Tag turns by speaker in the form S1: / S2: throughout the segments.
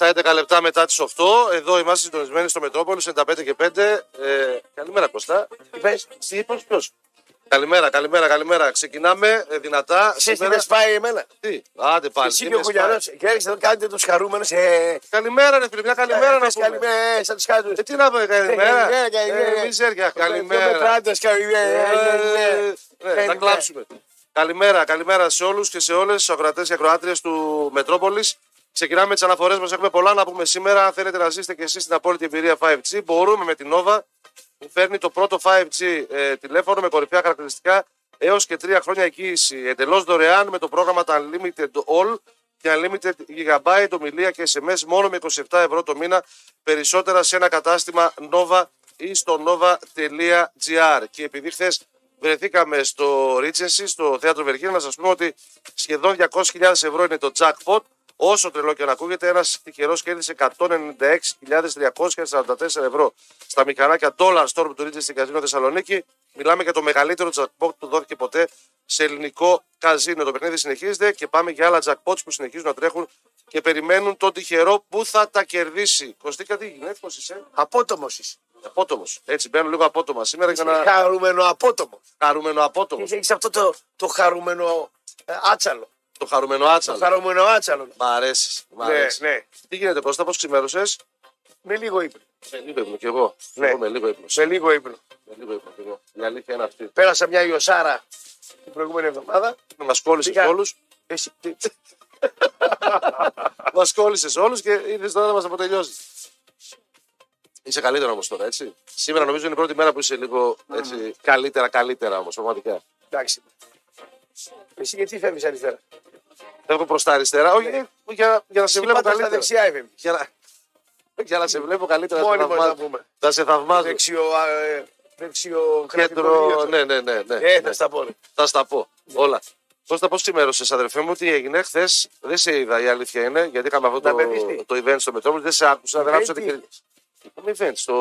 S1: Στα 11 λεπτά μετά τις 8, εδώ είμαστε συντονισμένοι στο Μετρόπολη 95 και 5. Ε, καλημέρα Κωστά.
S2: Τι πες,
S1: Τι είπες, ποιος; Καλημέρα, καλημέρα, καλημέρα. Ξεκινάμε ε, δυνατά.
S2: Ξέρεις τι με σπάει εμένα;
S1: Τι, άντε πάλι.
S2: Εσύ
S1: τι
S2: και ο
S1: με
S2: Κουλιανός
S1: σπάει.
S2: και έρχεσαι εδώ κάνετε τους χαρούμενους. Ε,
S1: Καλημέρα, ρε φίλε, μια καλημέρα να
S2: πες
S1: πούμε.
S2: καλημέρα, ε, σαν τους χάζους.
S1: Ε, τι να πούμε, καλημέρα.
S2: καλημέρα, καλημέρα.
S1: Ε, μιζέρια,
S2: Δύο
S1: καλημέρα.
S2: μετράντες, καλημέρα,
S1: Ε,
S2: καλημέρα.
S1: ναι, Να
S2: Καλημέρα.
S1: κλάψουμε. Καλημέρα, καλημέρα σε όλους και σε όλες του ακροατές και ακροάτριες του Μετρόπολης. Ξεκινάμε τις αναφορές μας. Έχουμε πολλά να πούμε σήμερα. Αν θέλετε να ζήσετε και εσείς την απόλυτη εμπειρία 5G, μπορούμε με την Nova που φέρνει το πρώτο 5G ε, τηλέφωνο με κορυφαία χαρακτηριστικά έως και τρία χρόνια εγγύηση. Εντελώς δωρεάν με το πρόγραμμα τα Unlimited All και Unlimited GB, ομιλία και SMS μόνο με 27 ευρώ το μήνα. Περισσότερα σε ένα κατάστημα Nova ή στο nova.gr. Και επειδή χθες βρεθήκαμε στο Regency, στο θέατρο Βεργίνας, να σας πούμε ότι σχεδόν 200.000 ευρώ είναι το jackpot. Όσο τρελό και να ακούγεται, ένας τυχερός κέρδισε 196.344 ευρώ στα μηχανάκια Dollar Store του Regency Καζίνο Θεσσαλονίκη. Μιλάμε για το μεγαλύτερο jackpot που δόθηκε ποτέ σε ελληνικό καζίνο. Το παιχνίδι συνεχίζεται και πάμε για άλλα jackpots που συνεχίζουν να τρέχουν και περιμένουν τον τυχερό που θα τα κερδίσει. Κωστίκα, τι γίνεται, πώς είσαι;
S2: Απότομος είσαι.
S1: Απότομος. Έτσι, μπαίνω λίγο απότομα σήμερα για
S2: Είσαι
S1: να
S2: χαρούμενο απότομος.
S1: χαρούμενο απότομος.
S2: Και έχεις αυτό το, το χαρούμενο ε, άτσαλο.
S1: Το χαρούμενο
S2: Το
S1: άτσαλο.
S2: χαρούμενο άτσαλο.
S1: Μ' αρέσεις. Μ'
S2: Ναι,
S1: αρέσεις.
S2: ναι.
S1: Τι γίνεται, Κώστα, πώς ξημέρωσες;
S2: Με λίγο ύπνο.
S1: Με λίγο ύπνο κι εγώ.
S2: Ναι.
S1: Εγώ με λίγο ύπνο.
S2: Με λίγο ύπνο.
S1: Με λίγο ύπνο κι εγώ. Η αλήθεια είναι αυτή.
S2: Πέρασα μια ιωσάρα την προηγούμενη εβδομάδα.
S1: Μας κόλλησες
S2: Πήγα-
S1: όλους.
S2: Εσύ, τι-
S1: Μας κόλλησες όλους και ήρθε τώρα να μας αποτελειώσεις. Είσαι καλύτερα όμως τώρα, έτσι. Σήμερα νομίζω είναι η πρώτη μέρα που είσαι λίγο έτσι, καλύτερα, καλύτερα όμως, πραγματικά.
S2: Εντάξει. Εσύ γιατί φεύγεις αριστερά;
S1: Έχω προς τα αριστερά, όχι ε, για, για να σε
S2: Εσύ
S1: βλέπω
S2: πάντα στα
S1: καλύτερα.
S2: δεξιά έφευγες.
S1: Για να, για να σε βλέπω καλύτερα. να σε
S2: Μόνιμος
S1: θαυμάζω.
S2: να πούμε.
S1: Θα σε θαυμάζω.
S2: Δεξιο, α, ε, δεξιο
S1: Κέντρο,
S2: κρατικό
S1: ναι, ναι, ναι. ναι,
S2: Ε,
S1: ναι.
S2: θα στα πω. ρε.
S1: Θα στα πω. Όλα. Κώστα, πώς ξημέρωσες, αδερφέ μου, τι έγινε χθες; Δεν σε είδα, η αλήθεια είναι, γιατί είχαμε αυτό
S2: Να
S1: το,
S2: με δεις τι.
S1: το event στο Μετρόπολη. Δεν σε άκουσα, δεν
S2: Event
S1: άκουσα
S2: τι
S1: την
S2: είδες;
S1: Είχαμε event στο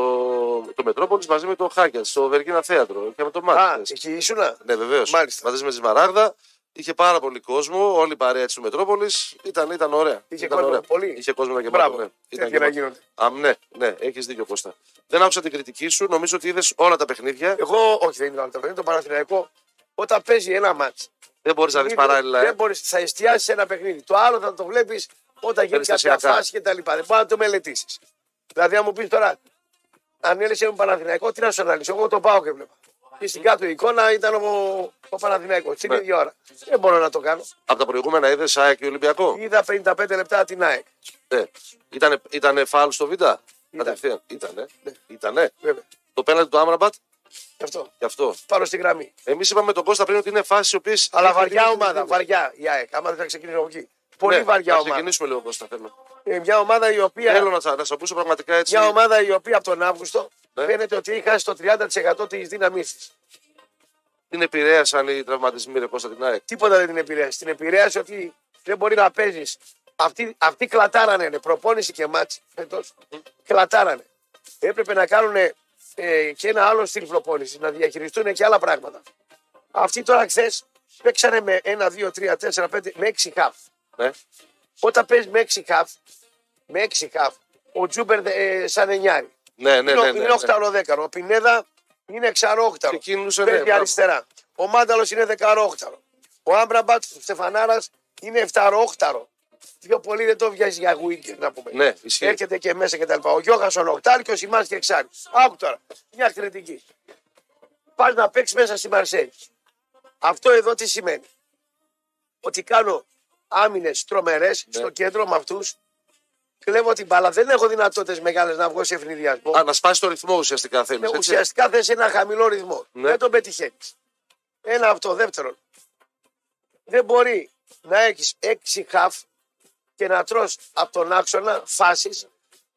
S1: το Μετρόπολης μαζί με το Χάκια, στο Βεργίνα Θέατρο. Είχαμε το μάτι.
S2: Α,
S1: χθες.
S2: εκεί ήσουνα.
S1: Ναι, βεβαίως.
S2: Μάλιστα.
S1: Μαζί με τη Μαράγδα. Είχε πάρα πολύ κόσμο, όλη η παρέα της του Μετρόπολης. Ήταν, ήταν ωραία.
S2: Είχε
S1: ήταν
S2: κόσμο
S1: ωραία.
S2: πολύ.
S1: Είχε κόσμο να
S2: Μπράβο.
S1: γεμάτο. Ναι.
S2: Τέτοια να
S1: γεμάτο.
S2: γίνονται.
S1: Α, ναι, ναι, έχεις δίκιο Κώστα. Δεν άκουσα την κριτική σου. Νομίζω ότι είδες όλα τα παιχνίδια.
S2: Εγώ, όχι, δεν είναι το παιχνίδι. Το Παναθηναϊκό, όταν παίζει ένα μάτς,
S1: Δεν μπορείς να δεις παράλληλα.
S2: δεν
S1: Ε.
S2: μπορείς, θα εστιάσεις σε ένα παιχνίδι. Το άλλο θα το βλέπεις όταν γίνει κάποια
S1: Περιστασιακά.
S2: φάση και τα λοιπά. Δεν μπορείς να το μελετήσεις. Δηλαδή, αν μου πεις τώρα, αν έλεγε ένα Παναθηναϊκό, τι να σου αναλύσω. Εγώ το πάω και βλέπα. Και στην κάτω εικόνα ήταν ο, ο Παναθηναϊκός στην
S1: Ναι.
S2: ίδια ώρα. Δεν μπορώ να το κάνω.
S1: Από τα προηγούμενα είδες ΑΕΚ και Ολυμπιακό;
S2: Είδα 55 λεπτά την ΑΕΚ.
S1: Ναι. Ήτανε, ήτανε φάουλ στο Β; Κατευθείαν. Ήτανε.
S2: Ναι.
S1: Ήτανε.
S2: Βέβαια.
S1: Το πέναλτι του Άμραμπατ;
S2: Γι' αυτό.
S1: Γι' αυτό.
S2: Πάνω στη γραμμή.
S1: Εμείς είπαμε τον Κώστα πριν ότι είναι φάση οι οποίε.
S2: Αλλά βαριά ομάδα. Βαριά η ΑΕΚ. Άμα δεν θα ξεκινήσω από εκεί. Πολύ βαριά
S1: Να
S2: ομάδα.
S1: ξεκινήσουμε λίγο Κώστα. Θέλω,
S2: Ε, μια ομάδα η οποία.
S1: θέλω να, σα- να σας ακούσω πραγματικά έτσι.
S2: Μια ομάδα η οποία από τον Αύγουστο
S1: Ναι.
S2: φαίνεται ότι έχει χάσει το 30% της δύναμή της.
S1: Την επηρέασαν οι τραυματισμοί, ρε Κώστα την ΑΕΚ.
S2: Τίποτα δεν την επηρέασε. Την επηρέασε ότι δεν μπορεί να παίζεις. Αυτοί, αυτοί κλατάρανε είναι. προπόνηση και μάτς φέτος. Κλατάρανε. Έπρεπε να κάνουν ε, και ένα άλλο στυλ προπόνησης, να διαχειριστούν και άλλα πράγματα. Αυτοί τώρα χθε παίξανε με 1, 2, 3, 4, 5, με 6 χαφ.
S1: Ναι.
S2: Όταν παίζεις με 6 χαφ, με 6 χαφ, ο Τζούμπερ ε, σαν εννιάρι.
S1: Ναι, ναι,
S2: είναι,
S1: ναι. ναι,
S2: είναι
S1: ναι.
S2: οχταροδέκαρο. Ο Πινέδα είναι εξαρόχταρο.
S1: Ξεκίνησε, ναι,
S2: Παίζει
S1: μπράβο.
S2: αριστερά. Ο Μάνταλος είναι δεκαρόχταρο. Ο Άμπραμπατ του Στεφανάρας είναι εφταρόχταρο. Πιο πολύ δεν το βγάζει για weekend να πούμε.
S1: Ναι, ισχύει.
S2: Έρχεται και μέσα και τα λοιπά. Ο Γιώχασον οχτάρι και ο Σιμάς και εξάρι. Άκου τώρα. Μια κριτική. Πας να παίξεις μέσα στη Μαρσέη. Αυτό εδώ τι σημαίνει; Ότι κάνω άμυνες τρομερές
S1: Ναι.
S2: στο κέντρο με αυτούς. Κλέβω την μπάλα. Δεν έχω δυνατότητες μεγάλες να βγω σε ευνηδιασμό.
S1: Α, να σπάσεις το ρυθμό ουσιαστικά θέλεις.
S2: Ναι, ουσιαστικά θες ένα χαμηλό ρυθμό.
S1: Ναι.
S2: Δεν τον πετυχαίνεις. Ένα αυτό. Δεύτερον, δεν μπορεί να έχεις έξι χαφ και να τρως από τον άξονα φάσεις.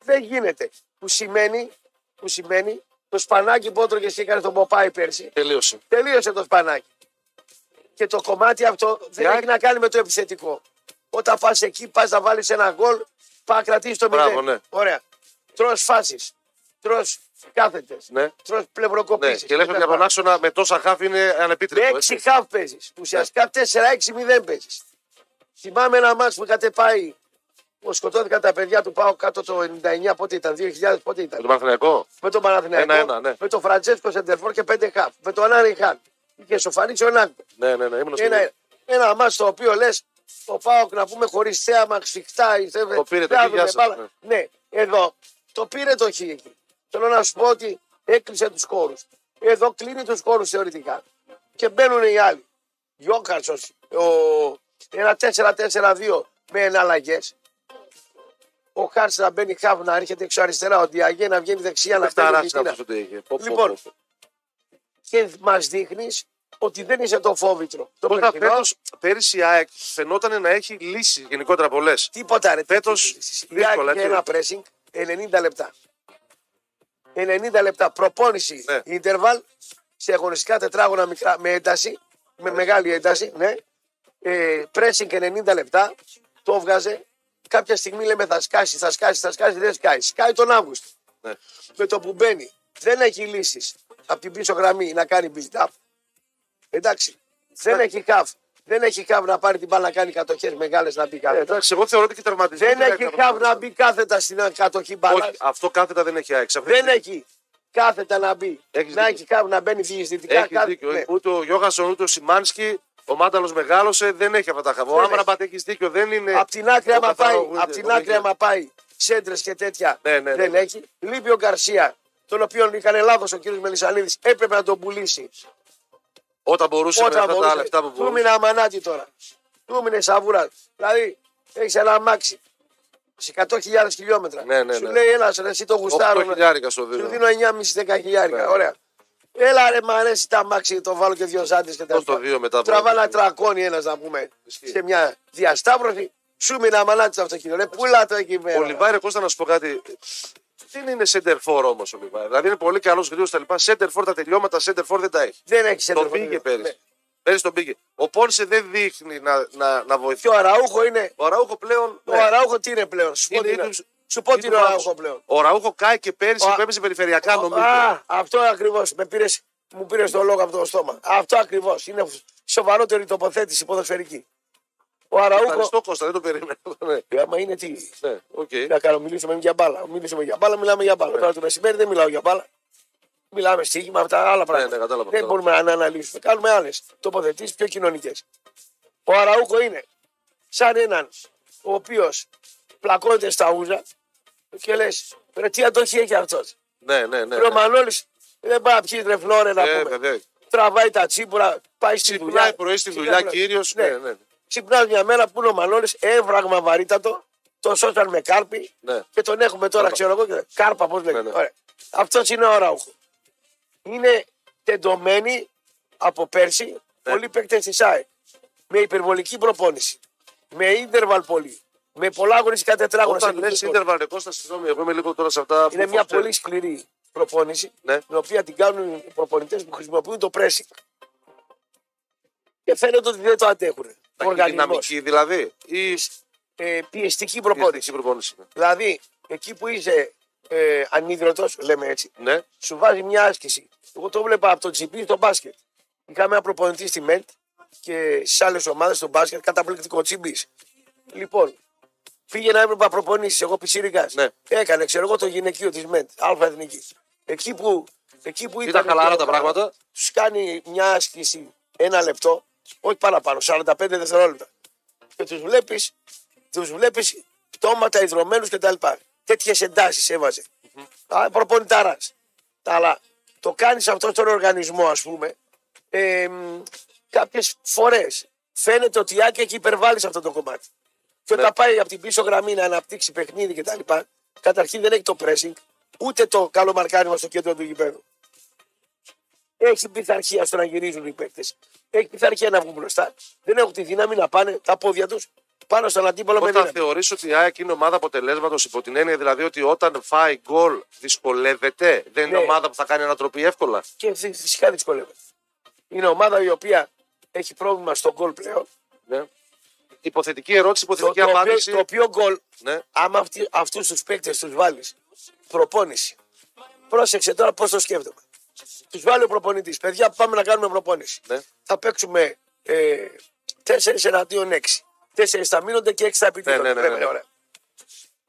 S2: Δεν γίνεται. Που σημαίνει, που σημαίνει το σπανάκι που έτρωγες και έκανε τον Ποπάη πέρσι.
S1: Τελείωσε.
S2: Τελείωσε το σπανάκι. Και το κομμάτι αυτό δεν
S1: Για-
S2: έχει να κάνει με το επιθετικό. Όταν πας εκεί, πας να βάλεις ένα γκολ, πα να κρατήσει το
S1: Μπράβο,
S2: μηδέν.
S1: ναι.
S2: Ωραία. Τρώ φάσεις. Τρώ κάθετες.
S1: Ναι.
S2: Τρώ
S1: Ναι,
S2: πλευροκοπήσει.
S1: και λέμε ότι από τον άξονα με τόσα χάφ είναι
S2: Με
S1: ανεπίτρεπτο.
S2: έξι
S1: έτσι.
S2: χαφ παίζεις. Ουσιαστικά 4-6-0 παίζεις. Θυμάμαι ένα μάτς που είχατε πάει που σκοτώθηκαν τα παιδιά του Πάου κάτω το 99, πότε ήταν, 2000, πότε
S1: Με
S2: ήταν.
S1: τον Παναθηναϊκό.
S2: Με τον Παναθηναϊκό,
S1: Ένα-ένα, ναι.
S2: με τον Φραντζέσκο Σεντερφόρ και πέντε χαφ. Με τον Ανάρη Χάν. Είχε σοφαρίσει ο Νάγκο.
S1: Ναι, ναι, ναι. Ήμουν στο
S2: Ένα, ένα μάτς το οποίο λες, ο Πάοκ να πούμε χωρίς θέαμα, σφιχτά.
S1: Το πήρε το χ, γεια σας, ναι.
S2: ναι, εδώ το πήρε το χ εκεί. Θέλω να σου πω ότι έκλεισε τους χώρους. Εδώ κλείνει τους χώρους θεωρητικά. Και μπαίνουν οι άλλοι. Γιώκαρσο, ένα 4-4-2 με εναλλαγές. Ο Χάρτ να μπαίνει χάβ να έρχεται έξω αριστερά, ο Διαγέ να βγαίνει δεξιά να
S1: Δεν
S2: μπαίνει
S1: φταράξει
S2: βιτίνα.
S1: αυτό το είχε. Πω, πω,
S2: Λοιπόν,
S1: πω, πω.
S2: Και μας δείχνεις ότι δεν είσαι το φόβητρο. Το
S1: Τώρα
S2: περσινό,
S1: φέτος, πέρυσι η ΑΕΚ φαινόταν να έχει λύσει γενικότερα πολλές.
S2: Τίποτα ρε.
S1: Φέτος,
S2: Η
S1: δύσκολα,
S2: ΑΕΚ είχε
S1: έτσι.
S2: ένα pressing 90 λεπτά. 90 λεπτά προπόνηση
S1: Ναι.
S2: interval σε αγωνιστικά τετράγωνα μικρά, με ένταση, με μεγάλη ένταση, ναι. Ε, pressing 90 λεπτά, το έβγαζε. Κάποια στιγμή λέμε θα σκάσει, θα σκάσει, θα σκάσει, δεν σκάει. Σκάει τον Αύγουστο.
S1: Ναι.
S2: Με το που μπαίνει, δεν έχει λύσεις από την πίσω γραμμή να κάνει build up. Εντάξει. Δεν
S1: Ναι.
S2: έχει χαφ. Δεν έχει χαφ να πάρει την μπάλα να κάνει κατοχές μεγάλε να μπει
S1: Ε,
S2: κάτω.
S1: εντάξει, εγώ θεωρώ ότι και τερματισμό.
S2: Δεν έχει χαβ να μπει κάθετα στην κατοχή μπάλας.
S1: Όχι, αυτό κάθετα δεν έχει ΑΕΚ. Σε αυτή
S2: Δεν
S1: τη-
S2: έχει κάθετα να μπει.
S1: Έχεις
S2: να
S1: δίκιο.
S2: έχει χαβ να μπαίνει διεισδυτικά.
S1: Έχεις
S2: κάθε-
S1: δίκιο.
S2: ναι.
S1: Ούτε ο Γιώχανσον ούτε ο Σιμάνσκι. Ο Μάνταλος μεγάλωσε, δεν έχει αυτά τα χαβ. Ο
S2: Δεν
S1: Άμραμπατ έχει δίκιο, δεν είναι.
S2: Απ' την άκρη,
S1: ο
S2: άμα πάει,
S1: καθαρό-
S2: απ' την
S1: ο-
S2: άκρη, άμα πάει σέντρες και τέτοια
S1: Ναι, ναι, ναι.
S2: δεν έχει. Λείπει ο Γκαρσία, τον οποίο έκανε λάθος ο κ. Μελισανίδης. Έπρεπε να τον πουλήσει.
S1: Όταν μπορούσε με
S2: Όταν
S1: αυτά τα
S2: μπορούσε.
S1: λεφτά που
S2: Του
S1: μπορούσε.
S2: μείνε αμανάτι τώρα. Του μείνε σαβούρα. Δηλαδή έχεις ένα αμάξι. Σε 100.000 χιλιόμετρα.
S1: Ναι, ναι,
S2: Σου
S1: ναι.
S2: λέει ένας ρε, εσύ το
S1: 8
S2: γουστάρω.
S1: χιλιάρικα στο
S2: Σου
S1: δίνω.
S2: δίνω 9,5-10 χιλιάρικα.
S1: Ναι.
S2: Ωραία. Έλα ρε, μ' αρέσει τα αμάξι, το βάλω και δύο ζάντες και τα
S1: Πώς το
S2: λοιπά.
S1: δύο μετά
S2: Τραβά
S1: από-
S2: ένα τρακόνι ένας να πούμε
S1: Ισχύει.
S2: σε μια διασταύρωση. Σου μείνε αμανάτι το αυτοκίνητο. Ρε, πουλά το εκεί
S1: Ο
S2: πέρα.
S1: Λιβάη, Κώστα, να σου πω κάτι. Δεν είναι center for όμως ο Λιβάη. Δηλαδή είναι πολύ καλός γρήγορος τα λοιπά. Center for τα τελειώματα, center for δεν τα έχει.
S2: Δεν έχει
S1: Τον
S2: center for.
S1: πήγε
S2: Ναι.
S1: πέρυσι. Πέρυσι τον πήγε. Ο Πόνσε δεν δείχνει να, να, να βοηθεί.
S2: Και ο Αραούχο είναι.
S1: Ο Αραούχο πλέον.
S2: Ο
S1: ναι.
S2: Αραούχο τι είναι πλέον; Σου πω
S1: Είναι
S2: τι είναι.
S1: ίδιος-
S2: Σου πω τι είναι ο
S1: ίδιος
S2: Αραούχο
S1: βάθος.
S2: πλέον.
S1: Ο Αραούχο κάει και πέρυσι
S2: Ο-
S1: που έπαιζε περιφερειακά νομίζω.
S2: Α, αυτό ακριβώς. Με πήρες, μου πήρες το λόγο από το στόμα. Αυτό ακριβώς. Είναι σοβαρότερη τοποθέτηση ποδοσφαιρική. Ο Αραούχο.
S1: Ευχαριστώ Κώστα, δεν το περίμενα. ναι,
S2: Ε, Άμα είναι τι.
S1: ναι, οκ.
S2: Τι να κάνω, μιλήσουμε για μπάλα. Μιλήσουμε για μπάλα, μιλάμε για μπάλα. Τώρα το μεσημέρι δεν μιλάω για μπάλα. Μιλάμε στοίχημα, αυτά άλλα πράγματα.
S1: ναι, κατάλαβα,
S2: δεν
S1: κατάλαβα.
S2: μπορούμε να αναλύσουμε. Κάνουμε άλλες τοποθετήσεις πιο κοινωνικές. Ο Αραούχο είναι σαν έναν ο οποίος πλακώνεται στα ούζα και λες: Ρε, τι αντοχή έχει αυτός.
S1: Ναι, ναι, ναι.
S2: Ρε, ο
S1: ναι.
S2: Μανώλη δεν πάει να πιει τρεφλόρε να
S1: Ε,
S2: πούμε.
S1: βέβαια.
S2: Τραβάει τα τσίπουρα, πάει στη δουλειά.
S1: Ξυπνάει πρωί στη δουλειά, κύριος.
S2: Ναι.
S1: Ναι, ναι.
S2: Ξυπνά μια μέρα που είναι ο Μανώλης, έμφραγμα βαρύτατο, τον σώσαν με κάρπι
S1: Ναι.
S2: και τον έχουμε τώρα,
S1: Κάρπα.
S2: ξέρω εγώ. και- Κάρπα, πώς λέγεται.
S1: Ναι, ναι.
S2: Ωραία. Αυτός είναι ο Ράουχο. Είναι τεντωμένοι από πέρσι
S1: Ναι.
S2: πολλοί παίκτες της ΑΕ. Με υπερβολική προπόνηση. Με ίντερβαλ πολύ. Με πολλά αγωνιστικά τετράγωνα.
S1: Όταν
S2: σε
S1: λες
S2: ελληνικό.
S1: Ιντερβαλ, ρε Κώστα, συγγνώμη, εγώ είμαι λίγο τώρα σε αυτά. που
S2: Είναι μια
S1: ξέρω.
S2: πολύ σκληρή προπόνηση,
S1: Ναι.
S2: την οποία την κάνουν οι προπονητές που χρησιμοποιούν το pressing. Και φαίνεται ότι δεν το αντέχουν. Ο
S1: Τα
S2: οργανισμός.
S1: δυναμική δηλαδή. Ή
S2: Ε, πιεστική προπόνηση.
S1: πιεστική προπόνηση. ναι.
S2: Δηλαδή, εκεί που είσαι ε, ανίδρωτος, λέμε έτσι,
S1: Ναι,
S2: σου βάζει μια άσκηση. Εγώ το βλέπα από το GP στο μπάσκετ. Είχαμε ένα προπονητή στη ΜΕΝΤ και στις άλλες ομάδες στο μπάσκετ, καταπληκτικό τσιμπή. Λοιπόν, πήγαινα έπρεπε να προπονήσεις. Εγώ πισίρικας.
S1: Ναι.
S2: Έκανε, ξέρω εγώ, το γυναικείο της ΜΕΝΤ, Α εθνικής. Εκεί που, εκεί που
S1: Ήταν χαλαρά τα πράγματα.
S2: Τους κάνει μια άσκηση ένα λεπτό, όχι παραπάνω, 45 δευτερόλεπτα. Και τους βλέπεις τους βλέπεις πτώματα ιδρωμένου κτλ. Τέτοιες εντάσεις έβαζε. Α, προπονητάρας. Αλλά το κάνεις αυτό στον οργανισμό, ας πούμε, ε, κάποιες φορές φαίνεται ότι η Άκη έχει υπερβάλει σε αυτό το κομμάτι. Και όταν
S1: Ναι.
S2: πάει από την πίσω γραμμή να αναπτύξει παιχνίδι κτλ. Καταρχήν δεν έχει το pressing, ούτε το καλό μαρκάρισμα στο κέντρο του γηπέδου. Έχει πειθαρχία στο να γυρίζουν οι παίκτες. Έχει πειθαρχία να βγουν μπροστά. Δεν έχουν τη δύναμη να πάνε τα πόδια τους πάνω στον αντίπαλο με
S1: Όταν
S2: δύναμη.
S1: θεωρείς ότι η ΑΕΚ είναι ομάδα αποτελέσματος υπό την έννοια δηλαδή ότι όταν φάει γκολ δυσκολεύεται, δεν είναι
S2: Ναι.
S1: ομάδα που θα κάνει ανατροπή εύκολα.
S2: Και φυ- φυσικά δυσκολεύεται. Είναι ομάδα η οποία έχει πρόβλημα στο γκολ πλέον.
S1: Ναι. Υποθετική ερώτηση,
S2: Το,
S1: υποθετική
S2: το, οποίο,
S1: απάντηση.
S2: το οποίο γκολ,
S1: Ναι.
S2: άμα αυτούς τους παίκτες τους βάλεις προπόνηση. Πρόσεξε τώρα πώς το σκέφτομαι. Τους βάλει ο προπονητής. Παιδιά, πάμε να κάνουμε προπόνηση.
S1: Ναι.
S2: Θα παίξουμε ε, 4 εναντίον 6. 4 θα μείνονται και 6 θα επιτύχουν.
S1: Ναι, ναι, ναι, ναι, ναι.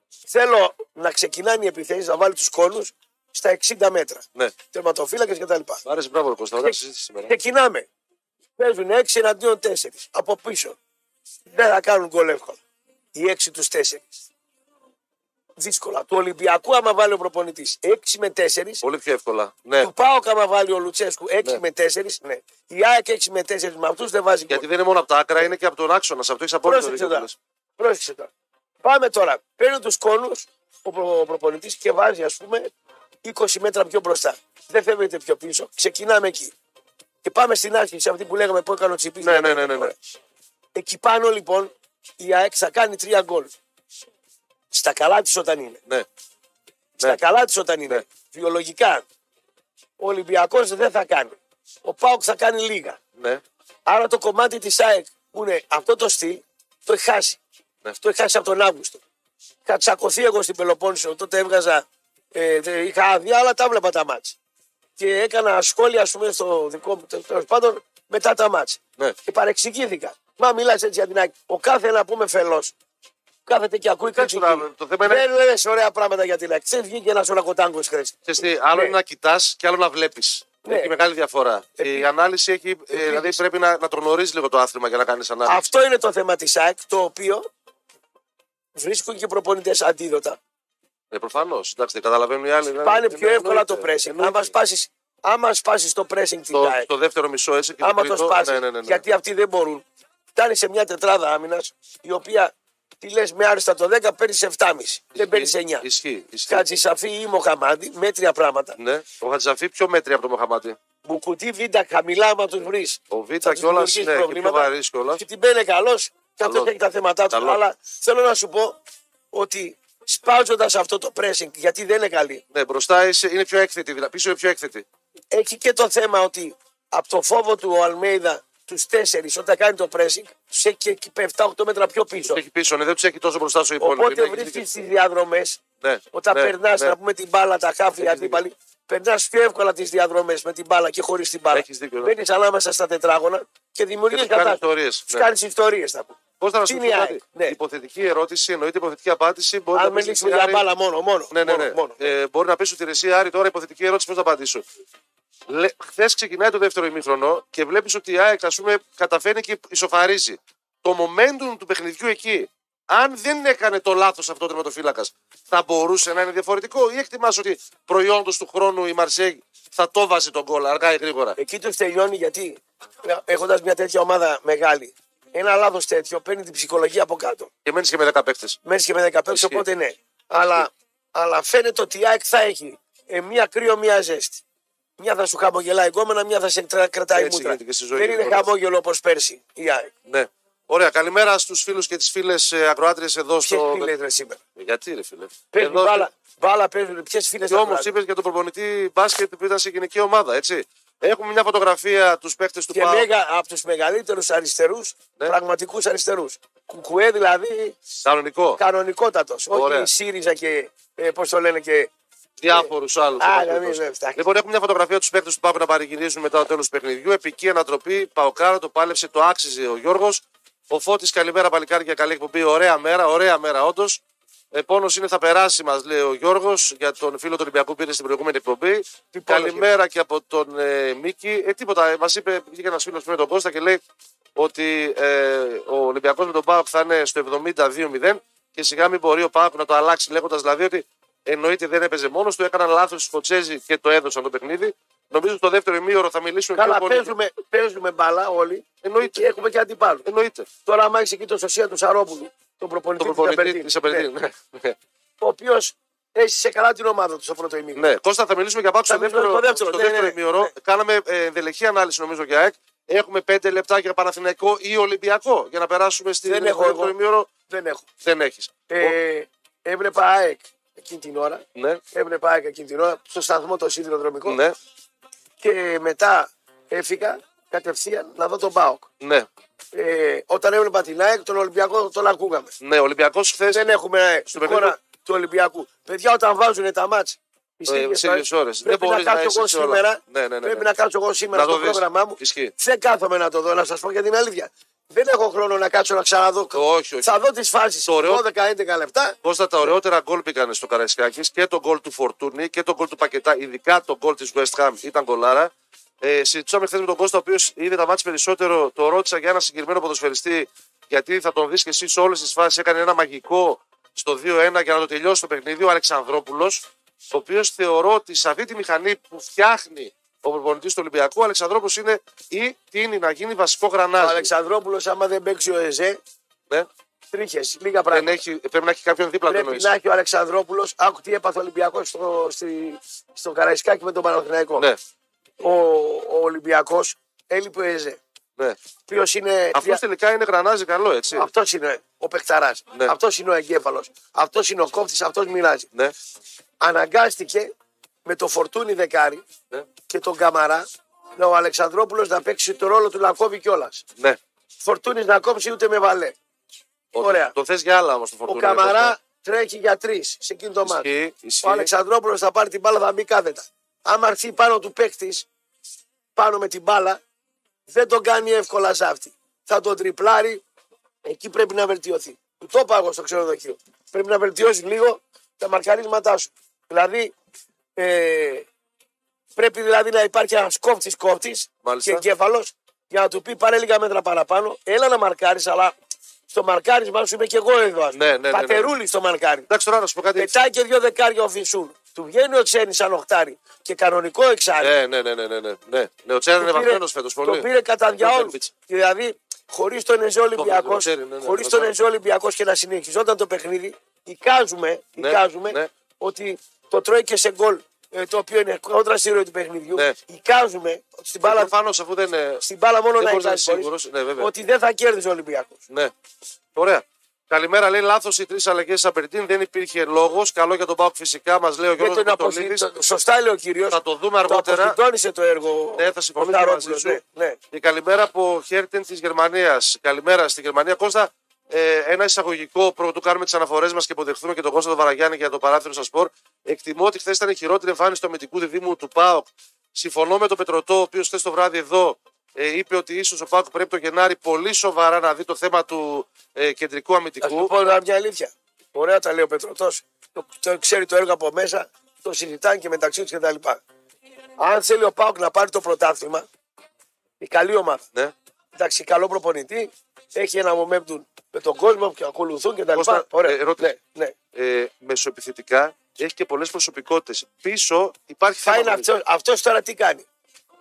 S2: Θέλω να ξεκινάνε οι επιθέσεις, να βάλει τους κόνου στα 60 μέτρα.
S1: Ναι.
S2: Τερματοφύλακες κτλ.
S1: Μ' άρεσε μπράβο, ρε Κώστα. Ωραία συζήτηση σήμερα.
S2: Ξεκινάμε. Παίζουν 6 εναντίον 4 από πίσω. Δεν θα κάνουν γκολ εύκολα. Οι 6 τους 4. Δύσκολα. Του Ολυμπιακού, άμα βάλει ο προπονητής 6 με 4,
S1: Πολύ πιο εύκολα. Ναι.
S2: του Πάοκ, άμα βάλει ο Λουτσέσκου 6
S1: Ναι.
S2: με 4, ναι. Η ΑΕΚ 6 με 4 με αυτούς δεν βάζει γκολ.
S1: Γιατί δεν είναι μόνο από τα άκρα, είναι και από τον άξονα. Σε αυτό έχεις απόλυτο
S2: Πρόσεξε
S1: δίκιο. που
S2: τώρα.
S1: λες.
S2: Πρόσεξε τώρα. Πάμε τώρα. Παίρνει τους κόνους ο, προ, ο προπονητής και βάζει, ας πούμε, 20 μέτρα πιο μπροστά. Δεν φεύγετε πιο πίσω. Ξεκινάμε εκεί. Και πάμε στην αρχή, σε αυτή που λέγαμε που έκανε ο Τσιπής.
S1: Ναι, ναι, ναι, ναι, ναι.
S2: Εκεί πάνω λοιπόν η ΑΕΚ θα κάνει τρία γκολ. Στα καλά της όταν είναι.
S1: Ναι.
S2: Στα
S1: Ναι.
S2: καλά της όταν είναι.
S1: Ναι.
S2: Βιολογικά. Ο Ολυμπιακός δεν θα κάνει. Ο Πάοκ θα κάνει λίγα.
S1: ναι.
S2: Άρα το κομμάτι της ΑΕΚ που είναι αυτό το στυλ το έχει χάσει.
S1: Ναι.
S2: Το έχει χάσει από τον Αύγουστο. Είχα τσακωθεί εγώ στην Πελοπόννησο. Τότε έβγαζα. Ε, τε- είχα άδεια, αλλά τα βλέπα τα μάτια. Και έκανα σχόλια, ας πούμε, στο δικό μου τέλος πάντων μετά τα μάτια.
S1: Ναι.
S2: Και παρεξηγήθηκα. Μα μιλάς έτσι για την ΑΕΚ. Ο κάθε να πούμε φελός. Κάθεται και ακούει
S1: Κάτσε
S2: κριτική.
S1: τώρα, το θέμα είναι-
S2: Δεν λες ωραία πράγματα για την ΑΕΚ. Δεν βγήκε ένας ορακοτάγκο χθες.
S1: Ξέρεις τι, άλλο
S2: Ναι.
S1: είναι να κοιτάς και άλλο να βλέπεις.
S2: Ναι.
S1: Έχει μεγάλη διαφορά. Η ανάλυση έχει. ε, δηλαδή πρέπει να, να τον γνωρίζει λίγο το άθλημα για να κάνεις ανάλυση.
S2: Αυτό είναι το θέμα της ΑΕΚ, το οποίο βρίσκουν και προπονητές αντίδοτα.
S1: Ε, Προφανώς. Εντάξει, δεν καταλαβαίνουν οι άλλοι.
S2: Πάνε
S1: Ναι,
S2: πιο
S1: ναι,
S2: εύκολα το
S1: εννοείται.
S2: pressing.
S1: Εννοείται.
S2: Άμα σπάσει άμα σπάσεις το pressing την
S1: Το,
S2: ΑΕΚ,
S1: το δεύτερο μισό έτσι και
S2: άμα το
S1: τρίτο.
S2: σπάσεις,
S1: ναι, ναι, ναι, ναι.
S2: γιατί αυτοί δεν μπορούν, φτάνει σε μια τετράδα άμυνας, η οποία τη λες με άριστα το 10, παίρνεις 7,5. Δεν παίρνεις 9.
S1: Ισχύει. ισχύει.
S2: Χατζησαφή ή Μοχαμάντη, μέτρια πράγματα.
S1: Ναι. Ο Χατζαφή πιο μέτρια από τον Μοχαμάτι.
S2: Μπουκουτί β' χαμηλά, άμα τους βρεις.
S1: Ο Β κιόλας ναι, και πιο βαρύς κιόλας.
S2: Και την παίρνει καλό και αυτό
S1: Καλός.
S2: έχει τα θέματα τους.
S1: Καλός.
S2: Αλλά θέλω να σου πω ότι σπάζοντας αυτό το pressing, γιατί δεν είναι καλή,
S1: Ναι, μπροστά είσαι, είναι πιο έκθετη. δηλαδή, Πίσω είναι πιο έκθετη.
S2: έχει και το θέμα ότι από το φόβο του ο Αλμέιδα τους τέσσερις όταν κάνει το pressing, τους έχει και 7-8 μέτρα πιο πίσω.
S1: Έχει πίσω, ναι, δεν τους έχει τόσο μπροστά στο υπόλοιπο.
S2: Οπότε
S1: Είναι- έχει
S2: βρίσκεις
S1: δίκιο.
S2: τις διαδρομές,
S1: Ναι,
S2: όταν
S1: ναι,
S2: περνάς
S1: ναι.
S2: να πούμε την μπάλα, τα χάφη, οι
S1: Έχεις
S2: αντίπαλοι, περνάς πιο εύκολα τις διαδρομές με την μπάλα και χωρίς την μπάλα.
S1: Έχεις δίκιο, ναι.
S2: Μπαίνεις ανάμεσα στα τετράγωνα και δημιουργείς
S1: Και τους κάνεις ιστορίες,
S2: Τους
S1: ναι.
S2: κάνεις ιστορίες, θα πω.
S1: Πώς θα να σου
S2: Τι
S1: πω
S2: είναι η
S1: κάτι;
S2: ΑΕΚ, ναι.
S1: Υποθετική ερώτηση, εννοείται υποθετική απάντηση. Μπορεί
S2: Αν
S1: να πεις
S2: μιλήσουμε
S1: εσύ,
S2: για
S1: Άρη-
S2: μπάλα μόνο, μόνο.
S1: Ναι, ναι,
S2: μόνο,
S1: ναι.
S2: μόνο.
S1: Ε, μπορεί να πεις ότι εσύ, Άρη, τώρα υποθετική ερώτηση πώς θα απαντήσω; Χθες ξεκινάει το δεύτερο ημίχρονο και βλέπεις ότι η ΑΕΚ ας πούμε, καταφέρνει και ισοφαρίζει. Το momentum του παιχνιδιού εκεί, αν δεν έκανε το λάθος αυτό ο τερματοφύλακας, θα μπορούσε να είναι διαφορετικό ή εκτιμάς ότι προϊόντος του χρόνου η Μαρσέγ θα το βάζει τον κόλλα αργά ή γρήγορα;
S2: Εκεί του τελειώνει γιατί έχοντας μια τέτοια ομάδα μεγάλη, ένα λάθος τέτοιο παίρνει την ψυχολογία από κάτω.
S1: Και μένεις και με 10 παίχτε.
S2: Μέσα και με 15,
S1: Ισχύει.
S2: οπότε ναι. Αλλά, αλλά φαίνεται ότι η ΑΕΚ θα έχει ε, μία κρύο, μία ζέστη. Μια θα σου χαμογελάει γκόμενα, μια θα σε τρα- κρατάει
S1: Έτσι
S2: μούτρα.
S1: γίνεται και στη ζωή,
S2: Δεν είναι
S1: προφανώς.
S2: χαμόγελο όπως πέρσι η ΑΕΚ.
S1: Ναι. Ωραία, καλημέρα στους φίλους και τις φίλες ακροάτριες εδώ
S2: Ποιες
S1: στο.
S2: φίλες ρε σήμερα;
S1: Γιατί ρε φίλε;
S2: Παίζουν
S1: Εδώ-
S2: μπάλα, μπάλα παίζουν. Ποιες φίλες
S1: Και όμως είπες για τον προπονητή μπάσκετ που ήταν σε γενική ομάδα, έτσι; Έχουμε μια φωτογραφία τους παίχτες του
S2: Και
S1: ΠΑΟΚ.
S2: μέγα από τους μεγαλύτερους αριστερούς,
S1: Ναι.
S2: πραγματικούς αριστερούς. Κουκουέ δηλαδή
S1: Κανονικό.
S2: κανονικότατος. Όχι
S1: Ωραία.
S2: η ΣΥΡΙΖΑ και ε, πώς το λένε και.
S1: Διάφορους άλλους.
S2: Α, να μην με φτιάξεις.
S1: Λοιπόν, έχουμε μια φωτογραφία τους παίχτε του ΠΑΟΚ να παρηγυρίζουν μετά το τέλος του παιχνιδιού. Επική ανατροπή. Παοκάρα το πάλεψε, το άξιζε ο Γιώργος. Ο Φώτης, καλημέρα παλικάρια, καλή εκπομπή. Ωραία μέρα, ωραία μέρα, όντως. Επόνο είναι θα περάσει, μας λέει ο Γιώργος, για τον φίλο του Ολυμπιακού που πήρε στην προηγούμενη εκπομπή.
S2: Τι πόνος,
S1: Καλημέρα και από τον ε, Μίκη. Ε, τίποτα, μας είπε, βγήκε ένας φίλος με τον Κώστα και λέει ότι ε, ο Ολυμπιακός με τον Πάοκ θα είναι στο 72-0 και σιγά μην μπορεί ο Πάοκ να το αλλάξει, λέγοντας δηλαδή ότι εννοείται δεν έπαιζε μόνος του, έκαναν λάθος οι Σκοτσέζοι και το έδωσαν το παιχνίδι. Νομίζω στο δεύτερο ημίωρο θα μιλήσουμε
S2: Καλά,
S1: πιο πολύ.
S2: παίζουμε, παίζουμε μπάλα όλοι
S1: Εννοείται.
S2: και έχουμε και αντιπάλους.
S1: Εννοείται.
S2: Τώρα, άμα έχεις εκεί το Σωσία του Σαρόπουλου, τον προπονητή,
S1: Το
S2: της
S1: προπονητή
S2: Απερτίνη,
S1: της Απερτίνη.
S2: ναι,
S1: Ναι. Ναι.
S2: ο οποίος έχει σε καλά την ομάδα του στο πρώτο ημίχρονο.
S1: ναι. Κώστα, θα μιλήσουμε για Πάοκ στο
S2: Θα μιλήσουμε
S1: δεύτερο,
S2: στο δεύτερο,
S1: στο
S2: ναι,
S1: δεύτερο
S2: ναι, ναι.
S1: ημίωρο.
S2: Ναι.
S1: Κάναμε ε, ενδελεχή ανάλυση νομίζω για ΑΕΚ. Έχουμε πέντε λεπτά για Παναθηναϊκό ή Ολυμπιακό για να περάσουμε στη
S2: Δεν έχω
S1: στο δεύτερο
S2: εγώ.
S1: ημίωρο.
S2: Δεν έχω.
S1: Δεν έχεις.
S2: Ε, έβλεπα ΑΕΚ εκείνη την ώρα.
S1: Ναι.
S2: Έβλεπα ΑΕΚ εκείνη την ώρα στο σταθμό το σιδηροδρομικό
S1: Ναι.
S2: και μετά έφυγα κατευθείαν να δω τον ΠΑΟΚ.
S1: Ναι.
S2: Ε, όταν έβλεπα την ΑΕΚ, τον Ολυμπιακό τον ακούγαμε.
S1: Ναι, ο Ολυμπιακός χθες.
S2: Δεν έχουμε
S1: Στο
S2: εικόνα
S1: παιχνίδι-
S2: του Ολυμπιακού. Παιδιά, όταν βάζουν τα μάτς τις
S1: Ε,
S2: ίδιες
S1: σε ίδιες ώρες. Δεν
S2: Πρέπει να
S1: μπορείς να
S2: κάτσω
S1: είσαι
S2: εγώ
S1: σε όλα.
S2: σήμερα.
S1: Ναι, ναι, ναι,
S2: Πρέπει
S1: ναι.
S2: να κάτσω εγώ σήμερα
S1: Να το
S2: στο
S1: δεις.
S2: πρόγραμμά μου.
S1: Ισχύει.
S2: Δεν κάθομαι να το δω, να σας πω για την αλήθεια. Δεν έχω χρόνο να κάτσω να ξαναδώ.
S1: Όχι, όχι.
S2: Θα δω τις φάσεις.
S1: Το ωραίο-
S2: 12-11 λεπτά.
S1: Κώστα, τα ωραιότερα γκολ πήγανε στο Καραϊσκάκης και το γκολ του Φορτούνη και το γκολ του Πακετά, ειδικά το γκολ της West Ham ήταν γκολάρα. Ε, συζητούσαμε χθες με τον Κώστα, ο οποίος είδε τα μάτια περισσότερο. Το ρώτησα για ένα συγκεκριμένο ποδοσφαιριστή, γιατί θα τον δεις και εσύ σε όλες τις φάσεις. Έκανε ένα μαγικό στο 2-1 για να το τελειώσει το παιχνίδι. Ο Αλεξανδρόπουλος, ο οποίος θεωρώ ότι σε αυτή τη μηχανή που φτιάχνει ο προπονητής του Ολυμπιακού, ο Αλεξανδρόπουλος είναι ή τίνει να γίνει βασικό
S2: Ο
S1: γρανάζι.
S2: Αλεξανδρόπουλος, άμα δεν παίξει ο Εζέ,
S1: Ναι.
S2: τρίχες. Λίγα
S1: Δεν
S2: πράγματα.
S1: έχει, πρέπει να έχει κάποιον δίπλα του
S2: Πρέπει
S1: εννοείς.
S2: να έχει ο Αλεξανδρόπουλος. Άκου τι έπαθε ο Ολυμπιακός στο, στη- στο Καραϊσκάκι με τον Παναθηναϊκό.
S1: Ναι,
S2: Ο, ο Ολυμπιακός έλειπε ο Εζέ.
S1: ναι.
S2: Ποιος είναι.
S1: Αυτός τελικά είναι γρανάζι καλό, έτσι.
S2: Αυτός είναι ο παιχταράς.
S1: Ναι.
S2: Αυτός είναι ο εγκέφαλος. Αυτός είναι ο κόφτης. Αυτός μοιράζει.
S1: Ναι,
S2: Αναγκάστηκε με το φορτούνι δεκάρι
S1: ναι,
S2: και τον Καμαρά να ο Αλεξανδρόπουλος να παίξει το ρόλο του να κόβει κιόλας.
S1: ναι.
S2: Φορτούνις να κόψει ούτε με βαλέ.
S1: Όχι,
S2: Ωραία.
S1: Το θες για άλλα όμως το
S2: Ο
S1: φορτούνι.
S2: Καμαρά τρέχει για τρεις σε εκείνο το μάτι.
S1: Ισχύει, ισχύει.
S2: Ο Αλεξανδρόπουλος θα πάρει την μπάλα, θα μπει κάθετα. Άμα έρθει πάνω του παίκτης, πάνω με την μπάλα, δεν τον κάνει εύκολα ζάφτη. Θα τον τριπλάρει, εκεί πρέπει να βελτιωθεί. Του το είπα εγώ στο ξενοδοχείο. Πρέπει να βελτιώσει λίγο τα μαρκαρίσματά σου. Δηλαδή, ε, πρέπει δηλαδή να υπάρχει ένας κόφτη κόφτη
S1: Μάλιστα.
S2: και εγκέφαλος για να του πει πάρε λίγα μέτρα παραπάνω. Έλα να μαρκάρεις, αλλά στο μαρκάρισμά σου είμαι και εγώ εδώ. ας πούμε.
S1: Ναι, ναι, ναι, ναι.
S2: Πατερούλης στο μαρκάρι.
S1: Εντάξει τώρα να σου πω κάτι.
S2: Πετάει και δύο δεκάρια ο Φυσούν. Του βγαίνει ο Τσένη σαν οχτάρι και κανονικό εξάρι.
S1: Ναι, ναι, ναι, ναι, ναι, ναι. ναι. ναι ο Τσέραν είναι
S2: Το πήρε-
S1: βαθμένος φέτος
S2: Το
S1: πολύ.
S2: πήρε κατά διαόλου.
S1: Πέρπιτς.
S2: Δηλαδή, χωρίς τον Εζέ Ολυμπιακό,
S1: ξέρει, ναι, ναι,
S2: χωρίς
S1: ναι,
S2: τον
S1: ναι.
S2: Εζέ Ολυμπιακός και να συνεχιζόταν το παιχνίδι, εικάζουμε,
S1: Ναι,
S2: εικάζουμε
S1: ναι.
S2: ότι το τρώει και σε γκολ ε, το οποίο είναι κόντρα στη ροή του παιχνιδιού.
S1: Ναι.
S2: Εικάζουμε ότι στην μπάλα,
S1: Προφανώς αφού δεν είναι.
S2: στην μπάλα μόνο
S1: δεν
S2: να
S1: μπορείς να
S2: εικάζεις
S1: είσαι
S2: μπορείς,
S1: σίγουρος. Ναι, βέβαια.
S2: ότι δεν θα κέρδιζε ο Ολυμπιακός.
S1: Ναι. Ωραία. Καλημέρα, λέει λάθος οι τρεις αλλαγές της Απερτίν. Δεν υπήρχε λόγος. Καλό για τον Πάουκ φυσικά μας λέει ο
S2: Δεν
S1: Γιώργος
S2: τον αποσυ...
S1: Μητολίδη.
S2: το- Σωστά λέει ο κύριος.
S1: Θα το δούμε αργότερα.
S2: Το αποσυντώνησε το έργο.
S1: Ναι, θα
S2: ο
S1: συμφωνήσω μαζί
S2: Σταρόπουλος,
S1: σου.
S2: ναι, ναι.
S1: Και καλημέρα από Χέρτεν της Γερμανίας. Καλημέρα στη Γερμανία. Κώστα, ε, ένα εισαγωγικό πρωτού κάνουμε τις αναφορές μας και υποδεχθούμε και τον Κώστα τον Βαραγιάννη για το παράθυρο σας σπορ. Εκτιμώ ότι χθες ήταν η χειρότερη εμφάνιση του αμυντικού διδήμου του ΠΑΟΚ. Συμφωνώ με τον Πετροτό, ο οποίος χθες το βράδυ εδώ ε, είπε ότι ίσως ο ΠΑΟΚ πρέπει το Γενάρη πολύ σοβαρά να δει το θέμα του ε, κεντρικού
S2: Θα σου
S1: αμυντικού.
S2: πω τώρα μια αλήθεια. Ωραία τα λέει ο Πετρωτός. Το, το ξέρει το έργο από μέσα, το συζητάνε και μεταξύ τους κτλ. Αν θέλει ο Πάουκ να πάρει το πρωτάθλημα, η καλή ομάδα.
S1: Ναι.
S2: Εντάξει, καλό προπονητή, έχει ένα momentum με τον κόσμο και ακολουθούν κτλ.
S1: Κώστα,
S2: Ωραία.
S1: ε, ερώτηση.
S2: ναι, ναι.
S1: Ε, μεσοεπιθετικά έχει και πολλές προσωπικότητες. Πίσω υπάρχει
S2: Θα
S1: θέμα.
S2: είναι αυτός, αυτός τώρα τι κάνει;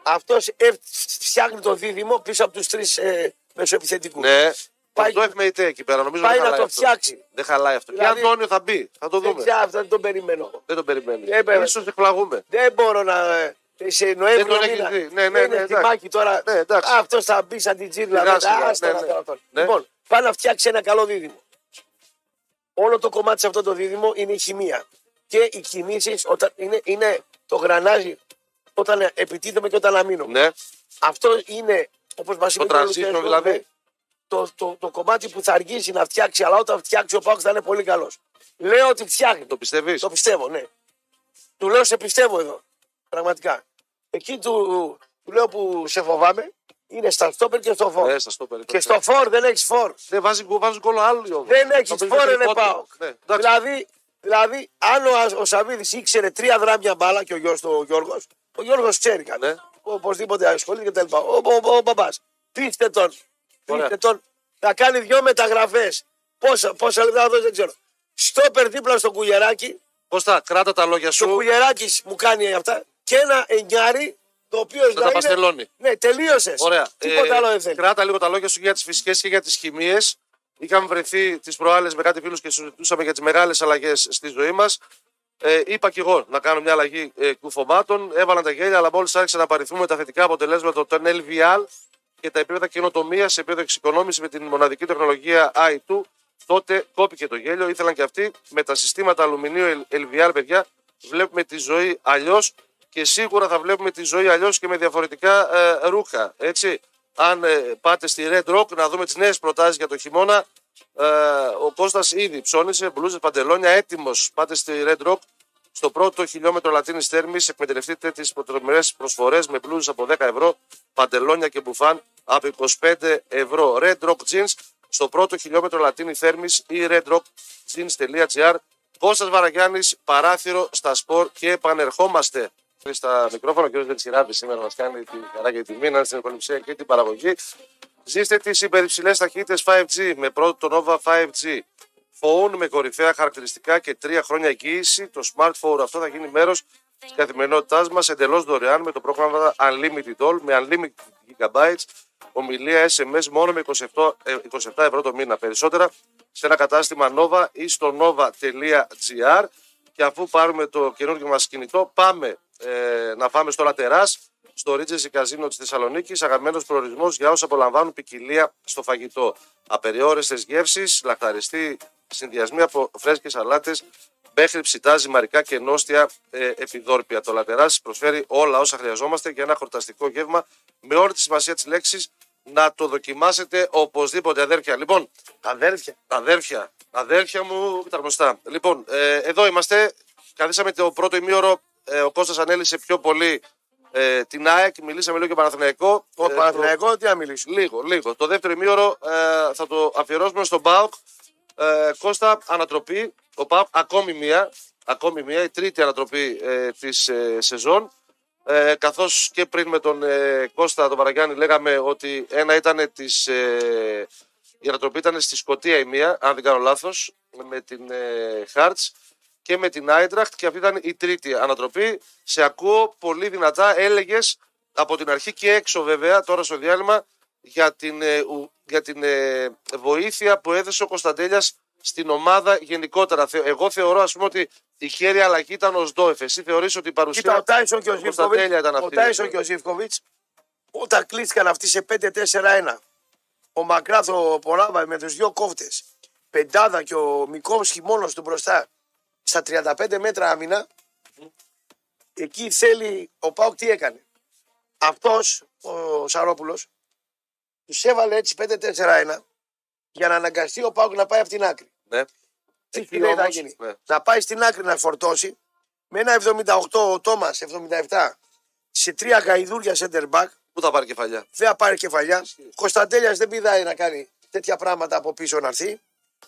S2: Αυτός ε, φτιάχνει το δίδυμο πίσω από τους τρεις ε, μεσοεπιθετικούς.
S1: Ναι.
S2: Πάει-
S1: το FMAT εκεί πέρα. Νομίζω
S2: πάει
S1: δεν
S2: να
S1: χαλάει
S2: το
S1: αυτό.
S2: φτιάξει.
S1: Δεν χαλάει αυτό.
S2: Δηλαδή-
S1: Και Αντώνιο θα μπει. Θα το
S2: Δεν
S1: δούμε.
S2: ξέρω, αυτό δεν τον περιμένω.
S1: Δεν τον περιμένεις.
S2: Ε, βέβαια.
S1: Ίσως εκπλαγούμε.
S2: Δεν μπορώ να. ε, Σε Νοέμβριο
S1: Δεν τον έχεις
S2: μήνα.
S1: δει. Ναι, ναι,
S2: είναι
S1: ναι, εντάξει.
S2: θυμάκι τώρα.
S1: Ναι, εντάξει.
S2: Αυτός θα μπει σαν την τζίρλα.
S1: Σιγά,
S2: μετά.
S1: σιγά.
S2: Άστα
S1: Ναι,
S2: να
S1: ναι.
S2: τώρα αυτόν.
S1: Ναι.
S2: Λοιπόν, πάει να φτιάξει ένα καλό δίδυμο. Όλο το κομμάτι σε αυτό το δίδυμο είναι η χημεία. Και οι κινήσεις όταν είναι, είναι το γρανάζι όταν επιτίθεμαι και όταν αμήνομαι.
S1: Ναι.
S2: Αυτό είναι, όπως μας είπε
S1: Το
S2: και ο
S1: transition
S2: Λουτσέσκο,
S1: δηλαδή.
S2: ναι, Το, το, το κομμάτι που θα αργήσει να φτιάξει, αλλά όταν φτιάξει ο Πάουκ θα είναι πολύ καλός. Λέω ότι φτιάχνει.
S1: Το πιστεύεις;
S2: Το πιστεύω, ναι. Του λέω σε πιστεύω εδώ. Πραγματικά. Εκεί του, του λέω που σε φοβάμαι είναι στα στόπερ και στο φόρ.
S1: Ναι, στα στόπερ.
S2: και στο φόρ δεν έχεις φόρ.
S1: Δεν βάζει γκολ, βάζει γκολ άλλοι όμως.
S2: Δεν
S1: Θα
S2: έχεις
S1: παίζει
S2: φόρ, είναι
S1: λιγότερο.
S2: πάω.
S1: Ναι, εντάξει.
S2: δηλαδή, δηλαδή, αν ο, ο Σαββίδης ήξερε τρία δράμια μπάλα και ο γιο του ο Γιώργο, ο Γιώργος ξέρει κάτι.
S1: Ναι.
S2: Οπωσδήποτε ασχολείται κτλ. Ο, ο, ο, ο μπαμπάς. Πείστε τον.
S1: Ωραία.
S2: Πείστε τον. Θα κάνει δυο μεταγραφές. Πόσα, πόσα λεπτά θα δώσει δεν ξέρω. Στόπερ δίπλα στο κουγεράκι.
S1: Κώστα, κράτα τα λόγια
S2: Το
S1: σου.
S2: κουγεράκι μου κάνει αυτά. Και ένα εννιάρι το οποίο
S1: τα
S2: είναι...
S1: παστελώνει.
S2: Ναι, τελείωσες.
S1: Ωραία.
S2: Τίποτα
S1: Ε,
S2: άλλο δεν θέλεις.
S1: Κράτα λίγο τα λόγια σου για τις φυσικές και για τις χημίες. Είχαμε βρεθεί τις προάλλες με κάτι φίλους και συζητούσαμε για τις μεγάλες αλλαγές στη ζωή μας. Ε, είπα και εγώ να κάνω μια αλλαγή ε, κουφωμάτων. Έβαλαν τα γέλια, αλλά μόλις άρχισα να παριθμούμε τα θετικά αποτελέσματα των LVL και τα επίπεδα καινοτομία σε επίπεδο εξοικονόμηση με την μοναδική τεχνολογία i2, τότε κόπηκε το γέλιο. Ήθελαν και αυτοί με τα συστήματα αλουμινίου LVL, παιδιά, βλέπουμε τη ζωή αλλιώς και σίγουρα θα βλέπουμε τη ζωή αλλιώς και με διαφορετικά ε, ρούχα. Έτσι. Αν ε, πάτε στη Red Rock να δούμε τις νέες προτάσεις για το χειμώνα, ε, ο Κώστας ήδη ψώνισε, μπλούζες, παντελόνια, έτοιμος. Πάτε στη Red Rock στο πρώτο χιλιόμετρο Λατίνης Θέρμης. Εκμεταλλευτείτε τις τρομερέ προσφορές με μπλούζες από 10 ευρώ, παντελόνια και μπουφάν από 25 ευρώ. Red Rock Jeans στο πρώτο χιλιόμετρο Λατίνη Θέρμης ή redrockjeans.gr. Κώστας Βαραγιάννης, παράθυρο στα σπορ και επανερχόμαστε. Στα μικρόφωνα ο κ. Βεντσιράπη σήμερα μας κάνει τη χαρά και τη τιμή να είναι στην οικονομία και την παραγωγή. Ζήστε τις υπερυψηλές ταχύτητες 5G με πρώτο το Nova 5G. Phone με κορυφαία χαρακτηριστικά και τρία χρόνια εγγύηση. Το smartphone αυτό θα γίνει μέρος της καθημερινότητάς μας εντελώς δωρεάν με το πρόγραμμα Unlimited All με Unlimited Gigabytes ομιλία SMS μόνο με 27, ε, 27 ευρώ το μήνα. Περισσότερα σε ένα κατάστημα Nova ή στο nova.gr και αφού πάρουμε το καινούργιο μας κινητό πάμε ε, να πάμε στο Λατεράς στο Ρίτζεση Καζίνο της Θεσσαλονίκης, αγαπημένος προορισμός για όσου απολαμβάνουν ποικιλία στο φαγητό. Απεριόριστες γεύσεις, λαχταριστή συνδυασμοί από φρέσκες σαλάτες μέχρι ψητά, ζυμαρικά και νόστια ε, επιδόρπια. Το Λατερά προσφέρει όλα όσα χρειαζόμαστε για ένα χορταστικό γεύμα με όλη τη σημασία της λέξης να το δοκιμάσετε οπωσδήποτε, αδέρφια. Λοιπόν,
S2: Αδέρφια.
S1: αδέρφια, αδέρφια μου, τα γνωστά. Λοιπόν, ε, εδώ είμαστε. Καθίσαμε το πρώτο ημίωρο. Ε, ο Κώστας ανέλησε πιο πολύ ε, την ΑΕΚ. Μιλήσαμε λίγο και Παναθηναϊκό.
S2: Ο
S1: Ε,
S2: Παναθηναϊκό τι να μιλήσω.
S1: το- Λίγο, λίγο. Το δεύτερο ημίωρο ε, θα το αφιερώσουμε στον ΠΑΟΚ. Ε, Κώστα, ανατροπή. Ο ΠΑΟΚ ακόμη μία. Ακόμη μία, η τρίτη ανατροπή ε, της ε, σεζόν. Ε, καθώς και πριν με τον ε, Κώστα τον Παραγιάννη λέγαμε ότι ένα ήταν της, ε, η ανατροπή ήταν στη Σκωτία η μία, αν δεν κάνω λάθος, με την ε, Χάρτς και με την Άιντραχτ και αυτή ήταν η τρίτη ανατροπή. Σε ακούω πολύ δυνατά, έλεγες από την αρχή και έξω βέβαια, τώρα στο διάλειμμα, για την, ε, ου- για την ε, βοήθεια που έδωσε ο Κωνσταντέλιας στην ομάδα γενικότερα. Θε- Εγώ θεωρώ ας πούμε ότι η χέρια αλλαγή ήταν ο Σντόεφ. Εσύ θεωρείς ότι η παρουσία...
S2: Κοίτα, ο Τάισον και ο
S1: του Κωνσταντέλια
S2: Ζήφκοβιτ.
S1: ήταν
S2: Ο
S1: αυτή;
S2: Τάισον και ο Ζήφκοβιτς, όταν κλείστηκαν αυτοί σε 5-4-1, ο Μακράθο Πολάβα με τους δύο κόφτες, πεντάδα και ο Μικόφσκι μόνος του μπροστά, στα 35 μέτρα άμυνα, εκεί θέλει ο Πάουκ τι έκανε. Αυτός ο Σαρόπουλος τους έβαλε έτσι 5-4-1 για να αναγκαστεί ο Πάουκ να πάει από την άκρη.
S1: Ναι.
S2: Τι
S1: Εκεί
S2: λέει θα
S1: όμως,
S2: γίνει;
S1: ναι.
S2: Να πάει στην άκρη να φορτώσει με ένα 78 ο Τόμας, 77 σε τρία γαϊδούρια center back.
S1: Πού θα πάρει κεφαλιά;
S2: Δεν θα πάρει κεφαλιά. Κωνσταντέλιας δεν πηδάει να κάνει τέτοια πράγματα από πίσω να έρθει.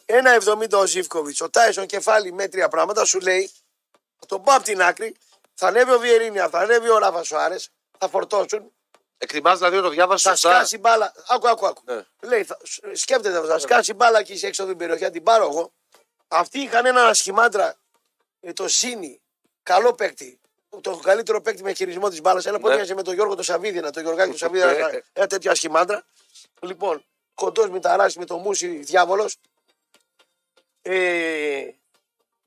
S2: Ένα 70 ο Ζήφκοβιτς. Ο Τάισον κεφάλι μέτρια πράγματα σου λέει θα τον πάω από την άκρη. Θα ανέβει ο Βιερίνια, θα ανέβει ο Ράφα Σοάρε, θα φορτώσουν,
S1: Εκτιμάς δηλαδή ότι το διάβασες
S2: θα
S1: σωστά.
S2: σκάσει μπάλα. Άκου, άκου, άκου.
S1: Ναι.
S2: Λέει, θα, σκέφτεται αυτό, θα σκάσει μπάλα εκεί σε έξω από την περιοχή, θα την πάρω εγώ. Αυτοί είχαν ένα ασχημάτρα με το Σίνι, καλό παίκτη. Το καλύτερο παίκτη με χειρισμό της μπάλας. Ένα που
S1: Ναι.
S2: έμοιαζε με τον Γιώργο το Σαββίδη, το Γιωργάκη το Σαββίδη,
S1: Ναι.
S2: ένα, ένα τέτοιο ασχημάτρα. Λοιπόν, κοντός μηταράς με το μουσι διάβολος. Ε,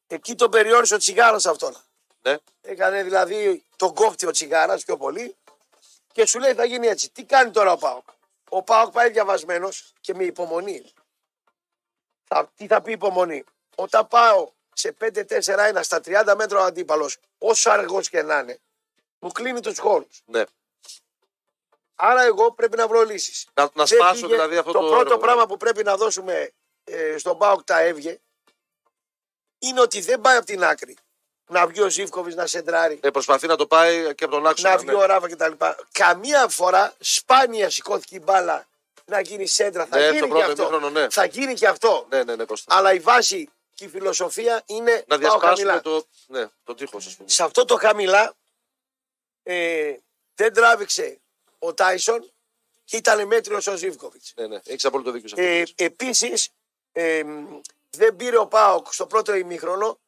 S2: εκεί τον περιόρισε ο τσιγάρα αυτόν.
S1: Ναι.
S2: Έκανε δηλαδή τον κόφτη ο τσιγάρας πιο πολύ και σου λέει θα γίνει έτσι. Τι κάνει τώρα ο Πάοκ; Ο Πάοκ πάει διαβασμένος και με υπομονή. Θα, τι θα πει υπομονή; Όταν πάω σε 5-4-1 στα 30 μέτρα ο αντίπαλος, όσο αργός και να είναι, μου κλείνει τους χώρους.
S1: Ναι.
S2: Άρα εγώ πρέπει να βρω λύσεις.
S1: Να, να σπάσω δηλαδή αυτό το,
S2: το πρώτο
S1: έργο.
S2: πράγμα που πρέπει να δώσουμε ε, στον Πάοκ τα έβγε είναι ότι δεν πάει από την άκρη. Να βγει ο Ζήφκοβιτς να σεντράρει,
S1: Ε, προσπαθεί να το πάει και από τον άξονα.
S2: να
S1: ναι.
S2: βγει ο Ράφα κτλ. Καμία φορά σπάνια σηκώθηκε η μπάλα να γίνει σέντρα. Θα
S1: Ναι,
S2: γίνει
S1: στο
S2: και
S1: πρώτο
S2: αυτό.
S1: ημίχρονο, ναι.
S2: Θα γίνει και αυτό.
S1: Ναι, ναι, ναι, Κώστα.
S2: Αλλά η βάση και η φιλοσοφία είναι
S1: Να
S2: πάω χαμηλά.
S1: διασπάσουμε το, ναι, το τείχος, ας πούμε.
S2: Σε αυτό το χαμηλά ε, δεν τράβηξε ο Τάισον και ήταν μέτριος ο Ζήφκοβιτς.
S1: Ναι, ναι, έχεις απόλυτο δίκιο σε αυτό.
S2: Ε, Επίσης, ε, δεν πήρε ο Πάοκ στο πρώτο ημίχρονο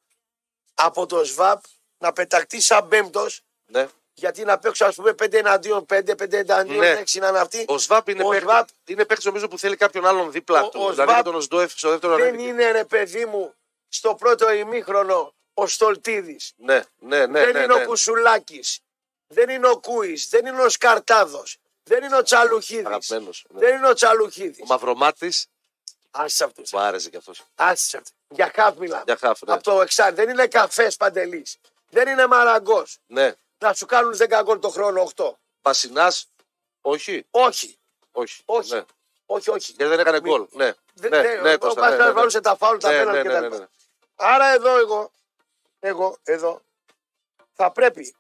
S2: από το ΣΒΑΠ να πεταχτεί σαν πέμπτος
S1: ναι.
S2: γιατί να παίξω ας πούμε 5 εναντίον 5, 5 εναντίον
S1: Ναι.
S2: 6 να είναι αυτή.
S1: Ο Σβάπ είναι
S2: Ο
S1: παίκτης,
S2: Σβάπ-
S1: είναι παίκτης νομίζω που θέλει κάποιον άλλον δίπλα
S2: Ο-
S1: του.
S2: ο
S1: δηλαδή
S2: Σβάπ
S1: και τον Οσντόεφ στο δεύτερο
S2: Δεν
S1: ανέβηκε.
S2: είναι ρε παιδί μου στο πρώτο ημίχρονο ο Στολτίδης.
S1: Ναι, ναι, ναι.
S2: δεν
S1: ναι,
S2: είναι
S1: ναι.
S2: ο Κουσουλάκης. Δεν είναι ο Κούης. Δεν είναι ο Σκαρτάδος. Δεν είναι ο Τσαλουχίδης.
S1: Αγαπημένος, ναι.
S2: Δεν είναι ο Τσαλουχίδης.
S1: Ο Μαυρομάτης
S2: Άσε αυτούς.
S1: μου άρεσε κι αυτός.
S2: Άσε αυτούς. Για χαφ μιλάμε.
S1: Για χάφ, ναι.
S2: Από το εξάρι. Δεν είναι καφές παντελής. Δεν είναι μαραγκός.
S1: Ναι.
S2: Να σου κάνουν 10 γκολ το χρόνο 8.
S1: Πασινάς, όχι,
S2: Όχι.
S1: όχι.
S2: Όχι.
S1: Ναι.
S2: Όχι, όχι.
S1: Γιατί δεν έκανε
S2: Μη-
S1: γκολ. Ναι,
S2: Δε-
S1: ναι,
S2: δε-
S1: ναι,
S2: ο
S1: Κώστα,
S2: Πάσχαλας
S1: ναι, ναι, ναι.
S2: βαρούσε τα φάουλ, τα
S1: Ναι,
S2: πέναλτι
S1: ναι, ναι,
S2: κτλ.
S1: ναι, ναι.
S2: Άρα εδώ εγώ, εγώ εδώ θα πρέπει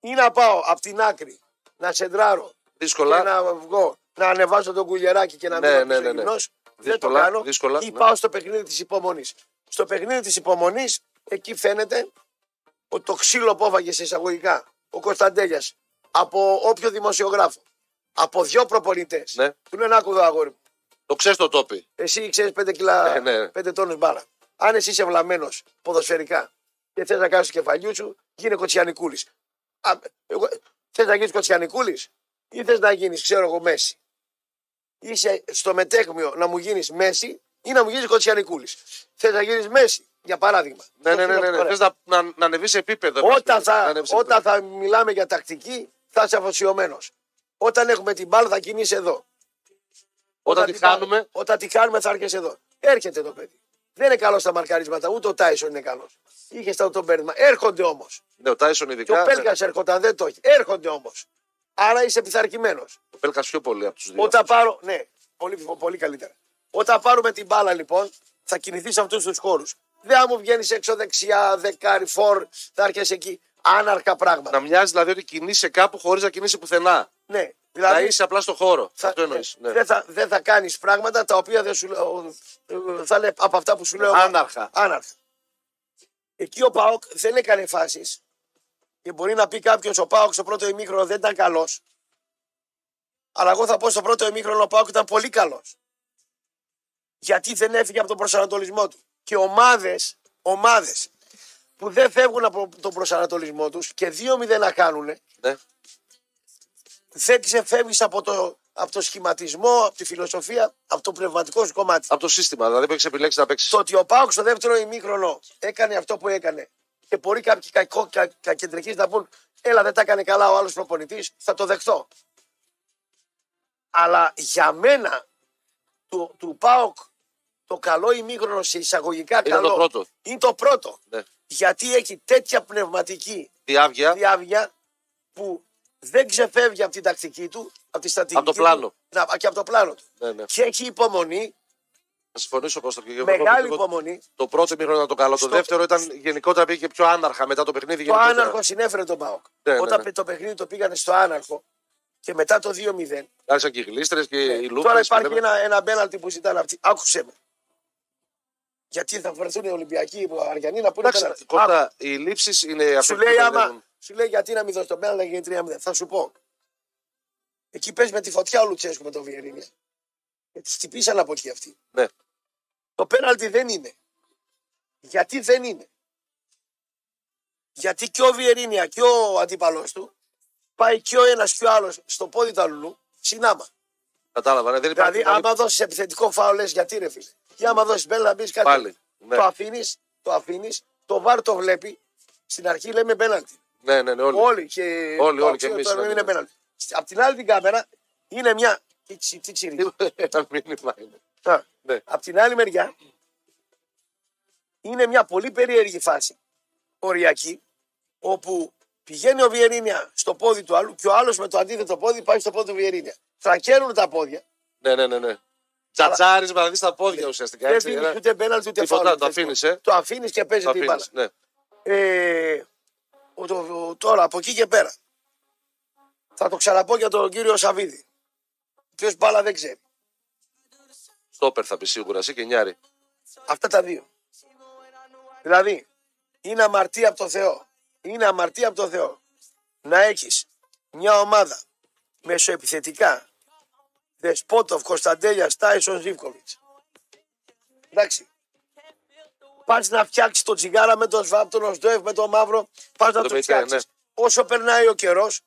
S2: ή να πάω από την άκρη να σεντράρω
S1: Δύσκολα.
S2: και να βγω να ανεβάσω τον κουλιεράκι και να
S1: Ναι,
S2: μην
S1: ναι,
S2: ναι,
S1: ναι, ναι.
S2: γυμνός. Δεν το
S1: Δύσκολα,
S2: κάνω.
S1: δύσκολα,
S2: Ή
S1: ναι.
S2: πάω στο παιχνίδι της υπομονής. Στο παιχνίδι της υπομονής, εκεί φαίνεται ότι το ξύλο που έφαγε σε εισαγωγικά ο Κωνσταντέλιας από όποιο δημοσιογράφο, από δυο προπονητές.
S1: Ναι.
S2: Του λένε άκου εδώ αγόρι μου.
S1: Το ξέρεις το τόπι.
S2: Εσύ ξέρεις 5 κιλά,
S1: Ε, ναι.
S2: 5 τόνους μπάρα. Αν εσύ είσαι βλαμμένος ποδοσφαιρικά και θες να κάνεις το κεφαλιού σου, γίνε κοτσιανικούλης. Θες να γίνεις κοτσιανικούλης ή θες να γίνεις, ξέρω εγώ, μέση; Είσαι στο μετέχνιο να μου γίνεις μέση ή να μου γίνεις κοτσιανικούλης. Θες να γίνεις μέση, για παράδειγμα.
S1: Ναι, ναι, ναι. ναι,
S2: Ωραία.
S1: ναι. Θες να, να, να ανεβείς σε επίπεδο.
S2: Όταν,
S1: Να
S2: θα,
S1: ανέβεις σε
S2: όταν
S1: επίπεδο.
S2: θα μιλάμε για τακτική, θα είσαι αφοσιωμένος. Όταν έχουμε την μπάλα, θα κινείσαι εδώ.
S1: Όταν τη
S2: την πά-
S1: χάνουμε,
S2: Όταν τη χάνουμε, θα έρχεσαι εδώ. Έρχεται το παιδί. Δεν είναι καλός στα μαρκαρίσματα, ούτε ο Τάισον είναι καλός. Είχες στα το πέρασμα. Έρχονται όμως.
S1: ναι, ο Τάισον
S2: Και
S1: ειδικά.
S2: ο Πέλκας έρχονταν, δεν το έχει. Έρχονται όμως. Άρα είσαι πειθαρχημένος.
S1: Ο Πέλκα πιο πολύ από τους δύο.
S2: Όταν πάρω. Ναι, πολύ, πολύ καλύτερα. Όταν πάρουμε την μπάλα λοιπόν, θα κινηθείς σε αυτούς τους χώρους. Δεν θα μου βγαίνεις έξω δεξιά, δεκάρι, φορ, θα έρχεσαι εκεί. Άναρχα πράγματα.
S1: Να μοιάζει δηλαδή ότι κινείσαι κάπου χωρίς να κινείσαι πουθενά.
S2: Ναι,
S1: Να
S2: δηλαδή
S1: είσαι απλά στο χώρο.
S2: θα,
S1: Αυτό εννοείς. Ναι.
S2: δεν θα, δεν θα κάνεις πράγματα τα οποία δεν σου λέω. ε, Θα είναι από αυτά που σου λέω.
S1: Άναρχα.
S2: Άναρχα. Εκεί ο Πάοκ δεν έκανε φάσεις. Και μπορεί να πει κάποιος ο Πάοκ στο πρώτο ημίχρονο δεν ήταν καλός. Αλλά εγώ θα πω στο πρώτο ημίχρονο ο Πάοκ ήταν πολύ καλός. Γιατί δεν έφυγε από τον προσανατολισμό του. Και ομάδες ομάδες που δεν φεύγουν από τον προσανατολισμό τους και 2-0 να κάνουν,
S1: Ναι.
S2: δεν ξεφεύγεις από το, από το σχηματισμό, από τη φιλοσοφία, από το πνευματικό σου κομμάτι.
S1: Από το σύστημα, δηλαδή που έχεις επιλέξει να παίξεις.
S2: Το ότι ο Πάουκ στο δεύτερο ημίχρονο έκανε αυτό που έκανε και μπορεί κάποιοι κακό, κα, κακεντρικοί να πούν Έλα, δεν τα έκανε καλά ο άλλος προπονητής, θα το δεχτώ. Αλλά για μένα του, του Πάοκ το καλό ημίχρονο σε εισαγωγικά
S1: Ήταν
S2: καλό
S1: το πρώτο.
S2: είναι το πρώτο.
S1: Ναι.
S2: Γιατί έχει τέτοια πνευματική
S1: Διάβγεια.
S2: διάβια που δεν ξεφεύγει από την τακτική του, από τη στατική
S1: Από το πλάνο.
S2: του να- και από το πλάνο του.
S1: Ναι, ναι.
S2: Και έχει υπομονή,
S1: Θα συμφωνήσω πώ το και εγώ
S2: μεγάλη
S1: πιστεύω
S2: υπομονή.
S1: Το πρώτο ημίχρονο ήταν το καλό.
S2: Στο-
S1: Το δεύτερο ήταν γενικότερα πήγε πιο άναρχα μετά το παιχνίδι.
S2: Το
S1: γενικότερα.
S2: άναρχο συνέφερε τον Πάοκ.
S1: Ναι, ναι,
S2: Όταν
S1: ναι.
S2: το παιχνίδι το πήγανε στο άναρχο και μετά το 2-0.
S1: Άρχισαν και οι γλίστρες και οι λούπες.
S2: Ναι. Τώρα υπάρχει ένα, ένα μπέναλτι που ζητάνε αυτοί. Άκουσε με. Γιατί θα βρεθούν οι Ολυμπιακοί οι Αριανοί να πούνε
S1: Εντάξει,
S2: πέναλτι.
S1: Κώστα, οι λήψεις είναι
S2: Άκου.
S1: αυτό
S2: Σου λέει,
S1: που
S2: άμα,
S1: μπερδεύουν.
S2: σου λέει γιατί να μην δώσει το πέναλτι για 3-0. Θα σου πω. Εκεί παίζει με τη φωτιά ο Λουτσέσκου με τον Βιερίνια. Και του χτυπήσαν από εκεί αυτοί.
S1: Ναι.
S2: Το πέναλτι δεν είναι. Γιατί δεν είναι. Γιατί και ο Βιερίνια και ο αντίπαλο του πάει και ο ένας και ο άλλος στο πόδι του αλλού συνάμα.
S1: Κατάλαβα. ναι, δεν υπάρχει
S2: Δηλαδή, άμα δώσεις επιθετικό φάουλ, λες γιατί ρε φίλε; Και άμα δώσεις μπέλα, να μπεις κάτι.
S1: Πάλι, ναι.
S2: Το αφήνεις, το αφήνεις, το βάρ το βλέπει. Στην αρχή λέμε πέναλτι.
S1: Ναι, ναι, ναι, όλοι.
S2: Όλοι και
S1: Όλοι,
S2: το
S1: όλοι και
S2: αξίο
S1: εμείς,
S2: τώρα
S1: ναι, ναι.
S2: είναι πέναλτι. Απ' την άλλη την κάμερα είναι μια. Τι, τσι- τι τσιρί.
S1: Ένα μήνυμα είναι.
S2: Α,
S1: Ναι.
S2: Απ' την άλλη μεριά είναι μια πολύ περίεργη φάση οριακή όπου πηγαίνει ο Βιερίνια στο πόδι του άλλου και ο άλλος με το αντίθετο πόδι πάει στο πόδι του Βιερίνια. Τρακαίνουν τα πόδια.
S1: Ναι, ναι, ναι. ναι. Τζατζάρισμα να δει τα πόδια ουσιαστικά.
S2: Δεν
S1: Έτσι,
S2: δίνεις
S1: ένα-
S2: ούτε πέναλτι ούτε
S1: Τίποτα,
S2: φάουλ.
S1: το αφήνεις, ε.
S2: Το αφήνεις και παίζει
S1: το
S2: την μπάλα.
S1: αφήνεις, Ναι.
S2: Ε, ο- το- ο- τώρα από εκεί και πέρα θα το ξαναπώ για τον κύριο Σαββίδη. Ποιος μπάλα δεν ξέρει.
S1: Στόπερ θα πει σίγουρα, εσύ και νιάρι.
S2: Αυτά τα δύο. Δηλαδή, είναι αμαρτία από το Θεό. Είναι αμαρτία από το Θεό. Να έχεις μια ομάδα μεσοεπιθετικά Δεσπότοφ, Κωνσταντέλια, Τάισον, Ζήφκοβιτς. Εντάξει. Πας να φτιάξεις το τσιγάρα με τον Σβάπ, τον Οσδόεφ, με τον Μαύρο. Πας να
S1: το
S2: το
S1: Μεϊτέ,
S2: φτιάξεις. Όσο περνάει ο καιρός,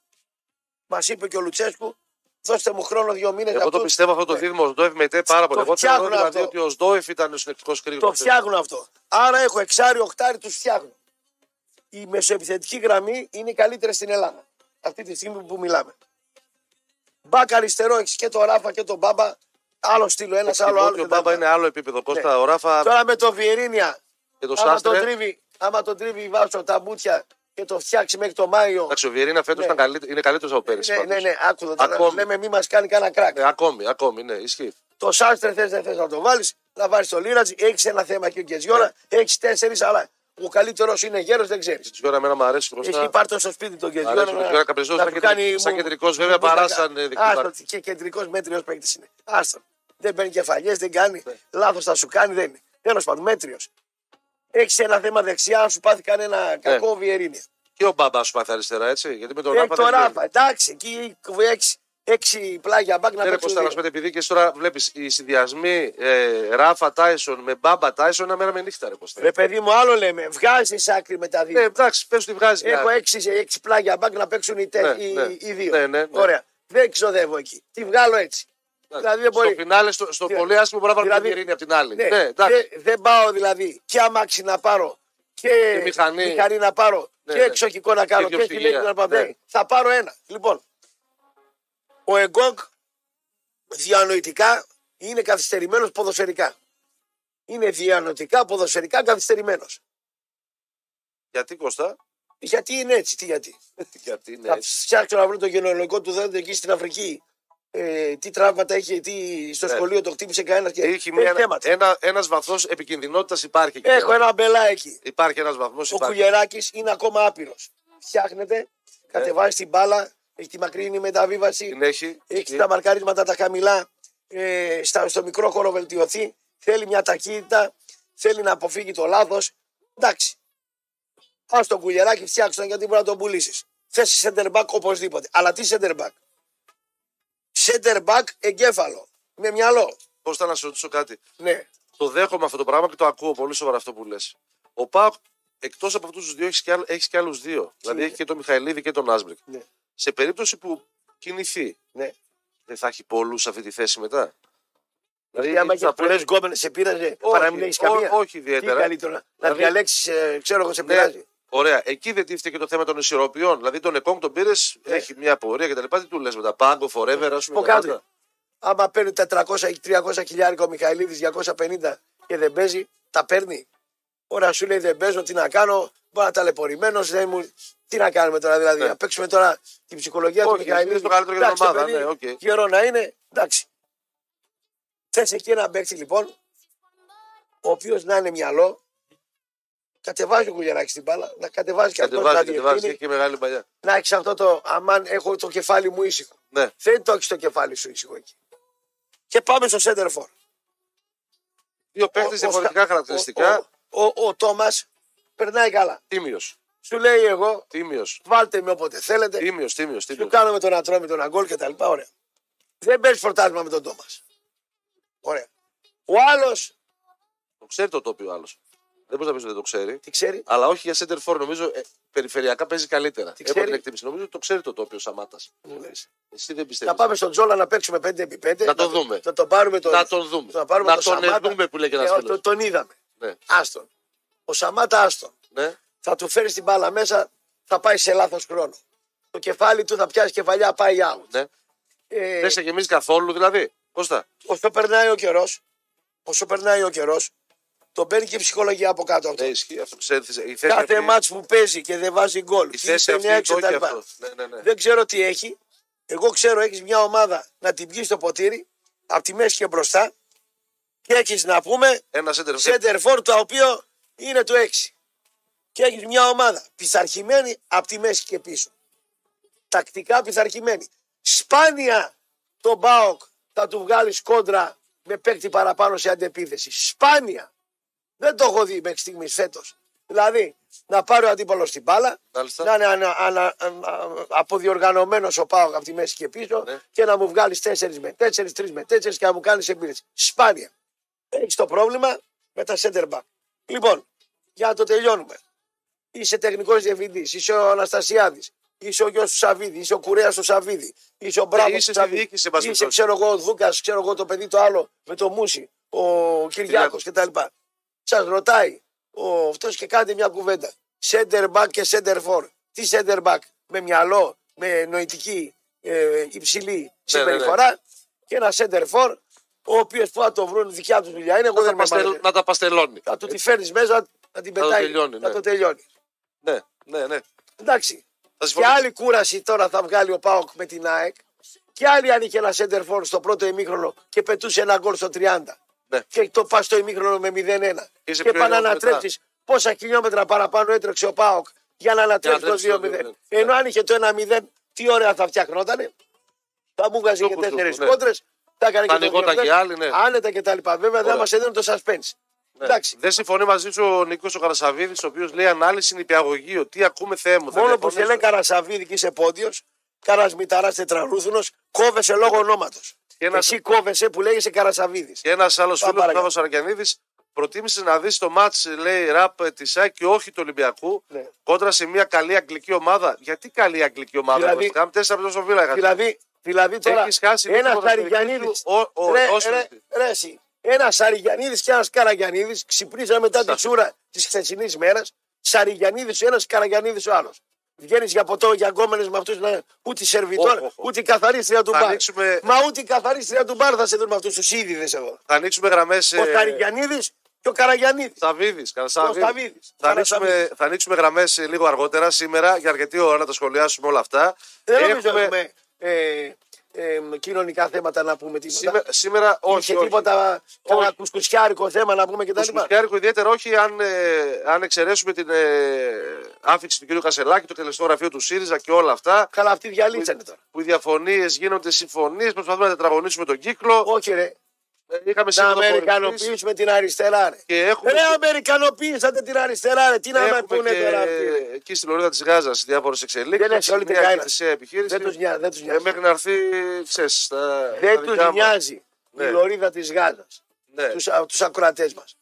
S2: μας είπε και ο Λουτσέσκου, δώστε μου χρόνο δύο μήνες.
S1: Εγώ το πιστεύω αυτό το δίδυμο ο Σντόεφ με ΤΕ πάρα πολύ.
S2: Το
S1: Εγώ θεωρώ
S2: φτιάχνω
S1: δηλαδή
S2: αυτό.
S1: ότι ο Σντόεφ ήταν ο συνεκτικό κρίκο.
S2: Το φτιάχνουν αυτό. Άρα έχω εξάρι, οχτάρι, τους φτιάχνω. Η μεσοεπιθετική γραμμή είναι η καλύτερη στην Ελλάδα. Αυτή τη στιγμή που μιλάμε. Μπακ αριστερό έχεις και τον Ράφα και τον Μπάμπα. Άλλο στυλ, ένας άλλο άλλο.
S1: Ο Μπάμπα είναι άλλο επίπεδο. Κώστα, ο Ράφα
S2: Τώρα με το Βιερίνια,
S1: και το
S2: άμα τον
S1: Σάστρε.
S2: τρίβει, άμα τον τρίβει βάζω τα μπούτια και το φτιάξει μέχρι το Μάιο.
S1: Εντάξει, ο Βιερίνα φέτος
S2: Ναι.
S1: είναι καλύτερος από πέρυσι.
S2: Ναι,
S1: πάντως.
S2: ναι, ναι, άκουδα τώρα.
S1: Ακόμη.
S2: Λέμε μη μας κάνει κανένα κράκ.
S1: Ε, ακόμη, ακόμη, ναι, ισχύει.
S2: Το Σάστρε θες δεν θες να το βάλεις, να βάλει το Λίρατζ. Έχεις ένα θέμα και ο Γκεζιόρα, έχεις τέσσερις, αλλά ο καλύτερος είναι γέρος, δεν ξέρεις.
S1: Τη Γιώργα, εμένα μου αρέσει μπροστά.
S2: Εσύ πάρ' το στο σπίτι τον
S1: Μ' αρέσει
S2: Κεζιόρα.
S1: ο Γιώργα Καπριζός, σαν κεντρικός- σαν κεντρικός, βέβαια, παρά σαν, ε, δεξιμπάκ.
S2: Άστο και κεντρικός μέτριος παίκτης είναι. Άστο. Δεν παίρνει κεφαλιές, δεν κάνει.
S1: Ναι.
S2: Λάθος θα σου κάνει, δεν είναι. Τέλος πάντων, μέτριος. Έχεις ένα θέμα δεξιά, αν σου πάθει
S1: Ναι.
S2: κανένα κακό βιερίνια.
S1: Και ο μπαμπά σου πάθει αριστερά, έτσι. Γιατί με τον
S2: Έχει
S1: Ράφα.
S2: το
S1: δεν
S2: Ράφα, εντάξει, εκεί έξι, έξι πλάγια μπακ να
S1: Ναι, ρε
S2: παίξουν.
S1: Κώστα, να
S2: δύο.
S1: σου πω, επειδή και εσύ τώρα βλέπεις οι συνδυασμοί ε, Ράφα Τάισον με μπάμπα Τάισον, ένα μέρα με νύχτα, ρε Κώστα.
S2: Ρε παιδί μου, άλλο λέμε. Βγάζεις άκρη με τα δύο.
S1: Ναι, εντάξει, πες τη βγάζει. μια.
S2: Έχω έξι, έξι πλάγια μπακ να παίξουν οι, τε,
S1: Ναι,
S2: οι,
S1: ναι.
S2: οι δύο.
S1: Ναι, ναι, ναι.
S2: Ωραία. Δεν ξοδεύω εκεί. Τι βγάλω έτσι. Δηλαδή δεν
S1: στο
S2: μπορεί.
S1: φινάλε, στο, στο
S2: Δηλαδή-
S1: πολύ άσχημο μπορεί να βάλει
S2: δηλαδή-
S1: την ειρήνη από την άλλη.
S2: Ναι,
S1: Ναι, εντάξει.
S2: δεν, δεν πάω δηλαδή και αμάξι να πάρω και,
S1: μηχανή.
S2: να πάρω
S1: Ναι,
S2: και
S1: ναι.
S2: εξοχικό να κάνω
S1: Και
S2: και,
S1: διοξυγεία,
S2: χιλιόμετρα να πάω.
S1: ναι.
S2: Δεν, Θα πάρω ένα. Λοιπόν, ο Εγκόγκ διανοητικά είναι καθυστερημένος ποδοσφαιρικά. Είναι διανοητικά ποδοσφαιρικά καθυστερημένος.
S1: Γιατί Κώστα;
S2: Γιατί είναι έτσι, τι γιατί.
S1: Γιατί είναι
S2: Θα
S1: έτσι.
S2: φτιάξω να βρω το γενολογικό του δέντρο εκεί στην Αφρική. Ε, τι τραύματα είχε, τι στο
S1: Ναι.
S2: σχολείο το χτύπησε κανένας και
S1: Έχει μια,
S2: θέματα.
S1: ένα, ένας βαθμός επικινδυνότητας υπάρχει. εκεί
S2: Έχω
S1: πέρα.
S2: ένα μπελά εκεί.
S1: Υπάρχει ένας βαθμός.
S2: Ο
S1: Υπάρχει.
S2: Κουλιεράκη είναι ακόμα άπειρος. Φτιάχνεται, κατεβάζει την μπάλα, έχει τη μακρινή μεταβίβαση,
S1: Την έχει.
S2: έχει τα μαρκαρίσματα τα χαμηλά, ε, στα, στο μικρό χώρο βελτιωθεί. Θέλει μια ταχύτητα, θέλει να αποφύγει το λάθος. Εντάξει. Α τον Κουλιεράκη φτιάξω γιατί μπορεί να τον πουλήσεις. Θες center back οπωσδήποτε. Αλλά τι center back; Center back εγκέφαλο. Με μυαλό.
S1: Κώστα να σου ρωτήσω κάτι;
S2: Ναι.
S1: Το δέχομαι αυτό το πράγμα και το ακούω πολύ σοβαρά αυτό που λες. Ο ΠΑΟΚ εκτός από αυτούς τους δύο έχεις και, άλλ- έχεις και άλλους δύο. Δηλαδή
S2: είναι;
S1: έχει και τον Μιχαηλίδη και τον Νάσμπεργκ.
S2: Ναι.
S1: Σε περίπτωση που κινηθεί,
S2: ναι.
S1: δεν θα έχει πολλούς σε αυτή τη θέση μετά;
S2: Δηλαδή, άμα
S1: θα
S2: έχει πολλές
S1: πρέπει-
S2: γκόμενες, σε πείραζε
S1: Όχι,
S2: παρά να μην έχεις
S1: ό-
S2: καμία.
S1: όχι
S2: Τι
S1: ιδιαίτερα.
S2: καλύτερο να- να
S1: Δηλαδή-
S2: διαλέξει, ξέρω εγώ, σε
S1: Ναι,
S2: πειράζει.
S1: Ωραία. Εκεί δεν τίθεται και το θέμα των ισορροπιών. Δηλαδή τον Εκόνγκ τον πήρες,
S2: Ναι.
S1: έχει μια πορεία κτλ. Τι του λες μετά, Πάγκο, Forever, ας πούμε.
S2: πω
S1: τα
S2: κάτι.
S1: πάντα.
S2: Άμα παίρνει 400 ή 300 χιλιάρικα ο Μιχαηλίδης 250 και δεν παίζει, τα παίρνει. Ωραία, σου λέει δεν παίζω, τι να κάνω. Μπορεί να ταλαιπωρημένος, δεν μου. Τι να κάνουμε τώρα, δηλαδή,
S1: Ναι.
S2: να παίξουμε τώρα την ψυχολογία του
S1: Όχι,
S2: Μιχαηλίδη.
S1: είναι το καλύτερο για την
S2: Εντάξει, το
S1: ομάδα,
S2: παιδί,
S1: ναι, οκ.
S2: Γερό να είναι, εντάξει. Θες εκεί ένα παίκτη λοιπόν, ο οποίος να είναι μυαλό, κατεβάζει ο Κουλιαράκη την μπάλα, να κατεβάζει και αυτός να
S1: Κατεβάζει, κατεβάζει,
S2: διευθύνει,
S1: έχει και μεγάλη παλιά.
S2: να έχεις αυτό το αμάν έχω το κεφάλι μου ήσυχο.
S1: Ναι.
S2: Δεν το έχεις το κεφάλι σου ήσυχο εκεί. Και πάμε στο center for.
S1: Δύο παίχτε διαφορετικά χαρακτηριστικά.
S2: Ο, ο, ο, Τόμας περνάει καλά.
S1: Τίμιος.
S2: Σου λέει εγώ,
S1: Τίμιος.
S2: βάλτε με όποτε θέλετε.
S1: Τίμιος, τίμιος,
S2: Σου
S1: τίμιος.
S2: κάνουμε τον ατρόμη, τον αγκόλ κτλ. Ωραία. Δεν παίζει φορτάσμα με τον Τόμας. Ωραία. Ο άλλος,
S1: Το ξέρει το τοπίο άλλος. Δεν μπορείς να πεις ότι δεν το ξέρει.
S2: τι ξέρει,
S1: Αλλά όχι για center for, νομίζω ε, περιφερειακά παίζει καλύτερα.
S2: Τι
S1: Έχω
S2: ξέρει;
S1: την εκτίμηση. Νομίζω ότι το ξέρει το τοπίο Σαμάτας.
S2: μου λες.
S1: Εσύ δεν πιστεύεις.
S2: Θα πάμε στον Τζόλα να παίξουμε 5x5.
S1: Να το δούμε.
S2: Θα τον πάρουμε τον,
S1: Να τον δούμε.
S2: Θα πάρουμε
S1: Να
S2: τον,
S1: τον
S2: Σαμάτα.
S1: δούμε που λέει και ένας
S2: Ε,
S1: φίλος.
S2: τον- Τον είδαμε.
S1: Ναι.
S2: Άστον. Ο Σαμάτα άστον.
S1: Ναι.
S2: θα του φέρεις την μπάλα μέσα, θα πάει σε λάθος χρόνο. Το κεφάλι του θα πιάσει κεφαλιά, πάει out.
S1: ναι.
S2: Ε,
S1: Δεν σε γεμίζει καθόλου δηλαδή. Κώστα.
S2: όσο περνάει ο καιρός, όσο περνάει ο καιρός, τον παίρνει και η ψυχολογία από κάτω αυτό.
S1: Ναι, ισχύει αυτό. Ξέρεις, η θέση
S2: Κάθε
S1: αυτή-
S2: μάτς που παίζει και δεν βάζει γκολ.
S1: Η θέση αυτή
S2: είναι έξω
S1: το έχει
S2: κτλ.
S1: αυτό. Ναι, ναι, ναι.
S2: Δεν ξέρω τι έχει. Εγώ ξέρω έχεις μια ομάδα να την πιεις στο ποτήρι, από τη μέση και μπροστά, και έχεις να πούμε
S1: Ένα center for.
S2: center for το οποίο είναι το 6. Και έχεις μια ομάδα πειθαρχημένη από τη μέση και πίσω. Τακτικά πειθαρχημένη. Σπάνια το Μπάοκ θα του βγάλεις κόντρα με παίκτη παραπάνω σε αντεπίθεση. Σπάνια. Δεν το έχω δει μέχρι στιγμής φέτος. Δηλαδή να πάρει ο αντίπαλο την μπάλα,
S1: Μάλιστα.
S2: να είναι ανα, ανα, ανα, αποδιοργανωμένος ο Πάοκ από τη μέση και πίσω
S1: Ναι.
S2: και να μου βγάλεις 4 με 4, 3 με 4 και να μου κάνεις επίθεση. Σπάνια. Έχεις το πρόβλημα με τα center back. Λοιπόν, για να το τελειώνουμε. Είσαι τεχνικός διευθυντής, είσαι ο Αναστασιάδης, είσαι ο γιος του Σαββίδη, είσαι ο κουρέας του Σαββίδη, είσαι ο Μπράβος
S1: Ε, είσαι
S2: του
S1: στη
S2: Σαββίδη.
S1: διοίκηση, εν πάση
S2: Είσαι,
S1: περιπτώσει.
S2: ξέρω εγώ, ο Δούκας, ξέρω εγώ το παιδί το άλλο με το Μούση, ο Κυριάκος κτλ. Σας ρωτάει ο, αυτός και κάντε μια κουβέντα. Center back και center for. Τι center back, με μυαλό, με νοητική ε, υψηλή
S1: ναι,
S2: συμπεριφορά και ένα center for, ο οποίος που θα το βρουν δικιά τους δουλειά είναι. Εγώ
S1: Να
S2: δεν
S1: τα,
S2: με
S1: παστελ-
S2: μάθω.
S1: να τα παστελώνει.
S2: Θα του τη φέρνεις μέσα, να την
S1: το
S2: πετάει.
S1: τελειώνει,
S2: να
S1: ναι.
S2: το τελειώνει.
S1: Ναι, ναι, ναι.
S2: Εντάξει.
S1: Θα
S2: Και
S1: συμφωνήσω.
S2: άλλη κούραση τώρα θα βγάλει ο Πάοκ με την ΑΕΚ. Και άλλη αν είχε ένα center for στο πρώτο ημίχρονο και πετούσε ένα γκολ στο 30.
S1: Ναι.
S2: Και το πας στο ημίχρονο με 0-1.
S1: Είσαι
S2: Και
S1: πιο
S2: πάνε να
S1: ενός μετά.
S2: ανατρέψει πόσα χιλιόμετρα παραπάνω έτρεξε ο Πάοκ για να ανατρέψει το
S1: τρέξει το
S2: 2-0.
S1: 2-0.
S2: Ενώ αν είχε το 1-0, τι ωραία θα φτιαχνότανε. Θα μου βγάζει
S1: Του
S2: και
S1: κουτού,
S2: τέσσερις
S1: ναι.
S2: κόντρες. Θα έκανε
S1: Θα
S2: και το
S1: ανοιγόταν
S2: 2-0,
S1: και άλλοι, ναι.
S2: Άνετα και τα λοιπά. Βέβαια δεν
S1: Ωραία.
S2: μας έδινε το suspense.
S1: Ναι.
S2: Εντάξει.
S1: Δεν συμφωνεί μαζί σου ο Νίκος ο Καρασαβίδης, ο οποίος λέει ανάλυση νηπιαγωγείο. Τι ακούμε, Θεέ μου. θα
S2: Μόνο που σε
S1: διαφωνήσω.
S2: λέει Καρασαβίδη και είσαι πόντιος, Κάρα Μηταράς τετραρούθουνος, κόβεσαι λόγω ονόματος.
S1: Και ένας-
S2: Εσύ κόβεσαι που λέγεσαι Καρασαβίδης.
S1: Και ένας άλλος φίλος, ο
S2: παρακάτω.
S1: Θάβο Αργιανίδη, προτίμησε να δεις το μάτς, λέει ραπ τη ΣΑΚ και όχι του Ολυμπιακού
S2: Ναι.
S1: κόντρα σε μια καλή αγγλική ομάδα. Γιατί καλή αγγλική ομάδα,
S2: Δηλαδή-
S1: δηλαδή, Κάμ, τέσσερα από τόσο φύλακα.
S2: Δηλαδή, δηλαδή τώρα
S1: Έχεις χάσει
S2: ένας
S1: λίγο
S2: Σαριγιανίδης.
S1: ποδοσφαιριστή του, ο- ο-
S2: Ρε,
S1: όσοι-
S2: ρε, ρε, εσύ. Ένας Σαριγιανίδης και ένας Καραγιανίδης ξυπνήσαν μετά τη
S1: Σας-
S2: τσούρα της χθεσινής μέρας. Σαριγιανίδης ο ένας, Καραγιανίδης ο άλλος. Βγαίνεις για ποτό για γκόμενες με αυτούς, ούτε σερβιτόρ,
S1: Οχ, οχ, οχ.
S2: ούτε η καθαρίστρια του
S1: Θα
S2: μπαρ.
S1: ανοίξουμε-
S2: Μα ούτε η καθαρίστρια του μπαρ θα σε δουν με αυτούς τους είδηδε εδώ.
S1: Θα ανοίξουμε γραμμές.
S2: Ο Σαριγιανίδη και ο Καραγιανίδης.
S1: Σαββίδη,
S2: Ο Σταβίδης.
S1: Θα ανοίξουμε, θα ανοίξουμε γραμμές λίγο αργότερα σήμερα για αρκετή ώρα να τα σχολιάσουμε όλα αυτά.
S2: Δεν νομίζω
S1: Έχουμε-
S2: έχουμε ε, ε, κοινωνικά θέματα να πούμε τίποτα.
S1: Σήμερα, σήμερα όχι.
S2: Είχε
S1: όχι.
S2: τίποτα κανένα
S1: Όχι.
S2: κουσκουσιάρικο θέμα να πούμε και τα
S1: Το
S2: λοιπά.
S1: Σκουσκιάρικο ιδιαίτερα όχι αν, ε, αν εξαιρέσουμε την ε, άφηξη του κ. Κασελάκη, το τελεστό γραφείο του ΣΥΡΙΖΑ και όλα αυτά.
S2: Καλά, αυτοί διαλύσανε τώρα.
S1: Που οι διαφωνίες γίνονται συμφωνίες, προσπαθούμε να τετραγωνίσουμε τον κύκλο.
S2: Όχι, ρε.
S1: Ε, Είχαμε
S2: Να
S1: σύμφωνο
S2: αμερικανοποιήσουμε την αριστερά, ρε.
S1: Και έχουμε,
S2: Ρε, αμερικανοποιήσατε την αριστερά, ρε. Τι να με
S1: έχουμε
S2: πούνε
S1: και
S2: τώρα αυτοί. ρε.
S1: εκεί στη Λωρίδα της Γάζας διάφορες εξελίξεις.
S2: Δεν έχει όλη την
S1: μια
S2: καένα.
S1: χερσαία επιχείρηση.
S2: Δεν τους νοιάζει. Δεν τους
S1: Ε,
S2: νοιάζει.
S1: μέχρι να έρθει, ξέρεις, τα, τα
S2: Δεν
S1: δικά
S2: τους
S1: μας.
S2: νοιάζει
S1: Ναι.
S2: η λωρίδα της Γάζας.
S1: Ναι,
S2: Τους ακροατές μας.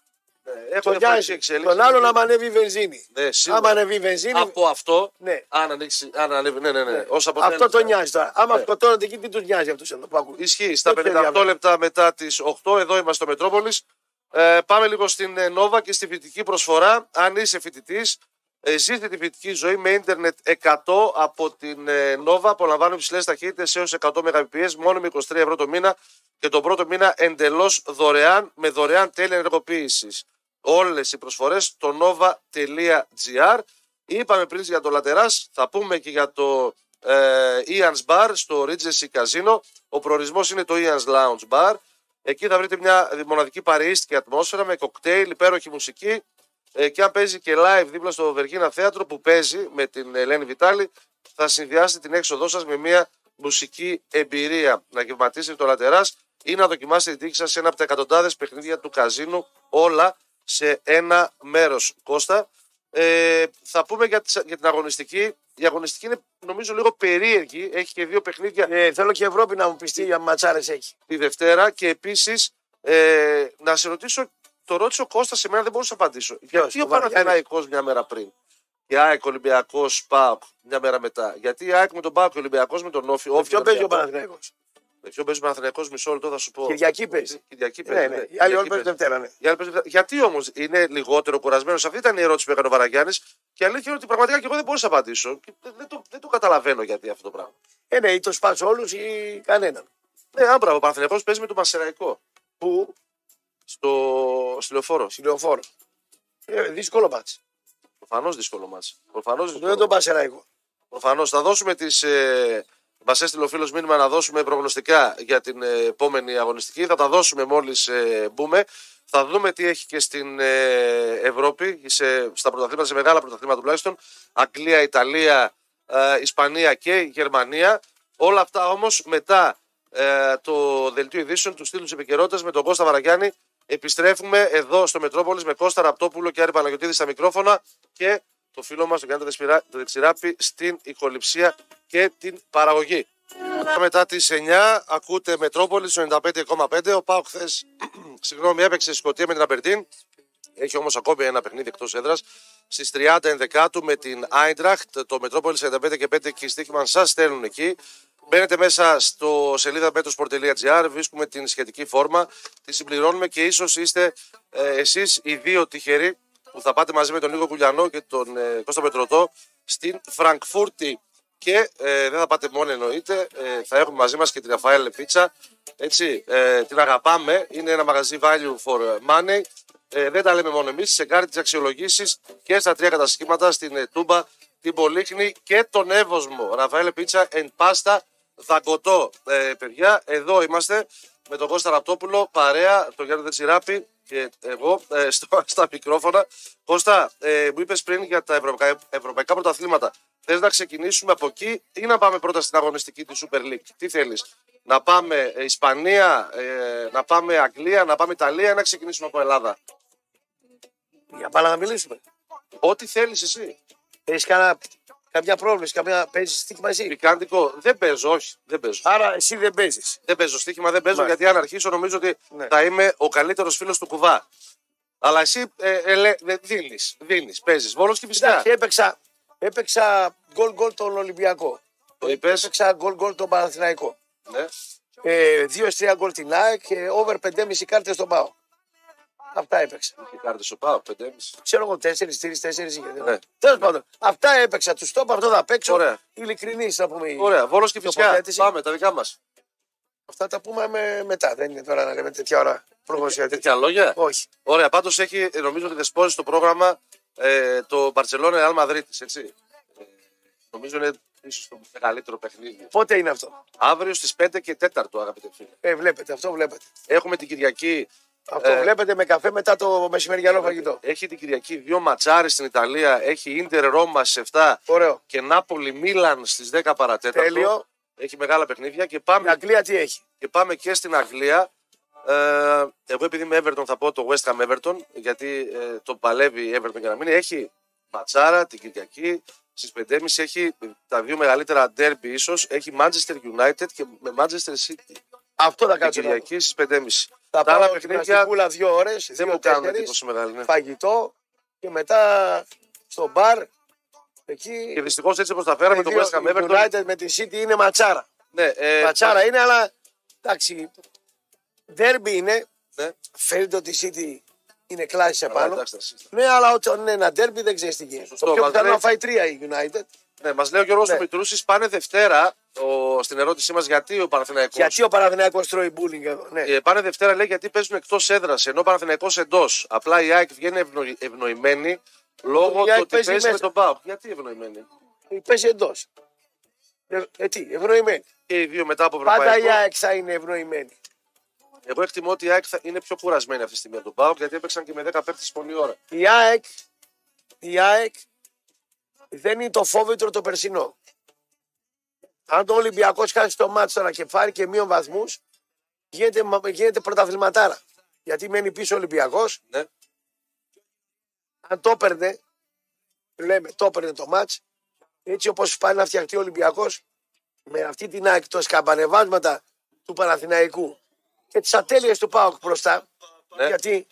S1: Ναι.
S2: Τον
S1: Έχουμε διαφορετική
S2: νοιάζει.
S1: εξέλιξη.
S2: Τον άλλον άμα ανέβει η βενζίνη.
S1: Ναι, σίγουρα.
S2: Άμα ανέβει η βενζίνη.
S1: Από αυτό,
S2: Ναι.
S1: αν ανοίξει, αν ανέβει, ναι, ναι, ναι. Ως
S2: Αυτό
S1: αποτέλεσμα.
S2: τον νοιάζει τώρα. Άμα
S1: Ναι.
S2: σκοτώνονται εκεί, τι τους νοιάζει αυτούς εδώ που ακούνε.
S1: Ισχύει. Στα
S2: Δεν
S1: 58
S2: ξέρει,
S1: λεπτά μετά τις 8, εδώ είμαστε στο Μετρόπολης. Ε, πάμε λίγο στην ε, Νόβα και στη φοιτητική προσφορά. Αν είσαι φοιτητής, ε, ζήστε τη φοιτητική ζωή με ίντερνετ 100 από την ε, Νόβα. Απολαμβάνουν υψηλές ταχύτητες έως 100 Mbps μόνο με 23 ευρώ το μήνα και τον πρώτο μήνα εντελώς δωρεάν με δωρεάν τέλεια ενεργοποίησης. Όλες οι προσφορές στο nova.gr. Είπαμε πριν για το Λατεράς, θα πούμε και για το ε, Ian's Bar στο Regency Casino. Ο προορισμός είναι το Ian's Lounge Bar. Εκεί θα βρείτε μια μοναδική παρείστικη ατμόσφαιρα με κοκτέιλ, υπέροχη μουσική ε, και αν παίζει και live δίπλα στο Βεργίνα Θέατρο που παίζει με την Ελένη Βιτάλη θα συνδυάσετε την έξοδό σας με μια μουσική εμπειρία. Να γευματίσετε το Λατεράς ή να δοκιμάσετε την τύχη σας σε ένα από τα εκατοντάδες παιχνίδια του καζίνου όλα σε ένα μέρος. Κώστα, ε, θα πούμε για, τις- για την αγωνιστική. Η αγωνιστική είναι νομίζω λίγο περίεργη. Έχει και δύο παιχνίδια
S2: Ε, θέλω και Ευρώπη να μου πει τι για ματσάρες έχει.
S1: τη Δευτέρα και επίσης ε, να σε ρωτήσω, το ρώτησε ο Κώστας σε μένα, δεν μπορούσα να απαντήσω. Γιατί ο
S2: ο Βαριάννης;
S1: Παναθηναϊκός μια μέρα πριν. Και ΑΕΚ Ολυμπιακός ΠΑΟΚ μια μέρα μετά. Γιατί η ΑΕΚ με τον ΠΑΟΚ και ο Ολυμπιακός με τον Όφη.
S2: Με
S1: Όφη
S2: ποιος παίζει ο
S1: Ολυμπιακός.
S2: Παναθηναϊκός.
S1: Με ποιο παίζει ο Παναθηναϊκός, μισό λεπτό θα σου πω.
S2: Κυριακή παίζει.
S1: Κυριακή
S2: Ναι,
S1: παίζει.
S2: ναι.
S1: ναι.
S2: Οι άλλοι όλοι
S1: Κυριακή
S2: παίζουν
S1: παίζει.
S2: Δευτέρα, ναι.
S1: Οι άλλοι παίζουν Δευτέρα. Γιατί όμως είναι λιγότερο κουρασμένος, αυτή ήταν η ερώτηση που έκανε ο Βαραγιάννης. Και η αλήθεια είναι ότι πραγματικά και εγώ δεν μπορούσα να απαντήσω. Και δεν, δεν το, δεν το καταλαβαίνω γιατί αυτό το πράγμα.
S2: Ε, ναι, ή το σπάς όλους ή κανέναν.
S1: Ναι, α μπράβο, ο Παναθηναϊκός παίζει με τον Πανσερραϊκό.
S2: Που
S1: Στο, στο λεωφόρο.
S2: στη λεωφόρο. Ε, δύσκολο ματς.
S1: Προφανώς δύσκολο ματς. Προφανώς
S2: Δεν
S1: δύσκολο.
S2: τον πασέρα εγώ.
S1: Προφανώς. Θα δώσουμε τις... Ε, Μας έστειλε ο φίλος μήνυμα να δώσουμε προγνωστικά για την ε, επόμενη αγωνιστική. Θα τα δώσουμε μόλις ε, μπούμε. Θα δούμε τι έχει και στην ε, Ευρώπη, σε, στα πρωταθλήματα, σε μεγάλα πρωταθλήματα τουλάχιστον. Αγγλία, Ιταλία, ε, Ισπανία και Γερμανία. Όλα αυτά όμως μετά ε, το δελτίο ειδήσεων του στήλου της επικαιρότητας με τον Κώστα Βαραγιάννη. Επιστρέφουμε εδώ στο Μετρόπολης με Κώστα Ραπτόπουλο και Άρη Παναγιωτήδη στα μικρόφωνα και το φίλο μας, τον Γιάννη Δεσπιρά- Δεξιράπη, στην ηχοληψία και την παραγωγή. Μετά τις 9 ακούτε Μετρόπολη στο 95,5. Ο Πάο χθες, συγγνώμη, έπαιξε στη Σκωτία με την Απερτίν. Έχει όμως ακόμη ένα παιχνίδι εκτός έδρας. Στις 30 ενδεκάτου με την Άιντραχτ, το Μετρόπολη 45 και 5 και η Στίχημαν σας στέλνουν εκεί. Μπαίνετε μέσα στο σελίδα metrosport.gr, βρίσκουμε την σχετική φόρμα, τη συμπληρώνουμε και ίσως είστε ε, εσείς οι δύο τυχεροί που θα πάτε μαζί με τον Νίκο Κουλιανό και τον ε, Κώστα Πετρωτό στην Φραγκφούρτη. Και ε, δεν θα πάτε μόνο εννοείται, ε, θα έχουμε μαζί μας και την Ραφαέλ Πίτσα. Έτσι, ε, την αγαπάμε, είναι ένα μαγαζί value for money. Ε, δεν τα λέμε μόνο εμείς, σε κάνει τις αξιολογήσεις και στα τρία κατασκήματα στην ε, Τούμπα, την Πολύχνη και τον Εύωσμο. Ραφαέλ Πίτσα εν πάστα δαγκωτό. Ε, παιδιά, εδώ είμαστε με τον Κώστα Ραπτόπουλο, παρέα, τον Γιάννη Δετσιράπη και εγώ ε, στο, στα μικρόφωνα. Κώστα, ε, μου είπες πριν για τα ευρωπαϊκά, ευρωπαϊκά πρωταθλήματα. Θες να ξεκινήσουμε από εκεί ή να πάμε πρώτα στην αγωνιστική της Super League; Τι θέλεις, να πάμε ε, Ισπανία, ε, να πάμε Αγγλία, να πάμε Ιταλία ή να ξεκινήσουμε από Ελλάδα;
S2: Για πάμε να μιλήσουμε.
S1: Ό,τι θέλεις εσύ.
S2: Έχεις κανένα, καμιά πρόβληση, καμιά παίζεις στοίχημα εσύ;
S1: Πικάντικο, δεν παίζω, όχι, δεν παίζω.
S2: Άρα εσύ δεν παίζεις.
S1: Δεν παίζω στοίχημα, δεν παίζω
S2: Μάλιστα.
S1: γιατί αν αρχίσω νομίζω ότι
S2: Ναι.
S1: θα είμαι ο καλύτερος φίλος του κουβά. Αλλά εσύ ε, ε, λέ- ε, δίνεις, δίνεις, παίζεις. Βόλος και φυσικά.
S2: Εντάξει, έπαιξα, έπαιξα γκολ γκολ τον Ολυμπιακό.
S1: Το είπες.
S2: Έπαιξα γκολ γκολ τον Παναθηναϊκό.
S1: Ναι.
S2: Ε, 2-3 γκολ την ΑΕΚ και over 5,5 κάρτες στον Πάο. Αυτά έπαιξα.
S1: Είχε κάρτες ο Πάο, 5,5.
S2: Ξέρω εγώ 4, 3, 4 είχε.
S1: Ναι.
S2: Τέλος πάντων, αυτά έπαιξα. Τους τόπου αυτό θα παίξω.
S1: Ωραία.
S2: Ειλικρινής θα πούμε.
S1: Ωραία, Βόλος και φυσικά.
S2: Τοποθέτηση.
S1: Πάμε, τα δικά μας.
S2: Αυτά τα πούμε με, μετά. Δεν είναι τώρα να λέμε τέτοια ώρα προγνωσιακά.
S1: Τέτοια λόγια;
S2: Όχι.
S1: Ωραία, πάντως έχει, ε, νομίζω ότι δεσπόζει το πρόγραμμα ε, το Barcelona Real Madrid, έτσι. Ε, νομίζω είναι ίσως το μεγαλύτερο παιχνίδι.
S2: Πότε είναι αυτό;
S1: Αύριο στις 5 και 4 αγαπητέ φίλε.
S2: Ε, βλέπετε, αυτό βλέπετε.
S1: Έχουμε την Κυριακή
S2: Αυτό
S1: Ε,
S2: βλέπετε με καφέ μετά το μεσημεριανό φαγητό.
S1: Έχει την Κυριακή δύο ματσάρες στην Ιταλία. Έχει Ίντερ Ρώμα στις 7
S2: Ωραίο.
S1: και Νάπολη Μίλαν στις 10 παρατέταρτο.
S2: Τέλειο.
S1: Έχει μεγάλα παιχνίδια και
S2: Η
S1: πάμε,
S2: Αγγλία τι έχει;
S1: και πάμε και στην Αγγλία. Ε, εγώ επειδή είμαι Everton θα πω το West Ham Everton γιατί ε, το παλεύει η Everton για να μείνει. Έχει ματσάρα την Κυριακή στις 5.30 έχει τα δύο μεγαλύτερα derby ίσως. Έχει Manchester United και με Manchester City.
S2: Αυτό θα
S1: Την
S2: κάτσω. να δω.
S1: Κυριακή στις 5.30.
S2: Θα
S1: Τα άλλα
S2: πάω
S1: παιχνίδια
S2: γυμναστικούλα δύο ώρες.
S1: δεν μου κάνουν εντύπωση μεγάλη. Ναι.
S2: Φαγητό και μετά στο μπαρ.
S1: Και
S2: Εκεί.
S1: δυστυχώς έτσι όπως τα φέραμε,
S2: οι
S1: το
S2: δύο-
S1: West Ham
S2: η
S1: Everton.
S2: United με τη City είναι ματσάρα.
S1: Ναι, ε,
S2: Ματσάρα είναι, αλλά εντάξει. Δέρμπι είναι.
S1: Ναι.
S2: Φαίνεται ότι η City είναι κλάση
S1: Καλά,
S2: επάνω.
S1: εντάξει, τα σύστημα.
S2: Ναι, αλλά όταν είναι ένα ντέρμπι δεν ξέρεις τι γίνεται.
S1: Σωστό,
S2: Το πιο
S1: μας
S2: πιθανό
S1: λέει-
S2: να φάει τρία η United.
S1: Ναι, μας λέει ο Γιώργος
S2: Ναι.
S1: ναι. Μητρούση πάνε Δευτέρα ο, στην ερώτησή μας γιατί ο Παναθηναϊκός
S2: Γιατί ο Παναθηναϊκός τρώει μπούλινγκ εδώ. Ναι.
S1: Ε, πάνε Δευτέρα λέει γιατί παίζουν εκτός έδρας ενώ ο Παναθηναϊκός εντός. Απλά η ΑΕΚ βγαίνει ευνοη, ευνοημένη λόγω
S2: Η
S1: του
S2: ΑΕΚ
S1: ότι
S2: παίζει
S1: παίζει με
S2: μέσα.
S1: τον ΠΑΟΚ. Γιατί ευνοημένη;
S2: Παίζει εντός. Ε, ε, τι, ευνοημένη.
S1: Και οι δύο μετά από
S2: Πάντα
S1: ευρωπαϊκό.
S2: η ΑΕΚ θα είναι ευνοημένη.
S1: Εγώ εκτιμώ ότι η ΑΕΚ θα είναι πιο κουρασμένη αυτή τη στιγμή από τον ΠΑΟΚ γιατί έπαιξαν και με 10 παίχτε πολλή ώρα.
S2: Η ΑΕΚ, η ΑΕΚ δεν είναι το φόβητρο το περσινό. Αν το Ολυμπιακός χάσει το μάτσο τώρα και πάρει και μείον βαθμούς, γίνεται, μα- γίνεται πρωταθληματάρα. Γιατί μένει πίσω ο Ολυμπιακός.
S1: Ναι.
S2: Αν το έπαιρνε, λέμε το έπαιρνε το μάτς, έτσι όπως πάει να φτιαχτεί ο Ολυμπιακός, με αυτή την ΑΕΚ, τα σκαμπανεβάσματα του Παναθηναϊκού και τις ατέλειες του ΠΑΟΚ μπροστά,
S1: Ναι.
S2: γιατί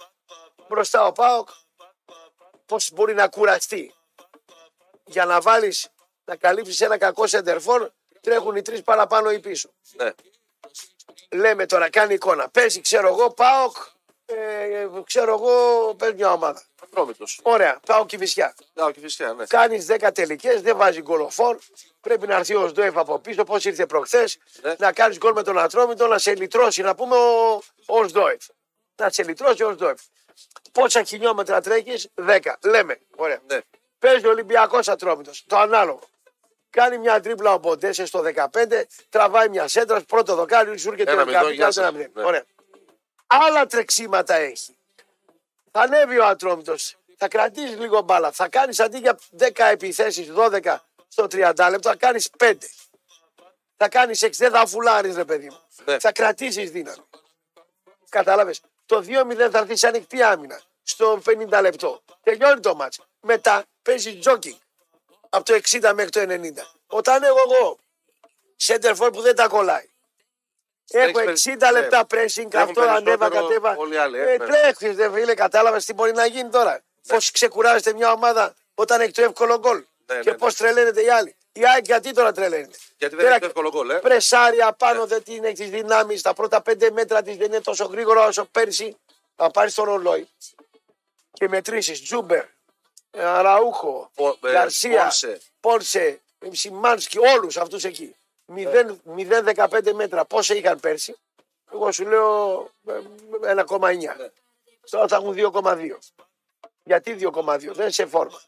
S2: μπροστά ο ΠΑΟΚ πώς μπορεί να κουραστεί. Για να βάλεις, να καλύψεις ένα κακό σεντερφόρ, τρέχουν οι τρεις παραπάνω ή πίσω.
S1: ναι.
S2: Λέμε τώρα, κάνει εικόνα. Παίζει, ξέρω εγώ, ΠΑΟΚ, ε, ξέρω εγώ, παίζει μια ομάδα.
S1: Ατρόμητο.
S2: Ωραία, ΠΑΟΚ και Βυσιά.
S1: Ναι, και φυσικά, ναι.
S2: Κάνεις 10 τελικές, δεν βάζει γκολοφόρ. Πρέπει να έρθει ο Σντόεφ από πίσω, πώς ήρθε προχθές.
S1: Ναι.
S2: Να κάνεις γκολ με τον Ατρόμητο, να σε λυτρώσει, να πούμε ο, ο Σντόεφ. Να σε λυτρώσει ο Σντόεφ. Πόσα χιλιόμετρα τρέχεις, 10. Λέμε. Ωραία.
S1: ναι.
S2: Παίζει ο Ολυμπιακός Ατρόμητος. Το ανάλογο. Κάνει μια τρίπλα ο Μποντέσε στο 15, τραβάει μια σέντρα, πρώτο δοκάρι, σου έρχεται
S1: Ένα
S2: ο
S1: μηδέν,
S2: Γκάμπι,
S1: γεια
S2: κάνει
S1: σας.
S2: ένα μηδέν.
S1: Ναι.
S2: Ωραία. Άλλα τρεξίματα έχει. Θα ανέβει ο Ατρόμητος. Θα κρατήσει λίγο μπάλα. Θα κάνεις αντί για 10 επιθέσεις, 12 στο 30 λεπτό, θα κάνεις 5. Θα κάνεις 6, δεν θα φουλάρεις, ρε παιδί μου.
S1: Ναι.
S2: Θα κρατήσεις δύναμη. Κατάλαβες. Το 2-0 θα έρθει σε ανοιχτή άμυνα στο 50 λεπτό. Τελειώνει το μάτς. Μετά παίζει τζόκινγκ από το 60 μέχρι το 90. Όταν έχω εγώ σέντερφορ που δεν τα κολλάει. Έχω
S1: Έχεις
S2: 60
S1: περι-
S2: λεπτά
S1: ναι.
S2: pressing,
S1: Τρέχουν
S2: αυτό ανέβα,
S1: περισσότερο
S2: κατέβα.
S1: όλοι οι άλλοι, ε,
S2: Ε,
S1: ναι.
S2: τρέχεις, δε φίλε, κατάλαβες τι μπορεί να γίνει τώρα. Πώς ξεκουράζεται μια ομάδα όταν έχει το εύκολο γκολ.
S1: Ναι,
S2: και
S1: ναι,
S2: πώς τρελαίνεται οι άλλοι. Η ΑΕΚ γιατί τώρα τρελαίνεται;
S1: Γιατί δεν
S2: Τώρα
S1: έχει το εύκολο γκολ, ε.
S2: Πρεσάρια πάνω δεν την έχει τις δυνάμεις. Τα πρώτα πέντε μέτρα της δεν είναι τόσο γρήγορα όσο πέρσι. Θα πάρεις το ρολόι και μετρήσεις Τζούμπερ, ε, Αραούχο,
S1: Πο- ε,
S2: Γκαρσία,
S1: Πόνσε.
S2: Πόνσε, Σιμάνσκι, όλους αυτούς εκεί. 0-15 μέτρα. Πόσα είχαν πέρσι; Εγώ σου λέω ε, 1,9.
S1: Ναι.
S2: Τώρα θα έχουν 2,2. Γιατί 2,2, δεν είναι σε φόρμα.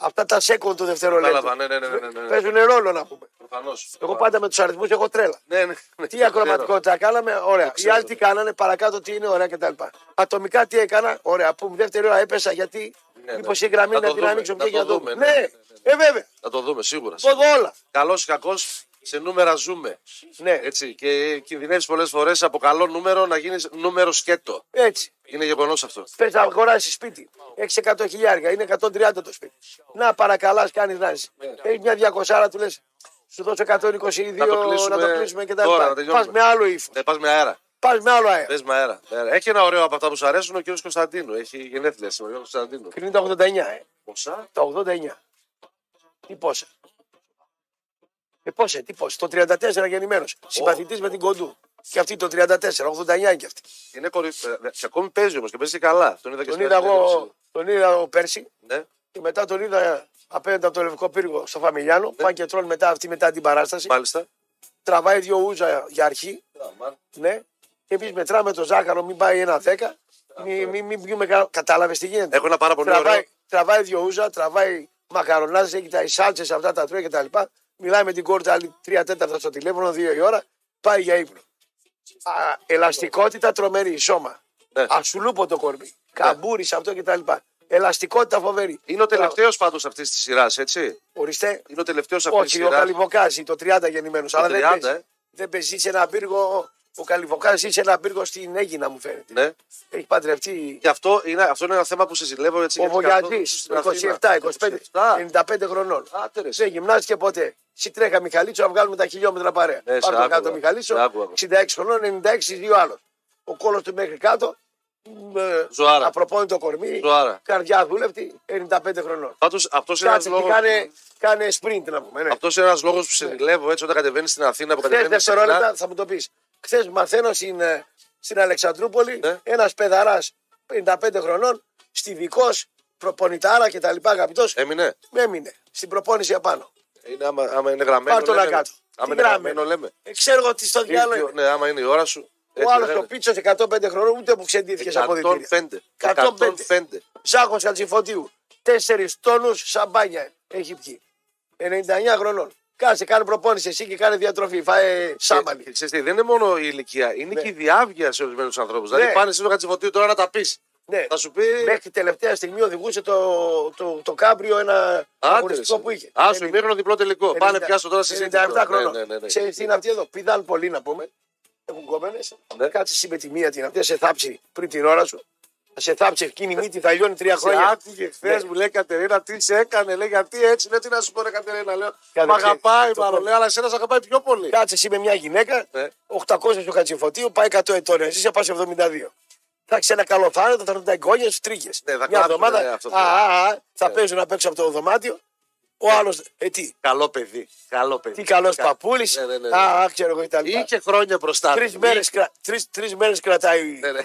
S2: Αυτά τα σέκον του δευτερολέπτου.
S1: Κατάλαβα, ναι, ναι, ναι, ναι, ναι, ναι.
S2: Παίζουν ρόλο να πούμε.
S1: Προφανώς.
S2: Εγώ πάντα με τους αριθμούς έχω τρέλα.
S1: Ναι, ναι, ναι,
S2: Τι
S1: το
S2: ακροματικότητα κάναμε, ωραία. Οι
S1: ξέρω.
S2: άλλοι τι κάνανε, παρακάτω τι είναι, ωραία κτλ. Ατομικά τι έκανα, ωραία. Που δεύτερη ώρα έπεσα γιατί.
S1: Ναι,
S2: Μήπως
S1: ναι.
S2: η γραμμή
S1: Θα
S2: να
S1: το
S2: την
S1: δούμε,
S2: ανοίξω
S1: θα
S2: και για
S1: το
S2: να το
S1: δούμε,
S2: δούμε.
S1: ναι,
S2: Ναι,
S1: ναι, ναι,
S2: ε, βέβαια.
S1: Θα το δούμε σίγουρα.
S2: Από όλα.
S1: Καλός ή κακός, σε νούμερα ζούμε.
S2: Ναι,
S1: Έτσι. Και κινδυνεύεις πολλές φορές από καλό νούμερο να γίνεις νούμερο σκέτο.
S2: έτσι.
S1: Είναι γεγονός αυτό.
S2: Πες να αγοράσεις σπίτι. Έχεις 100 χιλιάρια, είναι 130 το σπίτι. Να παρακαλάς, κάνεις δράση. Έχεις μια 200 του λες, σου δώσω 122
S1: Ναι. Να το κλείσουμε
S2: να το κλείσουμε και τα
S1: τώρα, να
S2: λοιπά.
S1: τελειώνουμε.
S2: Πας με άλλο ύφος.
S1: Ναι, πας με αέρα.
S2: Πας με άλλο αέρα.
S1: Πες με αέρα. με αέρα. Έχει ένα ωραίο από αυτά που σου αρέσουν ο κ. Κωνσταντίνου. Έχει γενέθλια σήμερα. Ο κ. Κωνσταντίνου.
S2: Κρίνει το 89, ε.
S1: Ποσά.
S2: Το 89. Τι πόσα; Ε, πόσα, τι πόσα. Το 34 γεννημένο. Συμπαθητής με την κοντού. Και αυτή το 34, 89 είναι και αυτή.
S1: Είναι κορυφαίο. Και ακόμη παίζει όμως και παίζει καλά. Τον είδα και
S2: Τον
S1: στην
S2: είδα εγώ
S1: συνέντευξη.
S2: τον είδα εγώ πέρσι
S1: Ναι.
S2: και μετά τον είδα απέναντι από το Λευκό Πύργο στο Φαμιλιάνο. Πάνε και τρώνε μετά αυτή μετά την παράσταση.
S1: Μάλιστα.
S2: Τραβάει δύο ούζα για αρχή. Ναι. Και εμείς μετράμε το ζάχαρο, μην πάει ένα 10. Μην μη, μη πιούμε κα... Κατάλαβες τι γίνεται.
S1: Έχω ένα πάρα πολύ
S2: τραβάει,
S1: ωραίο.
S2: τραβάει δύο ούζα, τραβάει μακαρονάδε, έχει τα εισάλτσε αυτά τα τρώει κτλ. Μιλάει με την κόρτα άλλη τρία τέταρτα στο τηλέφωνο, δύο η ώρα, πάει για ύπνο. Α, ελαστικότητα τρομερή, σώμα.
S1: Ναι.
S2: Ασουλούπο το κορμί. Καμπούρι σε αυτό κτλ. Ελαστικότητα φοβερή.
S1: Είναι ο τελευταίος πάντως αυτής της σειράς, έτσι;
S2: Ορίστε.
S1: Είναι ο τελευταίος αυτής της
S2: Όχι, ο
S1: σειράς.
S2: Καλυβοκάζη, το 30 γεννημένος. Αλλά δεν
S1: 30,
S2: παίζει.
S1: ε.
S2: Δεν παίζει σε ένα πύργο. Ο Καλυβοκάζη σε ένα πύργο στην Έγινα, μου φαίνεται.
S1: Ναι.
S2: Έχεις παντρευτεί
S1: Και αυτό είναι, αυτό είναι ένα θέμα που συζηλεύω έτσι.
S2: ο
S1: γιατί καθόλου
S2: Βογιατή,
S1: στην Αθήνα.
S2: 27, 25,
S1: 27.
S2: 95 χρονών.
S1: Άντε ρε,
S2: Δεν γυμνάστηκε ποτέ. Συντρέχα Μιχαλίτσο να βγάλουμε τα χιλιόμετρα παρέα.
S1: Ναι, σε
S2: Πάρ' το
S1: άκουγα.
S2: κάτω Μιχαλίτσο,
S1: Σε άκουγα.
S2: 66 χρονών, 96 δύο άλλος. Ο κόλος του μέχρι κάτω. ε,
S1: Ζωάρα.
S2: Απροπόνητο κορμί.
S1: Ζωάρα.
S2: Καρδιά δούλευτη, 95 χρονών.
S1: Πάντως αυτός είναι ένας
S2: Κάτσε και
S1: λόγος,
S2: κάνε, κάνε sprint να πούμε. Ναι.
S1: αυτός είναι ένας λόγος που συζηλεύω έτσι όταν κατεβαίνεις στην Αθήνα που
S2: Χθε
S1: κατεβαίνεις
S2: δευτερόλεπτα
S1: συχνά.
S2: θα μου το πεις. Χθε μαθαίνω στην, ε, στην Αλεξανδρούπολη
S1: Ναι.
S2: ένας παιδαρά 55 χρονών, στιβικός, προπονητάρα κτλ. Αγαπητός,
S1: Έμεινε.
S2: έμεινε στην προπόνηση απάνω.
S1: Είναι, άμα, άμα είναι γραμμένο
S2: Πάρ' το
S1: λέμε.
S2: να κάτω.
S1: Άμα
S2: Τι
S1: είναι
S2: γράμμα.
S1: γραμμένο λέμε.
S2: Ε, ξέρω εγώ τι στο διάλογο
S1: Ήρθε ο-
S2: είναι.
S1: Ναι, άμα είναι η ώρα σου.
S2: Ο
S1: έτσι
S2: άλλος
S1: λένε.
S2: το πίτσο 105 χρονών ούτε που ξεντήθηκες σε αποδητήρια.
S1: 105.
S2: 105.
S1: 105.
S2: Ζάχος Χατζηφωτίου. Τέσσερις τόνους σαμπάνια έχει πιει. 99 χρονών. Κάτσε, κάνε προπόνηση εσύ και κάνε διατροφή. Φάε σάμπανι.
S1: Και, ξέρεις τι, δεν είναι μόνο η ηλικία, είναι
S2: Ναι.
S1: και η διάβγεια σε ορισμένους ανθρώπους.
S2: Ναι.
S1: Δηλαδή πάνε στο Χατζηφωτίου τώρα να τα πεις.
S2: Ναι.
S1: Θα σου πει.
S2: Μέχρι τελευταία στιγμή οδηγούσε το, το, το κάμπριο ένα
S1: Άντε,
S2: αγωνιστικό
S1: ρε,
S2: που είχε.
S1: Α, σου ημίχρονο διπλό τελικό. Πάνε
S2: 90
S1: πιάσω τώρα συζήτηση.
S2: 97 χρονών.
S1: Ναι, ναι, ναι, ναι.
S2: Ξέρεις τι είναι αυτή εδώ. Πηδάν πολύ να πούμε. Έχουν κόμενες.
S1: Ναι.
S2: Κάτσε εσύ με τη μία την αυτή. Θα σε θάψει πριν την ώρα σου. Θα σε θάψει εκείνη η μύτη, θα λιώνει τρία
S1: Σε
S2: χρόνια.
S1: άκουγε χθες,
S2: Ναι.
S1: μου λέει Κατερίνα, τι σε έκανε, λέει γιατί έτσι. Λέω τι να σου πω, ρε Κατερίνα, λέω.
S2: Κάνε
S1: Μ'
S2: τι,
S1: αγαπάει,
S2: το
S1: μάλλον,
S2: πω.
S1: λέει, αλλά εσένα σε αγαπάει πιο πολύ.
S2: Κάτσε εσύ με μια γυναίκα,
S1: Ναι.
S2: 800 στο Χατζηφωτίου, πάει 100 ετών. Εσύ σε πας 72. Θα έχεις ένα καλό θάνατο, θα έρθουν τα εγγόνια σου τρίχες.
S1: Ναι, θα
S2: μια
S1: κάψουν,
S2: εβδομάδα.
S1: ναι, αυτό
S2: α,
S1: το-
S2: α, α, θα παίζουν απ' έξω από το δωμάτιο. Ο άλλος, ε, τι,
S1: Καλό παιδί. Καλό παιδί.
S2: τι καλός
S1: Κα-
S2: παππούλης.
S1: Ναι, ναι, ναι, ναι.
S2: Α, α, ξέρω εγώ κτλ.
S1: Είχε χρόνια μπροστά.
S2: Τρεις
S1: του.
S2: μέρες
S1: Είχε-
S2: κρα... τρεις, τρεις μέρες κρατάει.
S1: Ναι, ναι.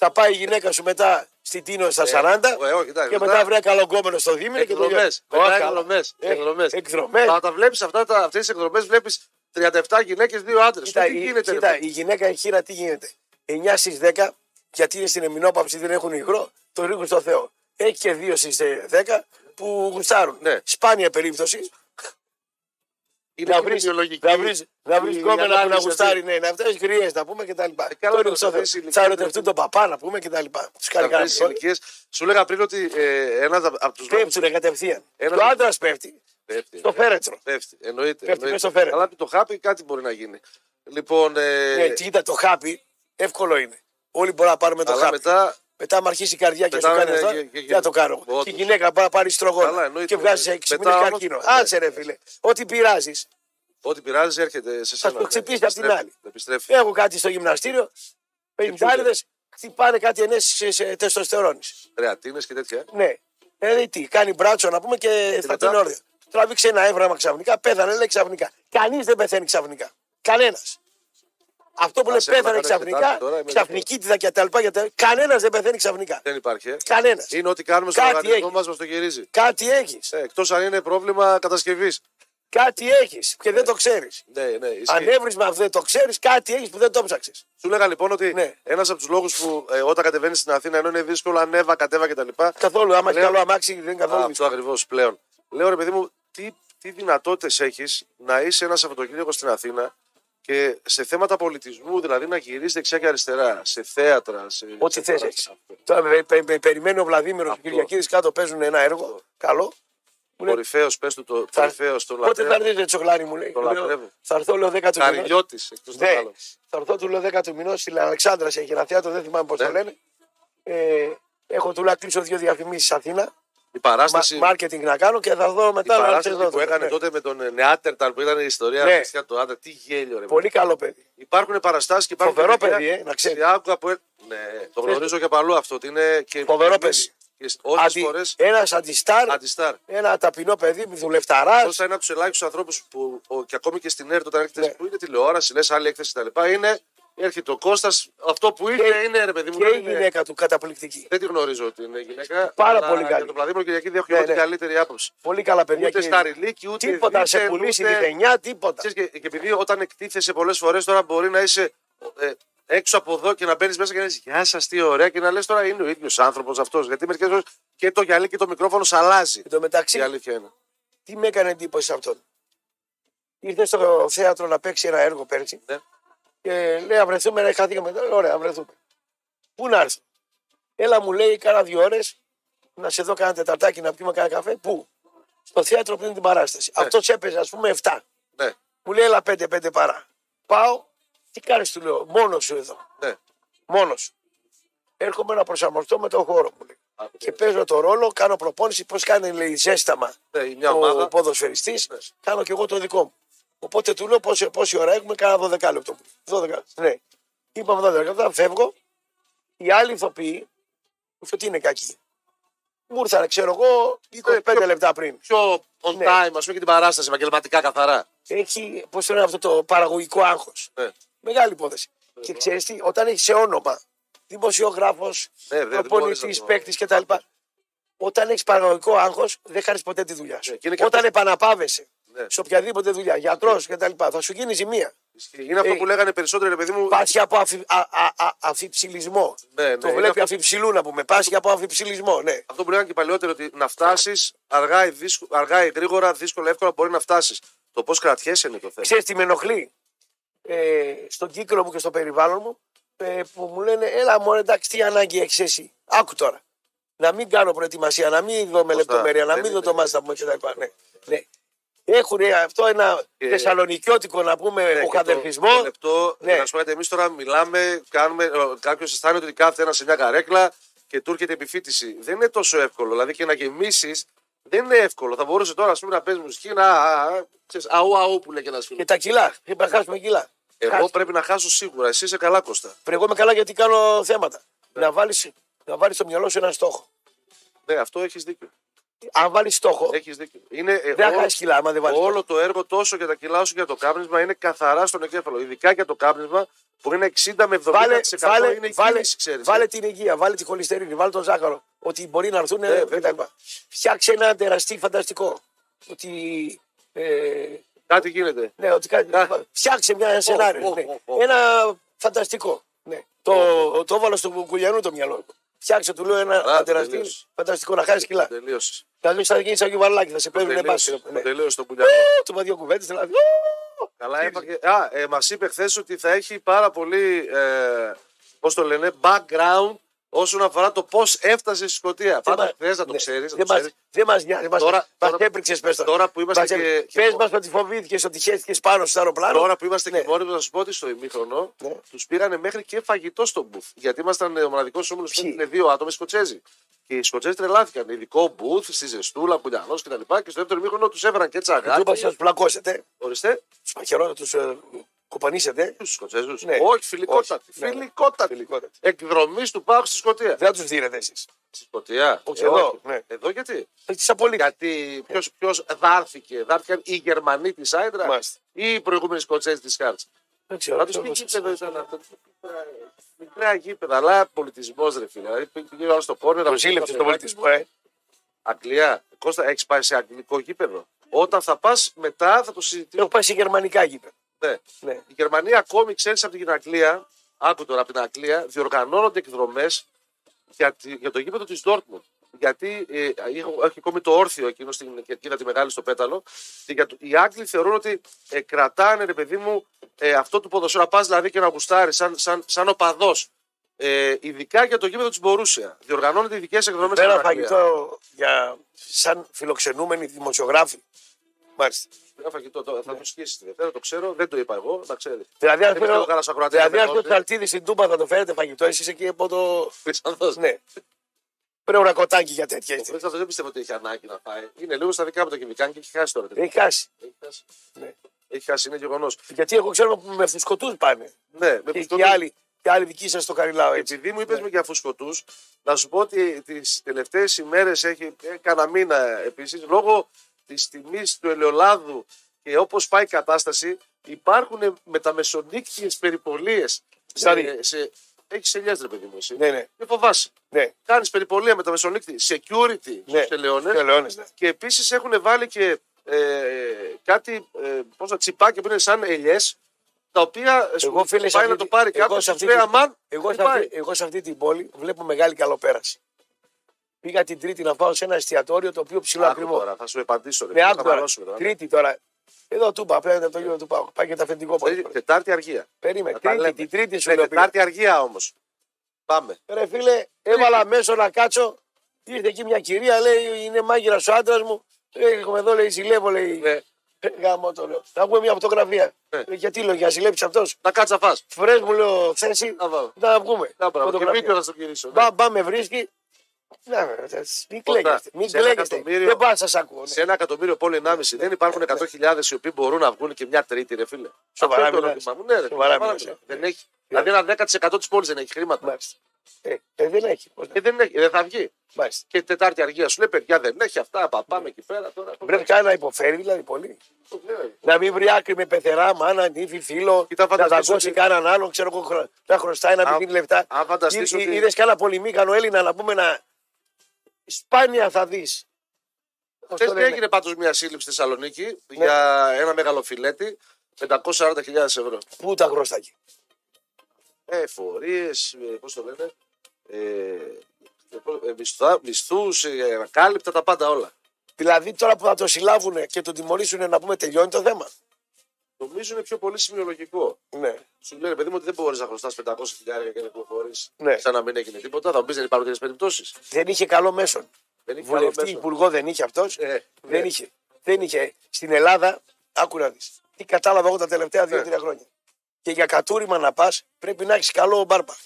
S2: Θα πάει η γυναίκα σου μετά στην Τίνο στα 40
S1: ε, όχι, εντάξει,
S2: και
S1: μετά-
S2: μετά βρει καλογκόμενο στο δίμηνο και
S1: Εκδρομές.
S2: τελειώνει.
S1: Μετά
S2: Ω, καλά.
S1: εκδρομές.
S2: Ε,
S1: Εκδρομές.
S2: εκδρομές.
S1: Θα τα βλέπεις αυτές τις εκδρομές, βλέπεις 37 γυναίκες, δύο άντρες.
S2: Κοίτα,
S1: Τι
S2: η,
S1: γίνεται, ρε
S2: κοίτα,
S1: παιδί;
S2: η γυναίκα εχείρα τι γίνεται; 9 στις 10, γιατί είναι στην εμεινόπαυση, δεν έχουν υγρό, το ρίχνουν στο Θεό. Έχει και 2 στις 10 που γουστάρουν.
S1: Ναι.
S2: Σπάνια περίπτωση
S1: Είναι
S2: να
S1: και
S2: βρει
S1: βιολογική.
S2: να βρεις, να βρεις
S1: η
S2: γκόμενα που να
S1: ανάλυση
S2: γουστάρει,
S1: αυτή.
S2: ναι, να αυτές γριές να πούμε και τα λοιπά.
S1: Ε, καλά,
S2: Το
S1: τώρα,
S2: ρίχνουν στο Θεό.
S1: αυτές οι ηλικίες
S2: Θα ερωτευτούν τον παπά να πούμε και τα λοιπά. Τους κάνει
S1: Αυτές
S2: κανένα
S1: τις ηλικίες. Σου λέγα πριν ότι ε, ένας από τους λόγους.
S2: Πέφτουνε κατευθείαν.
S1: Ένα-
S2: Και ο άντρας πέφτει
S1: Πέφτει.
S2: στο φέρετρο.
S1: Πέφτει. Εννοείται.
S2: Πέφτει
S1: εννοείται.
S2: μέσα στο φέρετρο.
S1: Αλλά το χάπι κάτι μπορεί να γίνει. Λοιπόν. Ε,
S2: Ναι, τι κοίτα, το χάπι εύκολο είναι. Όλοι μπορούμε να πάρουμε το
S1: αλλά
S2: χάπι.
S1: Μετά.
S2: Μετά με αρχίσει η καρδιά και
S1: Μετά
S2: σου κάνει
S1: είναι
S2: αυτό.
S1: και- και-
S2: Τι να το κάνω.
S1: όντως.
S2: Και η γυναίκα πάει να πάρει
S1: Καλά,
S2: στρογόνα
S1: εννοείται.
S2: και βγάζει 6
S1: Μετά
S2: μήνε
S1: όμως-
S2: καρκίνο.
S1: ναι.
S2: Άτσε ρε φίλε. Ό,τι πειράζεις.
S1: Ό,τι πειράζει έρχεται σε σένα.
S2: το χτυπήσει απ' την
S1: Επιστρέφει,
S2: άλλη.
S1: Επιστρέφει.
S2: Έχω κάτι στο γυμναστήριο. Πενιντάριδες χτυπάνε κάτι ενέσει σε τεστοστερόνης.
S1: Κρεατίνε και τέτοια.
S2: Ναι. Δηλαδή τι, κάνει μπράτσο να πούμε και θα
S1: μετά;
S2: την όρδιο. Τραβήξε ένα έβραμα ξαφνικά, πέθανε λέει ξαφνικά. Κανείς δεν πεθαίνει ξαφνικά. Κανένας. Αυτό που λέει
S1: σε έβαλα
S2: πέθανε
S1: κανένα
S2: ξαφνικά,
S1: Τετάρτη τώρα, είμαι
S2: ξαφνικίτιδα και τα λοιπά. Κανένας δεν πεθαίνει ξαφνικά.
S1: Δεν υπάρχει. Ε.
S2: Κανένας.
S1: Είναι ό,τι κάνουμε στον
S2: Κάτι
S1: οργανισμό
S2: έχεις.
S1: μας, μας το γυρίζει.
S2: Κάτι έχεις.
S1: Ε, Εκτός αν είναι πρόβλημα κατασκευής.
S2: Κάτι έχεις και δεν το ξέρεις.
S1: Ναι, ναι, ισχύει.
S2: Ανέβρισμα που δεν το ξέρεις, κάτι έχεις που δεν το ψάξει.
S1: Σου λέγα λοιπόν ότι
S2: Ναι.
S1: ένας από τους λόγους που ε, όταν κατεβαίνεις στην Αθήνα ενώ είναι δύσκολο, ανέβα, κατέβα κτλ.
S2: Καθόλου. Άμα έχει
S1: Λέω-
S2: καλό αμάξι, δεν είναι καθόλου.
S1: Αυτό ακριβώς πλέον. Λέω ρε παιδί μου, τι, τι δυνατότητες έχεις να είσαι ένας Σαββατοκύριακο στην Αθήνα και σε θέματα πολιτισμού, δηλαδή να γυρίσει δεξιά και αριστερά, σε θέατρα. Σε...
S2: Ό,τι θες
S1: σε-
S2: έχει. Τώρα με, με- με περιμένει ο Βλαδίμηρος και ο
S1: Αυτό.
S2: Κυριακίδης κάτω παίζουν ένα έργο. Καλό. Μου λέει,
S1: Κορυφαίος, πες του το
S2: Θα-
S1: κορυφαίος, τον
S2: Πότε θα
S1: λατρεύω.
S2: έρθει τσοκλάρι μου λέει.
S1: Το
S2: Λέω,
S1: λατρεύω.
S2: Θα έρθω λέω 10 του μηνός.
S1: Καριλιώτη, εκτός των
S2: Ναι,
S1: άλλων.
S2: θα έρθω του λέω 10 του μηνός στην Αλεξάνδρας έχει ένα θέατρο, δεν θυμάμαι πώς το
S1: Ναι.
S2: λένε. Ε, έχω του λέω να κλείσω δύο διαφημίσεις Αθήνα.
S1: Η παράσταση,
S2: Μάρκετινγκ να κάνω και θα δω
S1: η
S2: μετά να
S1: παράσταση
S2: έρθω εδώ.
S1: που έκανε
S2: Ναι.
S1: τότε με τον ε, Νεάτερταλ που ήταν η ιστορία
S2: Ναι.
S1: χριστιαν του άντρα. Τι γέλιο, ρε.
S2: Πολύ καλό παιδί.
S1: Υπάρχουν παραστάσεις και υπάρχουν.
S2: Φοβερό
S1: και παιδιά-
S2: παιδί, ε, να ξέρεις.
S1: Και άκουγα που... ε- Ναι, το γνωρίζω και από αλλού αυτό. Ότι είναι και
S2: Φοβερό
S1: εμείς και Όλε τι
S2: Αντι,
S1: φορέ
S2: ένας αντιστάρ,
S1: αντιστάρ.
S2: ένα ταπεινό παιδί, δουλευταράς.
S1: Όσο ένα από τους ελάχιστους ανθρώπους που ο, και ακόμη και στην ΕΡΤ όταν έρχεται
S2: Ναι.
S1: που είναι τηλεόραση, λες άλλη έκθεση κτλ. Είναι έρχεται ο Κώστας. Αυτό που είναι,
S2: Και-
S1: είναι ρε παιδί μου.
S2: Και
S1: δεν
S2: η
S1: είναι-
S2: γυναίκα του καταπληκτική.
S1: Δεν τη γνωρίζω ότι είναι γυναίκα.
S2: Πάρα
S1: αλλά
S2: πολύ καλή.
S1: Για τον Βλαδίμιο Κυριακίδη έχω
S2: Ναι,
S1: εγώ την
S2: ναι.
S1: καλύτερη άποψη.
S2: Πολύ καλά παιδιά.
S1: Ούτε
S2: και-
S1: σταριλίκι, ούτε.
S2: Τίποτα σε
S1: δίθεν,
S2: πουλήσει
S1: ούτε-
S2: λιδενιά, τίποτα.
S1: Ξέρεις, και, και επειδή όταν εκτίθεσαι πολλές φορές τώρα μπορεί να είσαι ε, έξω από εδώ και να μπαίνεις μέσα και να λες Γεια σας, τι ωραία. Και να λες τώρα είναι ο ίδιος άνθρωπος αυτός. Γιατί μερικές φορές και το γυαλί και το μικρόφωνο σ' αλλάζει.
S2: Εν τω μεταξύ,
S1: Η αλήθεια είναι.
S2: τι με έκανε εντύπωση σε αυτόν. Ήρθε στο θέατρο να παίξει ένα έργο πέρσι
S1: Ναι.
S2: Και λέει: Α βρεθούμε, ρε, χάθηκαμε. Λέω, Ωραία, α βρεθούμε. Πού να έρθω. Έλα μου λέει κάνα δύο ώρες να σε δω κάνα τεταρτάκι να πιούμε κάνα καφέ. Πού. Στο θέατρο πριν την παράσταση.
S1: Ναι.
S2: Αυτός έπαιζε, ας πούμε, 7.
S1: Ναι,
S2: Μου λέει: Έλα 5-5 παρά. Πάω, τι κάνεις, του λέω, μόνος σου εδώ.
S1: ναι.
S2: Μόνος σου. Έρχομαι να προσαρμοστώ με τον χώρο μου. Λέει. Και παίζω το ρόλο, κάνω προπόνηση, πώς κάνει λέει, ζέσταμα
S1: Ναι, μια
S2: ο
S1: ομάδα.
S2: ποδοσφαιριστής,
S1: Ναι.
S2: κάνω και εγώ το δικό μου. Οπότε του λέω πόση, πόση ώρα έχουμε, κάνα 12 λεπτό. 12, ναι. Είπαμε 12 λεπτά, φεύγω. Οι άλλοι ηθοποιοί, μου ότι είναι κακοί. Μου ήρθαν, ξέρω εγώ, 25
S1: πιο-
S2: λεπτά πριν.
S1: Πιο on
S2: Ναι.
S1: time, ας πούμε, και την παράσταση επαγγελματικά καθαρά.
S2: Έχει, πώς το λένε αυτό το παραγωγικό άγχος.
S1: Ναι.
S2: Μεγάλη υπόθεση. Και ξέρεις τι, όταν έχεις σε όνομα δημοσιογράφος,
S1: Ναι, δεν μπορείς
S2: προπονητής,
S1: να το-
S2: παίκτης κτλ. Όταν έχεις παραγωγικό άγχος, δεν χάνεις ποτέ τη δουλειά σου.
S1: Ναι, και είναι και
S2: όταν
S1: αυτό-
S2: επαναπάβεσαι
S1: Ναι.
S2: σε οποιαδήποτε δουλειά, γιατρός κτλ., θα σου γίνει ζημία.
S1: Ισχύει. Είναι αυτό
S2: Ε,
S1: που λέγανε περισσότερο, ρε παιδί μου.
S2: Πάσχει από αφι, α, α, α, αφιψηλισμό.
S1: Ναι, ναι,
S2: το
S1: είναι
S2: βλέπει
S1: αυτό-
S2: αφιψηλού να πούμε. Πάσχει από αφιψηλισμό, ναι.
S1: Αυτό που λέγανε και παλιότερο ότι να φτάσεις αργά, ή δύσκο- αργά ή γρήγορα, δύσκολα, εύκολα μπορεί να φτάσεις. Το πώς κρατιέσαι είναι το θέμα.
S2: Ξέρεις τι με ενοχλεί; Ε, στον κύκλο μου και στο περιβάλλον μου ε, που μου λένε Έλα μου εντάξει τι ανάγκη έχεις εσύ. Άκου τώρα. Να μην κάνω προετοιμασία, να μην δω με
S1: Σωστά.
S2: λεπτομέρεια, να
S1: Δεν
S2: μην δω
S1: είναι.
S2: το μάστα μου κτλ. Ναι. Ναι. Έχουν αυτό ένα
S1: Και-
S2: θεσσαλονικιώτικο να πούμε
S1: Ναι,
S2: ο
S1: και το-
S2: χαδερφισμό.
S1: το λεπτό,
S2: Ναι.
S1: να σου πω εμείς τώρα μιλάμε, κάνουμε, κάποιος αισθάνεται ότι κάθεται ένας σε μια καρέκλα και του έρχεται επιφύτηση. Δεν είναι τόσο εύκολο. Δηλαδή και να γεμίσεις δεν είναι εύκολο. Θα μπορούσε τώρα ας πούμε, να παίζεις μουσική, να. α, α, ξέρεις, αού, αού που λέει και ένας φίλος.
S2: Και τα κιλά. Πρέπει να χάσουμε κιλά.
S1: Εγώ
S2: Χάσει.
S1: πρέπει να χάσω σίγουρα. Εσύ είσαι καλά, Κώστα.
S2: Πρέπει εγώ είμαι καλά γιατί κάνω θέματα. Να βάλεις να βάλεις στο μυαλό σου ένα στόχο.
S1: Ναι, αυτό έχεις δίκιο.
S2: Αν βάλεις στόχο,
S1: Έχεις δίκιο. Είναι, ε,
S2: δεν θα
S1: όλο-
S2: χάσει κιλά. Άμα δεν βάλεις
S1: Όλο το έργο τόσο για τα κιλά όσο και για το κάπνισμα είναι καθαρά στον εγκέφαλο. Ειδικά για το κάπνισμα που είναι 60 με 70%
S2: Βάλε, βάλε,
S1: είναι η
S2: βάλε,
S1: κίνηση, ξέρεις.
S2: βάλε την υγεία, βάλε τη χολυστερίνη, βάλε τον ζάχαρο. Ότι μπορεί να έρθουν
S1: Ναι,
S2: ε,
S1: βέβαια.
S2: κτλ. Φτιάξε ένα τεραστή φανταστικό. Ότι. Ε,
S1: Κάτι γίνεται.
S2: ναι, ότι κάτι,
S1: Α.
S2: φτιάξε μια ένα σενάριο.
S1: ω,
S2: ναι.
S1: ω, ω.
S2: Ένα φανταστικό. Ναι. Το, το έβαλα στον κουλιανού το μυαλό. Μου. Φτιάξε, του λέω ένα
S1: Καλά,
S2: τεραστή
S1: τελείωσε.
S2: φανταστικό να χάσεις κιλά.
S1: Τελείωσε.
S2: Θα δει, θα γίνει σαν γιουβαρλάκι, θα σε παίρνουν μπάσκετ. Ναι.
S1: Τελείωσε το πουλιανό.
S2: Του είπα δύο κουβέντε, δηλαδή.
S1: Καλά έπαγε. Α, ε, μας είπε χθες ότι θα έχει πάρα πολύ. Ε, Πώς το λένε, background όσον αφορά το πώς έφτασε στη Σκωτία. Πάντα θες να το
S2: Ναι.
S1: ξέρεις.
S2: Δεν μας- Δεν μας νοιάζει. Μας,
S1: Τώρα-
S2: μας
S1: τώρα-
S2: έπριξες, πες το.
S1: τώρα που είμαστε
S2: Μας
S1: και-
S2: έπριξες.
S1: και-
S2: Πες μας ότι φοβήθηκες ότι χέστηκες πάνω στο αεροπλάνο.
S1: Τώρα που είμαστε
S2: Ναι.
S1: και μόνοι του, να σου πω ότι στο ημίχρονο
S2: Ναι.
S1: τους πήγανε μέχρι και φαγητό στο μπουφ. Γιατί ήμασταν ε, ο μοναδικός όμιλος που
S2: Ποιοι;
S1: είναι δύο άτομα Σκοτσέζοι. Και οι Σκοτσέζοι τρελάθηκαν. Ειδικό μπουφ, στη ζεστούλα, πουλιανό κτλ. Και στο δεύτερο ημίχρονο τους έφεραν και
S2: Του είπα
S1: τσαγάκι.
S2: να τους πλακώσετε.
S1: Ορίστε,
S2: Τους παχαιρώνω, του ε, κοπανίσετε.
S1: του Σκοτσέζους.
S2: Ναι.
S1: Όχι, φιλικότατη.
S2: Όχι. Ναι.
S1: Φιλικότατη.
S2: Φιλικότατη.
S1: Εκδρομής του Πάου στη Σκωτία.
S2: Δεν τους δίνετε εσείς.
S1: Στη Σκωτία.
S2: Όχι
S1: Ε,
S2: εδώ, ναι.
S1: Εδώ γιατί;
S2: Τι απολύτω.
S1: Γιατί ποιος ποιος δάρθηκε, δάρθηκαν οι Γερμανοί της Άιντρα
S2: Μάλιστα.
S1: ή οι προηγούμενοι Σκοτσέζοι της Χάρτς;
S2: Δεν ξέρω.
S1: Πάντω
S2: δεν
S1: τι
S2: ξέρω.
S1: γήπεδο ήταν αυτό. Μικρά γήπεδα, αλλά πολιτισμός ρε φίλε. Δηλαδή πήγε όλο στο κόρνερ.
S2: Το ζήλεψε τον πολιτισμό, ε.
S1: Αγγλία. Κώστα, έχεις πάει σε αγγλικό γήπεδο. Όταν θα πας μετά θα το συζητήσουμε.
S2: Έχω πάει σε γερμανικά γήπεδα.
S1: Ναι.
S2: Ναι.
S1: Η Γερμανία ακόμη ξέρεις από την Αγγλία, άκου τώρα από την Αγγλία, διοργανώνονται εκδρομές για, τη- για το γήπεδο της Dortmund. γιατί ε, έχω- έχει ακόμη το όρθιο εκείνο στην κερκίδα τη μεγάλη στο πέταλο. Και για το- οι Άγγλοι θεωρούν ότι ε, κρατάνε, ρε παιδί μου, ε, αυτό του ποδοσφαίρου. Να πας δηλαδή και να γουστάρεις σαν, σαν, σαν οπαδός. Ε, ειδικά για το γήπεδο της Μπορούσια. Διοργανώνεται ειδικές εκδρομές
S2: Ένα φαγητό για, σαν φιλοξενούμενοι δημοσιογράφοι. Μάλιστα.
S1: Ένα φαγητό τώρα, θα το σκίσει τη Δευτέρα, το ξέρω, δεν το είπα εγώ, να ξέρει.
S2: Δηλαδή, αν
S1: Δεν πιστεύω
S2: φέρω-
S1: κανένα ακροατή
S2: δηλαδή,
S1: να
S2: αν
S1: με
S2: το
S1: δώσει.
S2: τσαλτίδι στην Τούμπα θα το φέρετε φαγητό, εσείς εκεί από το.
S1: Χρυσανθός.
S2: Ναι. Πρέπει ένα κοτάκι για τέτοια.
S1: Ο
S2: έτσι.
S1: Χρυσανθός δεν πιστεύω ότι έχει ανάγκη να φάει. Είναι λίγο στα δικά μου το κυμικάν και έχει χάσει τώρα.
S2: Έχει χάσει.
S1: Έχει χάσει.
S2: Ναι.
S1: Έχει χάσει, είναι γεγονός.
S2: Γιατί εγώ ξέρω που με φουσκωτούς πάνε.
S1: Ναι, με
S2: Και,
S1: πιστό-
S2: και, άλλοι, και άλλοι δικοί σας στο Καριλάο. Έτσι.
S1: Επειδή μου είπες για φουσκωτούς, να σου πω ότι τις τελευταίες ημέρες έχει ε, κάνα μήνα επίσης λόγω της τιμής του ελαιολάδου και όπως πάει η κατάσταση, υπάρχουν μεταμεσονύκτιες περιπολίες.
S2: Δηλαδή;
S1: Σε, σε, έχεις ελιέ, ρε παιδί μου, εσύ.
S2: Ναι, ναι.
S1: Δεν φοβάσαι.
S2: ναι.
S1: Κάνεις περιπολία με τα μεσονύκτη, security
S2: Ναι.
S1: στου ελαιώνε.
S2: Τελεώνες, ναι.
S1: Και επίσης έχουν βάλει και ε, κάτι ε, πώς να τσιπάκια που είναι σαν ελιές, τα οποία σου
S2: Εγώ, φίλε, σε
S1: πάει
S2: αυτή
S1: να το
S2: τη-
S1: πάρει
S2: εγώ
S1: κάποιος
S2: σε
S1: και
S2: αυτή
S1: σου λέει
S2: τη-
S1: αμάν.
S2: Εγώ
S1: δεν
S2: σε, αυτή,
S1: πάει.
S2: εγώ σε αυτή την πόλη βλέπω μεγάλη καλοπέραση. Πήγα την Τρίτη να πάω σε ένα εστιατόριο το οποίο ψηλό
S1: Άκου
S2: ακριβό.
S1: τώρα, θα σου απαντήσω. ρε,
S2: Ναι,
S1: θα
S2: άκου τώρα.
S1: μαλώσουμε τώρα.
S2: Τρίτη τώρα. Εδώ του είπα, απέναντι από το γύρο του πάω. Πάει και τα αφεντικό
S1: Δηλαδή,
S2: πόλη.
S1: Τετάρτη αργία.
S2: Περίμενε.
S1: Θα τα
S2: Τρίτη,
S1: λέμε.
S2: την Τρίτη σου
S1: Ναι,
S2: λέω. πήγα.
S1: Τετάρτη αργία όμως. Πάμε.
S2: Ρε φίλε, έβαλα μέσω να κάτσω. Ήρθε εκεί μια κυρία, λέει, είναι μάγειρας ο άντρας μου. Έχουμε εδώ, λέει, ζηλεύω, λέει.
S1: Ναι.
S2: Ε, Γάμο το λέω. Θα βγούμε μια φωτογραφία.
S1: Ναι.
S2: Ε, Γιατί λέω, για ζηλέψει αυτός;
S1: Να κάτσα να φας.
S2: Φρέ μου λέω θέση.
S1: Να πάω.
S2: Να βγούμε.
S1: Να πάω. Και
S2: Φωτογραφία.
S1: βίντεο θα στο γυρίσω. ναι.
S2: Μπα, μπα με βρίσκει. Να, βέβαια, μην
S1: Κοντά.
S2: κλαίγεστε. Μην
S1: Σε ένα
S2: κλαίγεστε.
S1: εκατομμύριο-
S2: Δεν πάω να σας ακούω. ναι.
S1: Σε ένα εκατομμύριο πόλη 1,5 δεν υπάρχουν 100.000 οι οποίοι μπορούν να βγουν και μια τρίτη, ρε φίλε.
S2: Σοβαρά
S1: Αυτό είναι το
S2: μιλάς.
S1: ερώτημά μου. Ναι, ρε,
S2: Σοβαρά
S1: σοβαρά
S2: μιλάς,
S1: μιλάω.
S2: ε.
S1: Δεν έχει. Δηλαδή ένα 10% της πόλης δεν έχει χρήματα.
S2: Μάλιστα. Ε, ε, δεν έχει. Πώς να-
S1: Ε, δεν έχει, δεν θα βγει.
S2: Μάλιστα.
S1: Και Τετάρτη αργία σου λέει παιδιά δεν έχει αυτά. πα- Πάμε εκεί πέρα τώρα.
S2: Πρέπει κανένα να υποφέρει δηλαδή πολύ.
S1: Ναι.
S2: Να μην βρει άκρη με πεθερά, μάνα, νύφη, φίλο.
S1: Κοίτα,
S2: να
S1: φανταστείς
S2: δαγκώσει
S1: ότι-
S2: κανέναν άλλον, ξέρω εγώ, χρω- να χρωστάει να μην
S1: Αν-
S2: δίνει λεφτά.
S1: αν φανταστείς ότι-
S2: Είδες κανένα πολυμήκανο Έλληνα να πούμε να. Σπάνια θα δεις.
S1: Χθες έγινε πάντως μια σύλληψη στη Θεσσαλονίκη για ένα μεγάλο φιλέτη 540.000 ευρώ.
S2: Πού τα χρωστάκι.
S1: Ε, Εφορίε, πώς το λένε. Ε, Μισθούς, ε, κάλυπτα τα πάντα όλα.
S2: Δηλαδή τώρα που θα το συλλάβουν και τον τιμωρήσουν να πούμε τελειώνει το θέμα.
S1: Νομίζω είναι πιο πολύ σημειολογικό.
S2: Ναι.
S1: Σου λένε παιδί μου ότι δεν μπορείς να χρωστάς 500 χιλιάρια και να κυκλοφορείς.
S2: Ναι.
S1: Σαν να μην έγινε τίποτα. Θα μου πεις δεν υπάρχουν τέτοιες περιπτώσεις.
S2: Δεν είχε καλό μέσον.
S1: Δεν έχει καλό
S2: Βουλευτή,
S1: μέσο.
S2: υπουργό δεν είχε αυτός.
S1: Ε,
S2: δεν,
S1: ναι.
S2: είχε. δεν είχε. Στην Ελλάδα, άκου να δεις. Τι κατάλαβα εγώ τα τελευταία
S1: Ναι.
S2: δύο-τρία χρόνια. Και για κατούριμα να πας πρέπει να έχεις καλό μπάρπα.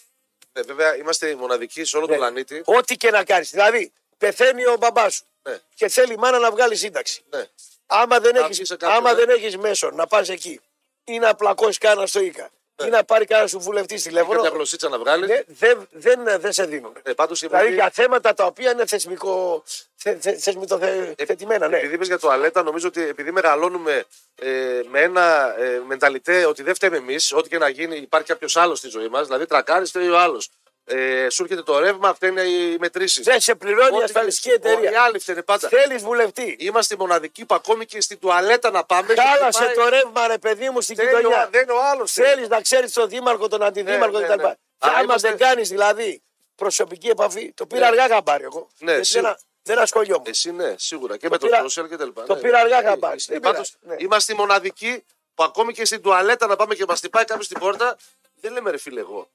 S1: Ναι, βέβαια είμαστε οι μοναδικοί σε όλο
S2: Ναι.
S1: τον πλανήτη.
S2: Ό,τι και να κάνεις. Δηλαδή, πεθαίνει ο μπαμπάς σου
S1: Ναι,
S2: και θέλει η μάνα να βγάλει σύνταξη.
S1: ναι.
S2: Άμα δεν
S1: Να
S2: έχει
S1: βγει σε κάποιον,
S2: άμα
S1: ναι.
S2: δεν έχεις μέσο να πας εκεί ή να πλακώσεις κάνα στο ΙΚΑ ή να πάρει κάνα σου βουλευτή
S1: Και
S2: τηλέφωνο,
S1: μια γλωσσίτσα να βγάλεις.
S2: ναι, δεν, δεν, δεν σε δίνουν.
S1: Ε, πάντως,
S2: Δηλαδή
S1: επειδή-
S2: για θέματα τα οποία είναι θεσμικό, θε, θε, θεσμοθετημένα, ναι.
S1: Επειδή είπες για τουαλέτα, νομίζω ότι επειδή μεγαλώνουμε ε, με ένα ε, μενταλιτέ ότι δεν φταίμε εμείς, ό,τι και να γίνει, υπάρχει κάποιος άλλος στη ζωή μας. Δηλαδή, τρακάρι, φταίει ο άλλος. Ε, σου έρχεται το ρεύμα, φταίνε οι μετρήσεις.
S2: Δεν σε πληρώνει η ασφαλιστική
S1: Οι
S2: εταιρεία.
S1: άλλοι φταίνε πάντα.
S2: Θέλεις βουλευτή.
S1: Είμαστε οι μοναδικοί που ακόμη και στην τουαλέτα να πάμε.
S2: Χάλασε
S1: χτυπάει-
S2: το ρεύμα, ρε παιδί μου, στην
S1: Δεν είναι ο-
S2: κοινωνία.
S1: Δεν είναι ο άλλος.
S2: Θέλεις να ξέρεις τον δήμαρχο, τον αντιδήμαρχο
S1: Ναι, ναι,
S2: κτλ.
S1: ναι.
S2: Και
S1: Α,
S2: άμα
S1: είμαστε-
S2: δεν κάνεις δηλαδή προσωπική επαφή, το πήρα
S1: Ναι.
S2: αργά χαμπάρι εγώ.
S1: Ναι,
S2: γιατί
S1: σίγουρα.
S2: δεν, δεν ασχολιόμουν.
S1: Εσύ ναι, σίγουρα. Και με το
S2: πήρα-
S1: social και τα λοιπά.
S2: το
S1: ναι.
S2: πήρα αργά
S1: Ε,
S2: χαμπάρι.
S1: ε,
S2: Δεν
S1: πάντως,
S2: πειράζει, ναι.
S1: Είμαστε οι μοναδικοί που ακόμη και στην τουαλέτα να πάμε και μας χτυπάει κάποιος στην πόρτα. Δεν λέμε ρε φίλε εγώ.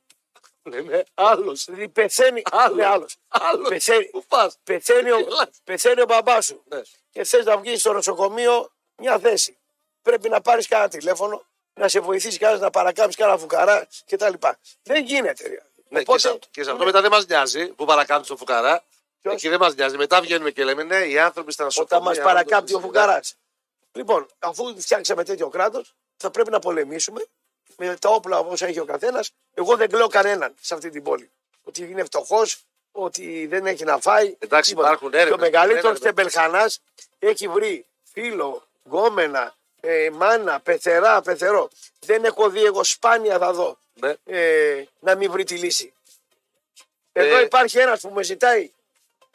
S1: Λέμε άλλος.
S2: Δηλαδή πεθαίνει.
S1: Άλλος.
S2: Ναι, άλλος.
S1: Άλλος.
S2: Πεθαίνει,
S1: Πού πας;
S2: πεθαίνει, ο,
S1: Γελάς.
S2: πεθαίνει ο μπαμπάς σου
S1: Ναι.
S2: και θες να βγεις στο νοσοκομείο μια θέση. Πρέπει να πάρεις κανένα τηλέφωνο, να σε βοηθήσει κανένας να παρακάμψεις κανένα φουκαρά κτλ. Δεν γίνεται. ρε.
S1: Ναι,
S2: Οπότε,
S1: και, σε, και σε αυτό μετά δεν μας νοιάζει που παρακάμπτει το φουκαρά.
S2: Ποιος;
S1: Εκεί δεν μας νοιάζει. Μετά βγαίνουμε και λέμε ναι, οι άνθρωποι στα
S2: όταν
S1: νοσοκομεία.
S2: μα παρακάμπτει ο
S1: άνθρωποι-
S2: φουκαρά. Λοιπόν, αφού φτιάξαμε τέτοιο κράτος, θα πρέπει να πολεμήσουμε με τα όπλα όπως έχει ο καθένας. Εγώ δεν κλαίω κανέναν σε αυτή την πόλη. Ότι είναι φτωχός, ότι δεν έχει να φάει.
S1: Εντάξει,
S2: τίποτα.
S1: υπάρχουν
S2: Και ο
S1: έρευνες,
S2: μεγαλύτερο
S1: έρευνες.
S2: τεμπελχανά έχει βρει φίλο, γκόμενα, ε, μάνα, πεθερά, πεθερό. Δεν έχω δει, εγώ σπάνια θα δω
S1: Ναι.
S2: ε, να μην βρει τη λύση. Εδώ
S1: Ε,
S2: υπάρχει ένας που με ζητάει.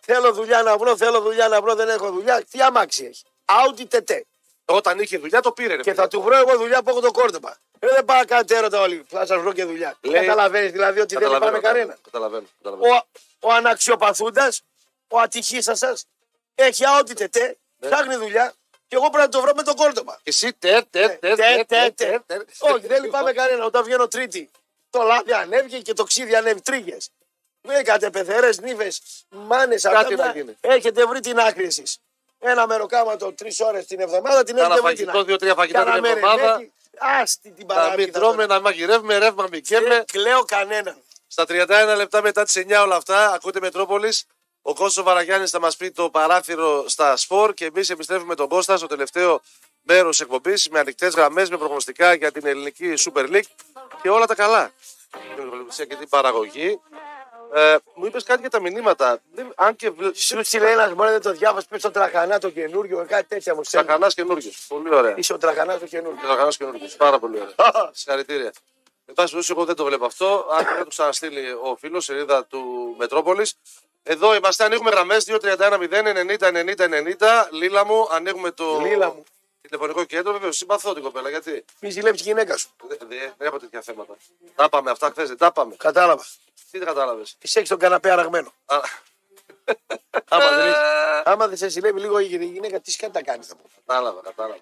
S2: Θέλω δουλειά να βρω, θέλω δουλειά να βρω, δεν έχω δουλειά. Τι αμάξι έχει. Audi TT.
S1: Όταν είχε δουλειά το πήρε. Ρε,
S2: Και
S1: φίλε.
S2: θα του βρω εγώ δουλειά που έχω το κόρτοπα. Ε, δεν πάω να κάνετε έρωτα όλοι. Θα σας βρω και δουλειά.
S1: Λέει-
S2: Καταλαβαίνεις δηλαδή ότι δεν
S1: Καταλαβαίνω,
S2: λυπάμαι κανένα.
S1: Καταλαβαίνω. καταλαβαίνω.
S2: Ο, ο αναξιοπαθούντας ο ατυχήσα σας έχει αότητε τε, ψάχνει δουλειά και εγώ πρέπει να το βρω με τον κόρτομα.
S1: Και εσύ τε, τε, τε, τε, τε, τε, τε.
S2: Όχι, δεν λυπάμαι κανένα. Όταν βγαίνω τρίτη, το λάδι ανέβηκε και το ξύδι ανέβει. Τρίγες. Βρήκατε πεθερές, νύφες, μάνες
S1: Κάτι να γίνει.
S2: Έχετε βρει την άκρη εσείς. Ένα μεροκάματο τρεις ώρες την εβδομάδα την
S1: Κάνα
S2: έχετε βρει την
S1: φαγητό,
S2: άκρη.
S1: δύο-τρία φαγητά την
S2: Κάνα
S1: εβδομάδα.
S2: Μερενέκι. Άστι την
S1: Να μην
S2: παραμύθι.
S1: τρώμε, να μαγειρεύουμε, ρεύμα μην καίμε.
S2: Δεν κλαίω κανέναν.
S1: Στα 31 λεπτά μετά τις 9 όλα αυτά, ακούτε Μετρόπολης. Ο Κώστο Βαραγιάννης θα μας πει το παράθυρο στα σπορ και εμείς επιστρέφουμε τον Κώστα στο τελευταίο μέρος εκπομπής με ανοιχτές γραμμές, με προγνωστικά για την ελληνική Super League και όλα τα καλά. Την Ολυμπιακή και την παραγωγή. Ε, μου είπες κάτι για τα μηνύματα. Δεν- αν και βλέ...
S2: Σου στείλε ένας μπορεί δεν το διάβασες πίσω στο τραχανά το καινούριο, κάτι τέτοια μου στέλνει.
S1: Τραχανάς καινούριο. Πολύ ωραία.
S2: Είσαι ο τραχανάς το καινούριο.
S1: Τραχανάς καινούριο. Πάρα πολύ ωραία. Συγχαρητήρια. Εν πάση περιπτώσει, εγώ δεν το βλέπω αυτό. Αν δεν το ξαναστείλει ο φίλος, σελίδα του Μετρόπολης. Εδώ είμαστε, ανοίγουμε γραμμές 2-31-0-90-90-90. Λίλα μου, ανοίγουμε το
S2: Λίλα μου.
S1: Τηλεφωνικό κέντρο. Βέβαια, συμπαθώ την κοπέλα. Γιατί
S2: Μη ζηλέψεις η γυναίκα σου.
S1: δεν δε, δεν έχω τέτοια θέματα. Τα πάμε αυτά χθες, δεν τα πάμε.
S2: Κατάλαβα.
S1: Τι δεν κατάλαβες;
S2: Τη έχει τον καναπέ αραγμένο. Άμα δεν, έχεις- άμα δεν σε ζηλεύει λίγο η γυναίκα, τι κάτι τα κάνεις.
S1: Κατάλαβα, κατάλαβα.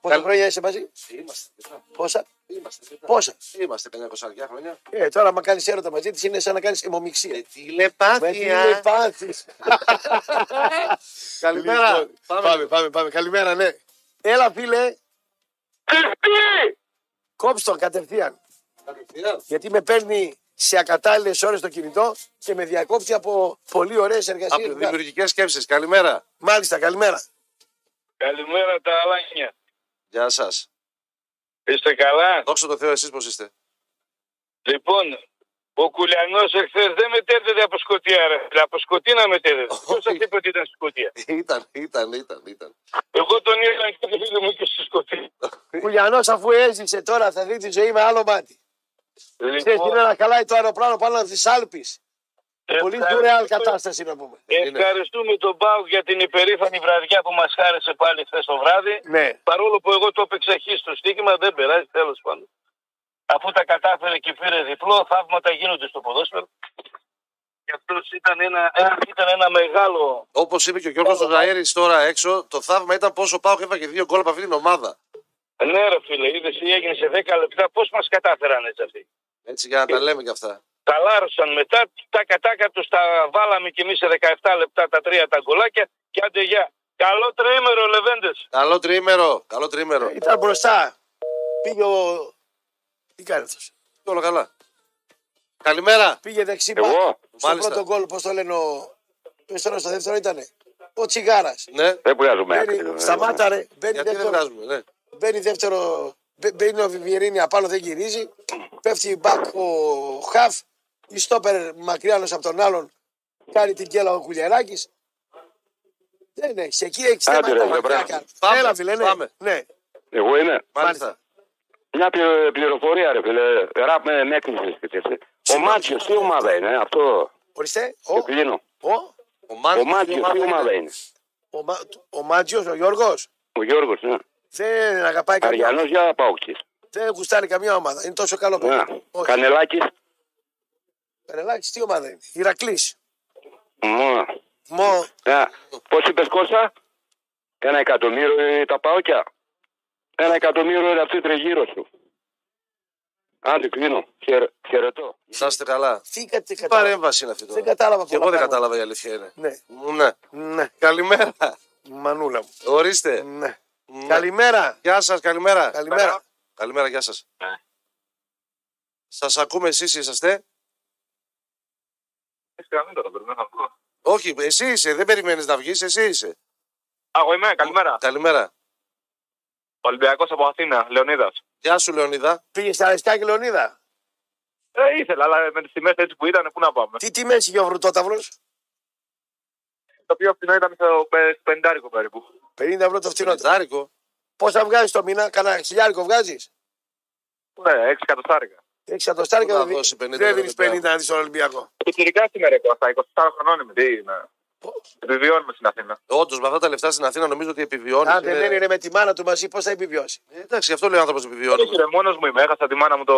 S2: Πόσα
S1: Καλ-
S2: χρόνια είσαι μαζί,
S1: Είμαστε, τι
S2: πόσα,
S1: είμαστε. τι
S2: πόσα;
S1: Είμαστε κανένα 20 χρόνια.
S2: Ε, τώρα, άμα κάνεις έρωτα μαζί της, είναι σαν να κάνεις αιμομηξία. Με
S1: Τηλεπάθεια.
S2: πάθεις.
S1: Καλημέρα.
S2: Λοιπόν, Πάμε, πάμε, πάμε. Καλημέρα, ναι. Έλα, φίλε, κόψ' το κατευθείαν.
S1: Κατευθείαν.
S2: Γιατί με παίρνει σε ακατάλληλες ώρες το κινητό και με διακόπτει από πολύ ωραίες
S1: Από
S2: εργασίε.
S1: δημιουργικές σκέψεις. Καλημέρα.
S2: Μάλιστα, καλημέρα.
S3: Καλημέρα τα αλάνια.
S1: Γεια σας.
S3: Είστε καλά;
S1: Δόξα τω Θεώ, εσείς πώς είστε;
S3: Λοιπόν, ο Κουλιανός εχθές δεν μετέρδεται από σκοτία, ρε. φίλε. Από σκοτίνα μετέρδεται. Ποιος σα είπε ότι ήταν σκοτία.
S1: ήταν, ήταν, ήταν, ήταν.
S3: Εγώ τον είδα και τη φίλη μου και στη σκοτία.
S2: Κουλιανός, αφού έζησε τώρα, θα δει τη ζωή με άλλο μάτι. Ξέρεις τι είναι
S3: Λοιπόν,
S2: να χαλάει το αεροπλάνο πάνω από τι Άλπε. Πολύ ντουρεάλ κατάσταση να πούμε.
S3: Ευχαριστούμε τον Πάου για την υπερήφανη βραδιά που μας χάρισε πάλι χθες το βράδυ.
S2: Ναι.
S3: Παρόλο που εγώ το έπαιξα χ στο στοίχημα, δεν περάζει τέλος πάντων. Αφού τα κατάφερε και πήρε διπλό, θαύματα γίνονται στο ποδόσφαιρο. Και αυτός ήταν ένα, ένα- ήταν ένα μεγάλο
S1: Όπως είπε και ο Γιώργος Ζωζαέρη τώρα έξω, το θαύμα ήταν πόσο πάω και έφαγε δύο γκολ από αυτή την ομάδα.
S3: Ναι, ρε φίλε, είδες τι έγινε σε 10 λεπτά. Πώς μας κατάφεραν έτσι αυτοί;
S1: Έτσι για να τα λέμε κι αυτά.
S3: Τα λάρωσαν μετά, τα κατάκα τους τα βάλαμε κι εμείς σε 17 λεπτά τα τρία τα γκολάκια και άντε γεια. Καλό τριήμερο, Λεβέντες.
S1: Καλό τρίμερο, καλό τρίμερο.
S2: Ήταν μπροστά. Πήγε ο. Τι κάνει αυτό.
S1: Όλα καλά. Καλημέρα.
S2: Πήγε δεξί
S3: Εγώ;
S2: μπακ. Στο
S1: Μάλιστα.
S2: πρώτο γκολ, πώς το λένε ο. Ποιο τώρα στο δεύτερο ήταν. Ο Τσιγάρας.
S1: Ναι,
S3: Δεν βγάζουμε άκρη.
S2: Μπαίνει, σταμάτα ρε. Μπαίνει
S1: γιατί δεν
S2: δεύτερο,
S1: βγάζουμε, ναι.
S2: μπαίνει δεύτερο. μπαι- Μπαίνει ο Βιβιερίνη απάνω, δεν γυρίζει. Πέφτει μπακ ο Χαφ. Η στόπερ μακριά ένας από τον άλλον. Κάνει την κέλα ο Κουλιαράκης. Δεν έχει. Εκεί έχει
S3: Άντε, ρε,
S2: θέματα.
S3: βρε,
S2: μακριά
S3: μπράβο.
S2: κάνει.
S1: Πάμε,
S2: Έλα, φίλε, ναι.
S1: πάμε.
S2: ναι.
S3: Εγώ είμαι.
S1: Μάλιστα.
S3: Μια πλη- πληροφορία, ρε φίλε. Ραπ με με έκπληξη. Ο Μάτσιο, τι ομάδα είναι, αυτό;
S2: Ορίστε.
S3: Και
S2: Ο,
S3: κλείνω.
S2: ο,
S1: Ο
S3: Ο
S1: Μάτζιο
S3: Μάτσιο, τι ομάδα είναι;
S2: ο, Μα- ο Μάτζιος, ο Γιώργος,
S3: Ο Γιώργος, ναι.
S2: δεν αγαπάει καμία
S3: Αριανό για Πάουκη.
S2: Δεν γουστάρει καμία ομάδα. Είναι τόσο καλό παιδί.
S3: Ναι.
S2: Όχι.
S3: Κανελάκης.
S2: Κανελάκης, τι ομάδα είναι; Ηρακλής.
S3: Μόνο.
S2: Μο.
S3: Ναι. Πώς είπες Κώστα, Ένα εκατομμύριο είναι τα Πάουκια. Ένα εκατομμύριο είναι αυτή τριγύρω σου. Άντε, κλείνω. Χαιρε- Χαιρετώ.
S1: Να είστε καλά.
S2: Τι κα- τι
S1: Τι
S2: κατάλαβα.
S1: παρέμβαση είναι αυτή τώρα;
S2: Δεν κατάλαβα
S1: Και εγώ
S2: πολλά
S1: δεν
S2: πράγματα.
S1: κατάλαβα η αλήθεια είναι.
S2: Ναι.
S1: Ναι.
S2: Ναι.
S1: Καλημέρα.
S2: Μανούλα μου.
S1: Ορίστε.
S2: Ναι.
S1: Ναι.
S2: Καλημέρα.
S1: Γεια σας, καλημέρα.
S2: Καλημέρα.
S1: Καλημέρα, γεια σας.
S3: Ναι.
S1: Σας ακούμε εσείς είσαστε;
S3: καλύτερα, περιμένω να βγω.
S1: Όχι, εσύ είσαι. Δεν περιμένεις να βγεις, εσύ είσαι.
S3: Α, εγώ είμαι, καλημέρα.
S1: Καλημέρα.
S3: Ολυμπιακός από Αθήνα, Λεωνίδας.
S1: Γεια σου, Λεωνίδα.
S2: Πήγες στα Αριστάκη Λεωνίδα;
S3: Ε, ήθελα, αλλά με τις τιμές έτσι που ήταν, πού να πάμε.
S2: Τι τιμές είχε ο Βρουτόταυρος;
S3: Το πιο φθηνό ήταν στο πε- πεντάρικο περίπου.
S2: 50 ευρώ το φτηνότερο.
S1: Πεντάρικο.
S2: Πόσα βγάζει το μήνα, κανένα χιλιάρικο βγάζεις;
S3: Ναι, 6 εκατοστάρικα.
S2: 6 εκατοστάρικα
S1: Πού να
S2: δεν
S1: δώσει 50
S2: δεν δίνεις
S1: ευρώ
S2: 50 να δεις τον Ολυμπιακό.
S3: Πιτσιρικά σήμερα Κώστα, 24 χρονών είμαι. Τι είναι. Επιβιώνουμε στην Αθήνα.
S1: Όντως, με αυτά τα λεφτά στην Αθήνα νομίζω ότι επιβιώνεις.
S2: Αν δεν είναι με τη μάνα του μαζί, πώς θα επιβιώσει;
S1: Εντάξει, αυτό λέει ο άνθρωπος επιβιώνει.
S3: Όχι, ρε, μόνος μου είμαι. Έχασα τη μάνα μου το,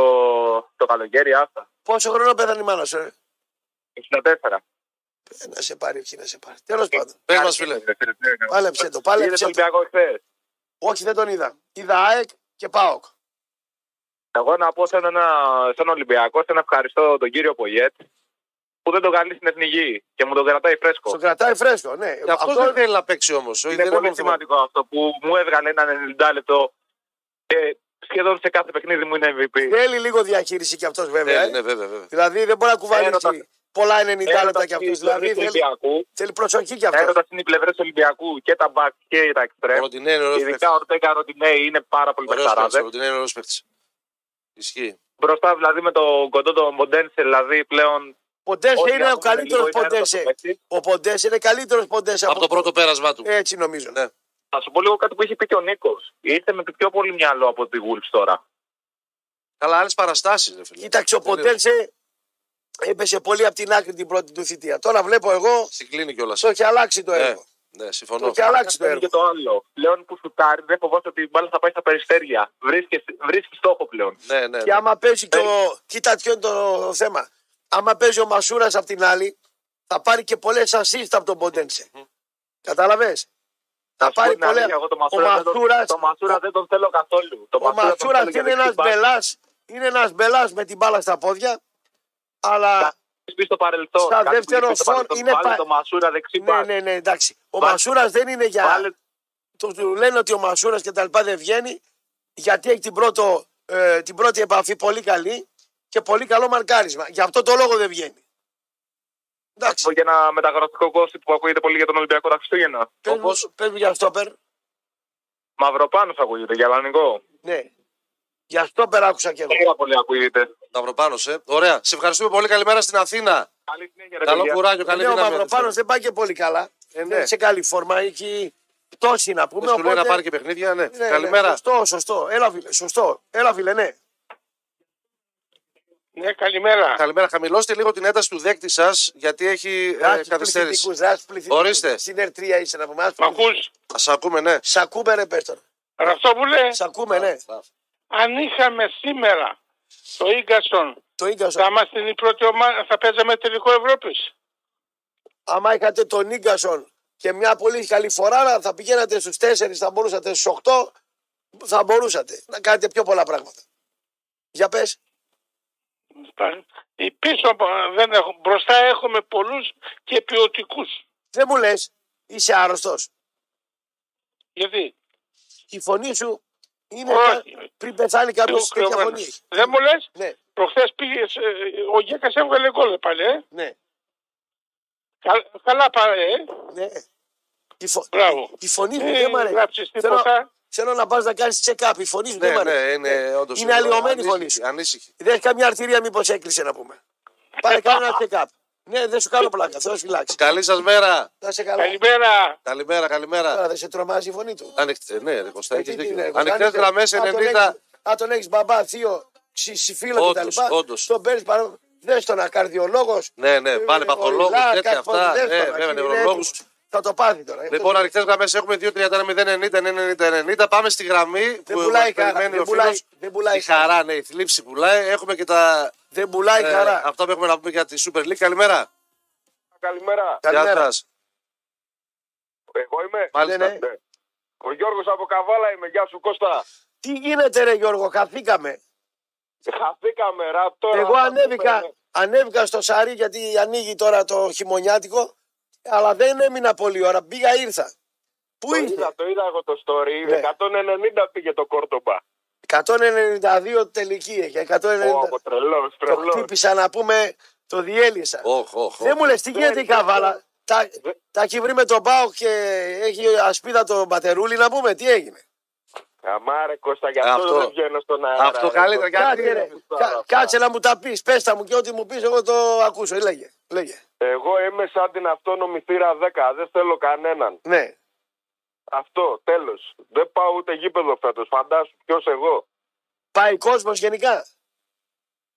S3: το καλοκαίρι, άστα.
S2: Πόσο χρόνο πέθανε η μάνα σου, ρε.
S3: 64.
S2: Ε, να σε πάρει, όχι να σε πάρει. Τέλος πάντων.
S1: Πες μας φίλε.
S2: Πάλεψε το,
S3: Είδες
S2: πάλεψε το.
S3: Ολυμπιακό χθες.
S2: Όχι, δεν τον είδα. Είδα ΑΕΚ και ΠΑΟΚ.
S3: Εγώ να πω σε ένα, στον Ολυμπιακό, σε ένα ευχαριστώ τον κύριο Πογιέτ που δεν τον καλεί στην εθνική και μου τον κρατάει φρέσκο.
S2: Στον κρατάει φρέσκο, ναι.
S1: Και αυτός δεν θέλει να παίξει όμως.
S3: Είναι πολύ σημαντικό αυτό που μου έβγαλε ένα 90 λεπτό και σχεδόν σε κάθε παιχνίδι μου είναι MVP.
S2: Θέλει λίγο διαχείριση κι αυτός βέβαια. ε.
S1: Ναι, βέβαια, βέβαια.
S2: Δηλαδή δεν μπορεί να κουβαλήσει
S3: Έρωτα-
S2: πολλά 90 λεπτά
S3: Έρωτας
S2: κι αυτός.
S3: είναι οι
S2: Δηλαδή
S3: πλευρές του
S2: θέλει,
S3: Ολυμπιακού.
S2: θέλει προσοχή κι αυτός.
S3: Έρωτας είναι οι πλευρέ του Ολυμπιακού και τα μπακ και τα εξτρέμ.
S1: Ροντινέ είναι ωραίος παίκτη.
S3: Ειδικά ο Ορτέγκα Ροντινέη είναι πάρα πολύ
S1: Ωραίος παίκτης.
S3: παιχταράδε.
S1: Ροντινέ είναι ωραίος παίκτης. Ισχύει.
S3: Μπροστά δηλαδή με τον κοντό τον Μοντένσε, δηλαδή πλέον.
S2: Ποντέσε
S3: ό,τι
S2: είναι ο
S3: έχουμε
S2: καλύτερος
S3: λίγο είναι
S2: Ποντέσε.
S3: έρωτας παίκτης.
S2: Ο Ποντέσε είναι καλύτερος Ποντέσε
S1: Από το πρώτο πέρασμά του.
S2: Έτσι νομίζω.
S1: Ναι.
S3: Θα σου πω λίγο κάτι που είχε πει και ο Νίκος. Ήρθε με πιο πολύ μυαλό από τη Wolves τώρα.
S1: Καλά, άλλες παραστάσεις.
S2: Κοίταξε, ο Ποντέσε έπεσε πολύ από την άκρη την πρώτη του θητεία. Τώρα βλέπω εγώ
S1: Στην κλείνει κιόλας.
S2: το έχει αλλάξει το
S1: Ναι,
S2: έργο.
S1: ναι,
S2: Το
S1: συμφωνώ.
S2: έχει αλλάξει το
S3: Είναι
S2: έργο.
S3: και το άλλο. Πλέον που σουτάρει, δεν φοβάσαι ότι η μπάλα θα πάει στα περιστέρια. Βρίσκει, βρίσκεις στόχο πλέον.
S1: Ναι, ναι.
S2: Και άμα παίζει και ο. Κοίτα, ποιο είναι το θέμα. Άμα παίζει ο Μασούρας απ' την άλλη, θα πάρει και πολλές assist από τον Ποντένσε. Κατάλαβε. Θα
S3: Να σου πω
S2: πάρει
S3: την αλήθεια,
S2: πολλές.
S3: Εγώ το
S2: Ο
S3: Μασούρα, δεν, τον,
S2: Μασούρας-
S3: το Μασούρα δεν τον θέλω καθόλου. Το
S2: Ο
S3: Μασούρα τον
S2: Μασούρας
S3: θέλω για
S2: είναι ένας
S3: δεξί μπακ.
S2: μπελάς. Είναι ένας μπελάς με την μπάλα στα πόδια. Αλλά
S3: Κάτι που πεις στο παρελθόν.
S2: Στα
S3: κάτι που
S2: δεύτερο
S3: πει στο
S2: φορ
S3: παρελθόν.
S2: είναι
S3: Βάλε
S2: πα-
S3: το Μασούρα δεξί
S2: ναι,
S3: μπακ.
S2: ναι, ναι, εντάξει. Ο
S3: Βάλε-
S2: Μασούρας δεν είναι για.
S3: Βάλε
S2: Του, τους λένε ότι ο Μασούρας και τα λοιπά δεν βγαίνει γιατί έχει την, πρώτο, ε, την πρώτη επαφή πολύ καλή και πολύ καλό μαρκάρισμα. Γι' αυτό το λόγο δεν βγαίνει. Εντάξει.
S3: για ένα μεταγραφικό κόστη που ακούγεται πολύ για τον Ολυμπιακό τα Χριστούγεννα.
S2: Πες μου,
S1: όπως-
S2: πες μου για στόπερ.
S3: Μαυροπάνο ακούγεται για Λανικό.
S2: Ναι. Για στόπερ άκουσα και εγώ.
S3: Πάρα πολύ ακούγεται.
S1: Σταυροπάνος, ε. Ωραία. Σε ευχαριστούμε πολύ. Καλημέρα στην Αθήνα.
S3: Καλή συνέχεια, ρε
S1: Καλό
S3: παιδιά.
S1: κουράγιο, καλή
S2: Ναι, ο
S1: δύναμη.
S2: Μαυροπάνος δεν πάει και πολύ καλά.
S1: Ε,
S2: Δεν είναι σε καλή φόρμα. Έχει πτώση να πούμε.
S1: Δεν σου λέει να
S2: οπότε-
S1: πάρει και παιχνίδια, ναι.
S2: Ναι, ναι,
S1: Καλημέρα.
S2: σωστό, σωστό. Έλα, φίλε. Σωστό. Έλα, φίλε, ναι.
S4: Ναι, καλημέρα.
S1: Καλημέρα. Χαμηλώστε λίγο την ένταση του δέκτη σας, γιατί έχει ε,
S2: Ράτς
S1: καθυστέρηση.
S2: πληθυντικούς, ράτς πληθυντικούς.
S1: Ορίστε.
S2: Στην R3 είσαι να πούμε. Ας
S4: Μ'
S2: πούμε.
S4: ακούς,
S1: Σα ακούμε, ναι.
S2: Σ' ακούμε ρε πες τώρα.
S4: Ραυτόπουλε,
S2: Σ' ακούμε ναι.
S4: αν είχαμε σήμερα το Ίγκασον,
S2: Το Ίγκασον.
S4: θα είμαστε η πρώτη ομάδα, θα παίζαμε τελικό Ευρώπης.
S2: Άμα είχατε τον Ίγκασον και μια πολύ καλή φορά θα πηγαίνατε στους 4, θα μπορούσατε στους 8, θα μπορούσατε να κάνετε πιο πολλά πράγματα. Για πες.
S4: Η Πίσω ε, δεν έχω, μπροστά έχουμε πολλούς και ποιοτικούς.
S2: Δεν μου λες, είσαι άρρωστος.
S4: Γιατί;
S2: Η φωνή σου είναι
S4: Όχι.
S2: κα- πριν πεθάνει κάποιος
S4: Λίγο
S2: τέτοια
S4: κρυωμένο.
S2: φωνή. έχει.
S4: δεν μου λες,
S2: Ναι,
S4: προχθές πήγες, ε, ο Γκέκας έβγαλε γκολ πάλι, ε.
S2: ναι,
S4: Κα- Καλά πάρε, ε.
S2: ναι. Η, φω...
S4: Μπράβο.
S2: η φωνή σου
S4: Ε,
S2: δεν μ' αρέσει.
S4: γράψεις
S2: Θέλω,
S4: τίποτα.
S2: Θέλω να πας να κάνεις check-up. Η φωνή σου
S1: Ναι,
S2: δεν μ'
S1: ναι,
S2: αρέσει.
S1: είναι όντως.
S2: Είναι αλλοιωμένη η φωνή σου.
S1: Ανήσυχη.
S2: Δεν έχει καμιά αρτηρία μήπως έκλεισε να πούμε. Πάρε κάνε ένα check-up. Ναι, δεν σου κάνω πλάκα. Θεός φυλάξει.
S1: Καλή σας μέρα.
S2: Να σε καλά.
S4: Καλημέρα.
S1: Καλημέρα, καλημέρα.
S2: Τώρα δεν σε τρομάζει η φωνή του.
S1: Ανοιχτέ, ναι, ρε Κωστά, έχεις
S2: Ε, τι
S1: δίκιο.
S2: είναι,
S1: Ανοιχτέ
S2: αν
S1: γραμμές
S2: αν τον
S1: 90.
S2: έχεις- Αν τον έχεις μπαμπά, θείο, ξυ- συμφίλο
S1: Όντως,
S2: κτλ.
S1: όντως.
S2: Τον παίρνεις παρά. Δες τον ακαρδιολόγος.
S1: Ναι, ναι, πάνε παθολόγους, τέτοια αυτά. Ναι, βέβαια, νευρολόγους.
S2: Θα το πάθει τώρα.
S1: Λοιπόν, ανοιχτέ γραμμέ έχουμε 2-31-090-90-90. Πάμε στη γραμμή
S2: Δεν
S1: που
S2: πουλάει χαρά,
S1: περιμένει
S2: δεν
S1: ο
S2: πουλάει-
S1: φίλος.
S2: δεν πουλάει
S1: Η χαρά, ναι, η θλίψη πουλάει. Έχουμε και τα.
S2: Δεν πουλάει
S1: ε,
S2: χαρά.
S1: αυτά που έχουμε να πούμε για τη Super League. Καλημέρα.
S3: Καλημέρα.
S1: Γεια
S2: Καλημέρα.
S1: σας.
S3: Εγώ είμαι;
S1: Μάλιστα.
S2: Ναι, ναι.
S3: Ο Γιώργος από Καβάλα είμαι. Γεια σου Κώστα.
S2: Τι γίνεται, ρε Γιώργο, χαθήκαμε.
S3: Χαθήκαμε ρα τώρα.
S2: Εγώ
S3: θα
S2: ανέβηκα,
S3: πούμε.
S2: ανέβηκα στο Σαρί γιατί ανοίγει τώρα το χειμωνιάτικο. Αλλά δεν έμεινα πολλή ώρα. Πήγα, ήρθα. Πού
S3: Το
S2: ήρθες;
S3: είδα, το είδα εγώ το story.
S2: Ναι.
S3: 190 πήγε το Κόρτομπα.
S2: 192 τελική έχει. 190.
S3: Ω, τρελός,
S2: Το
S3: τρελός.
S2: χτύπησα να πούμε, το διέλυσα.
S1: Όχ, όχ.
S2: Δεν μου λες τι γίνεται η
S3: Δεν-
S2: καβάλα. Τα, τα έχει βρει με τον Πάο και έχει ασπίδα τον Πατερούλη να πούμε τι έγινε.
S3: Αμάρε Κώστα, γι'
S1: Αυτό.
S3: αυτό δεν βγαίνω στον αέρα.
S1: Αυτό
S3: ρε,
S1: καλύτερα,
S3: Κώστα.
S1: γιατί-
S2: Κάτσε, ρε. Κα- κάτσε να μου τα πεις. Πες τα μου και ό,τι μου πεις, εγώ το ακούσω. Λέγε. λέγε.
S3: Εγώ είμαι σαν την αυτόνομη θύρα 10. Δεν θέλω κανέναν.
S2: Ναι.
S3: Αυτό, τέλος. Δεν πάω ούτε γήπεδο φέτος. Φαντάσου ποιος εγώ.
S2: Πάει κόσμος γενικά.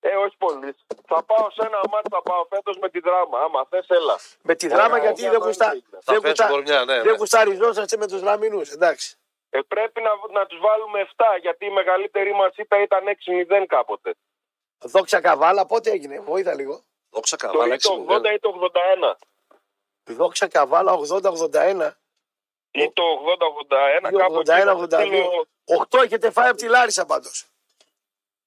S3: Ε, όχι πολύ. Θα πάω σε ένα μάτι, θα πάω φέτος με τη δράμα. Άμα θες, έλα.
S2: Με τη δράμα
S3: Ωραία,
S2: γιατί
S3: για
S2: δεν
S3: να
S2: γουστά.
S3: είναι.
S1: Θα
S2: Δεν
S1: φέρει
S2: γουστά.
S1: κορμιά, ναι, ναι.
S2: Δεν γουσταριζόσαστε με τους Δραμινού. Εντάξει.
S3: Ε, πρέπει να, να τους βάλουμε 7, γιατί η μεγαλύτερη μας ήττα ήταν 6-0 κάποτε.
S2: Δόξα καβάλα, πότε έγινε. Εγώ είδα λίγο.
S1: Δόξα
S3: Το
S1: καβάλα,
S3: ή το
S1: 6-0.
S3: 80 ή το 81.
S2: Δόξα Καβάλα 80-81.
S5: Ή το 80-81 κάπου εκεί,
S2: 81-82.
S5: να στείλω-
S2: 8 έχετε φάει από τη Λάρισα πάντως.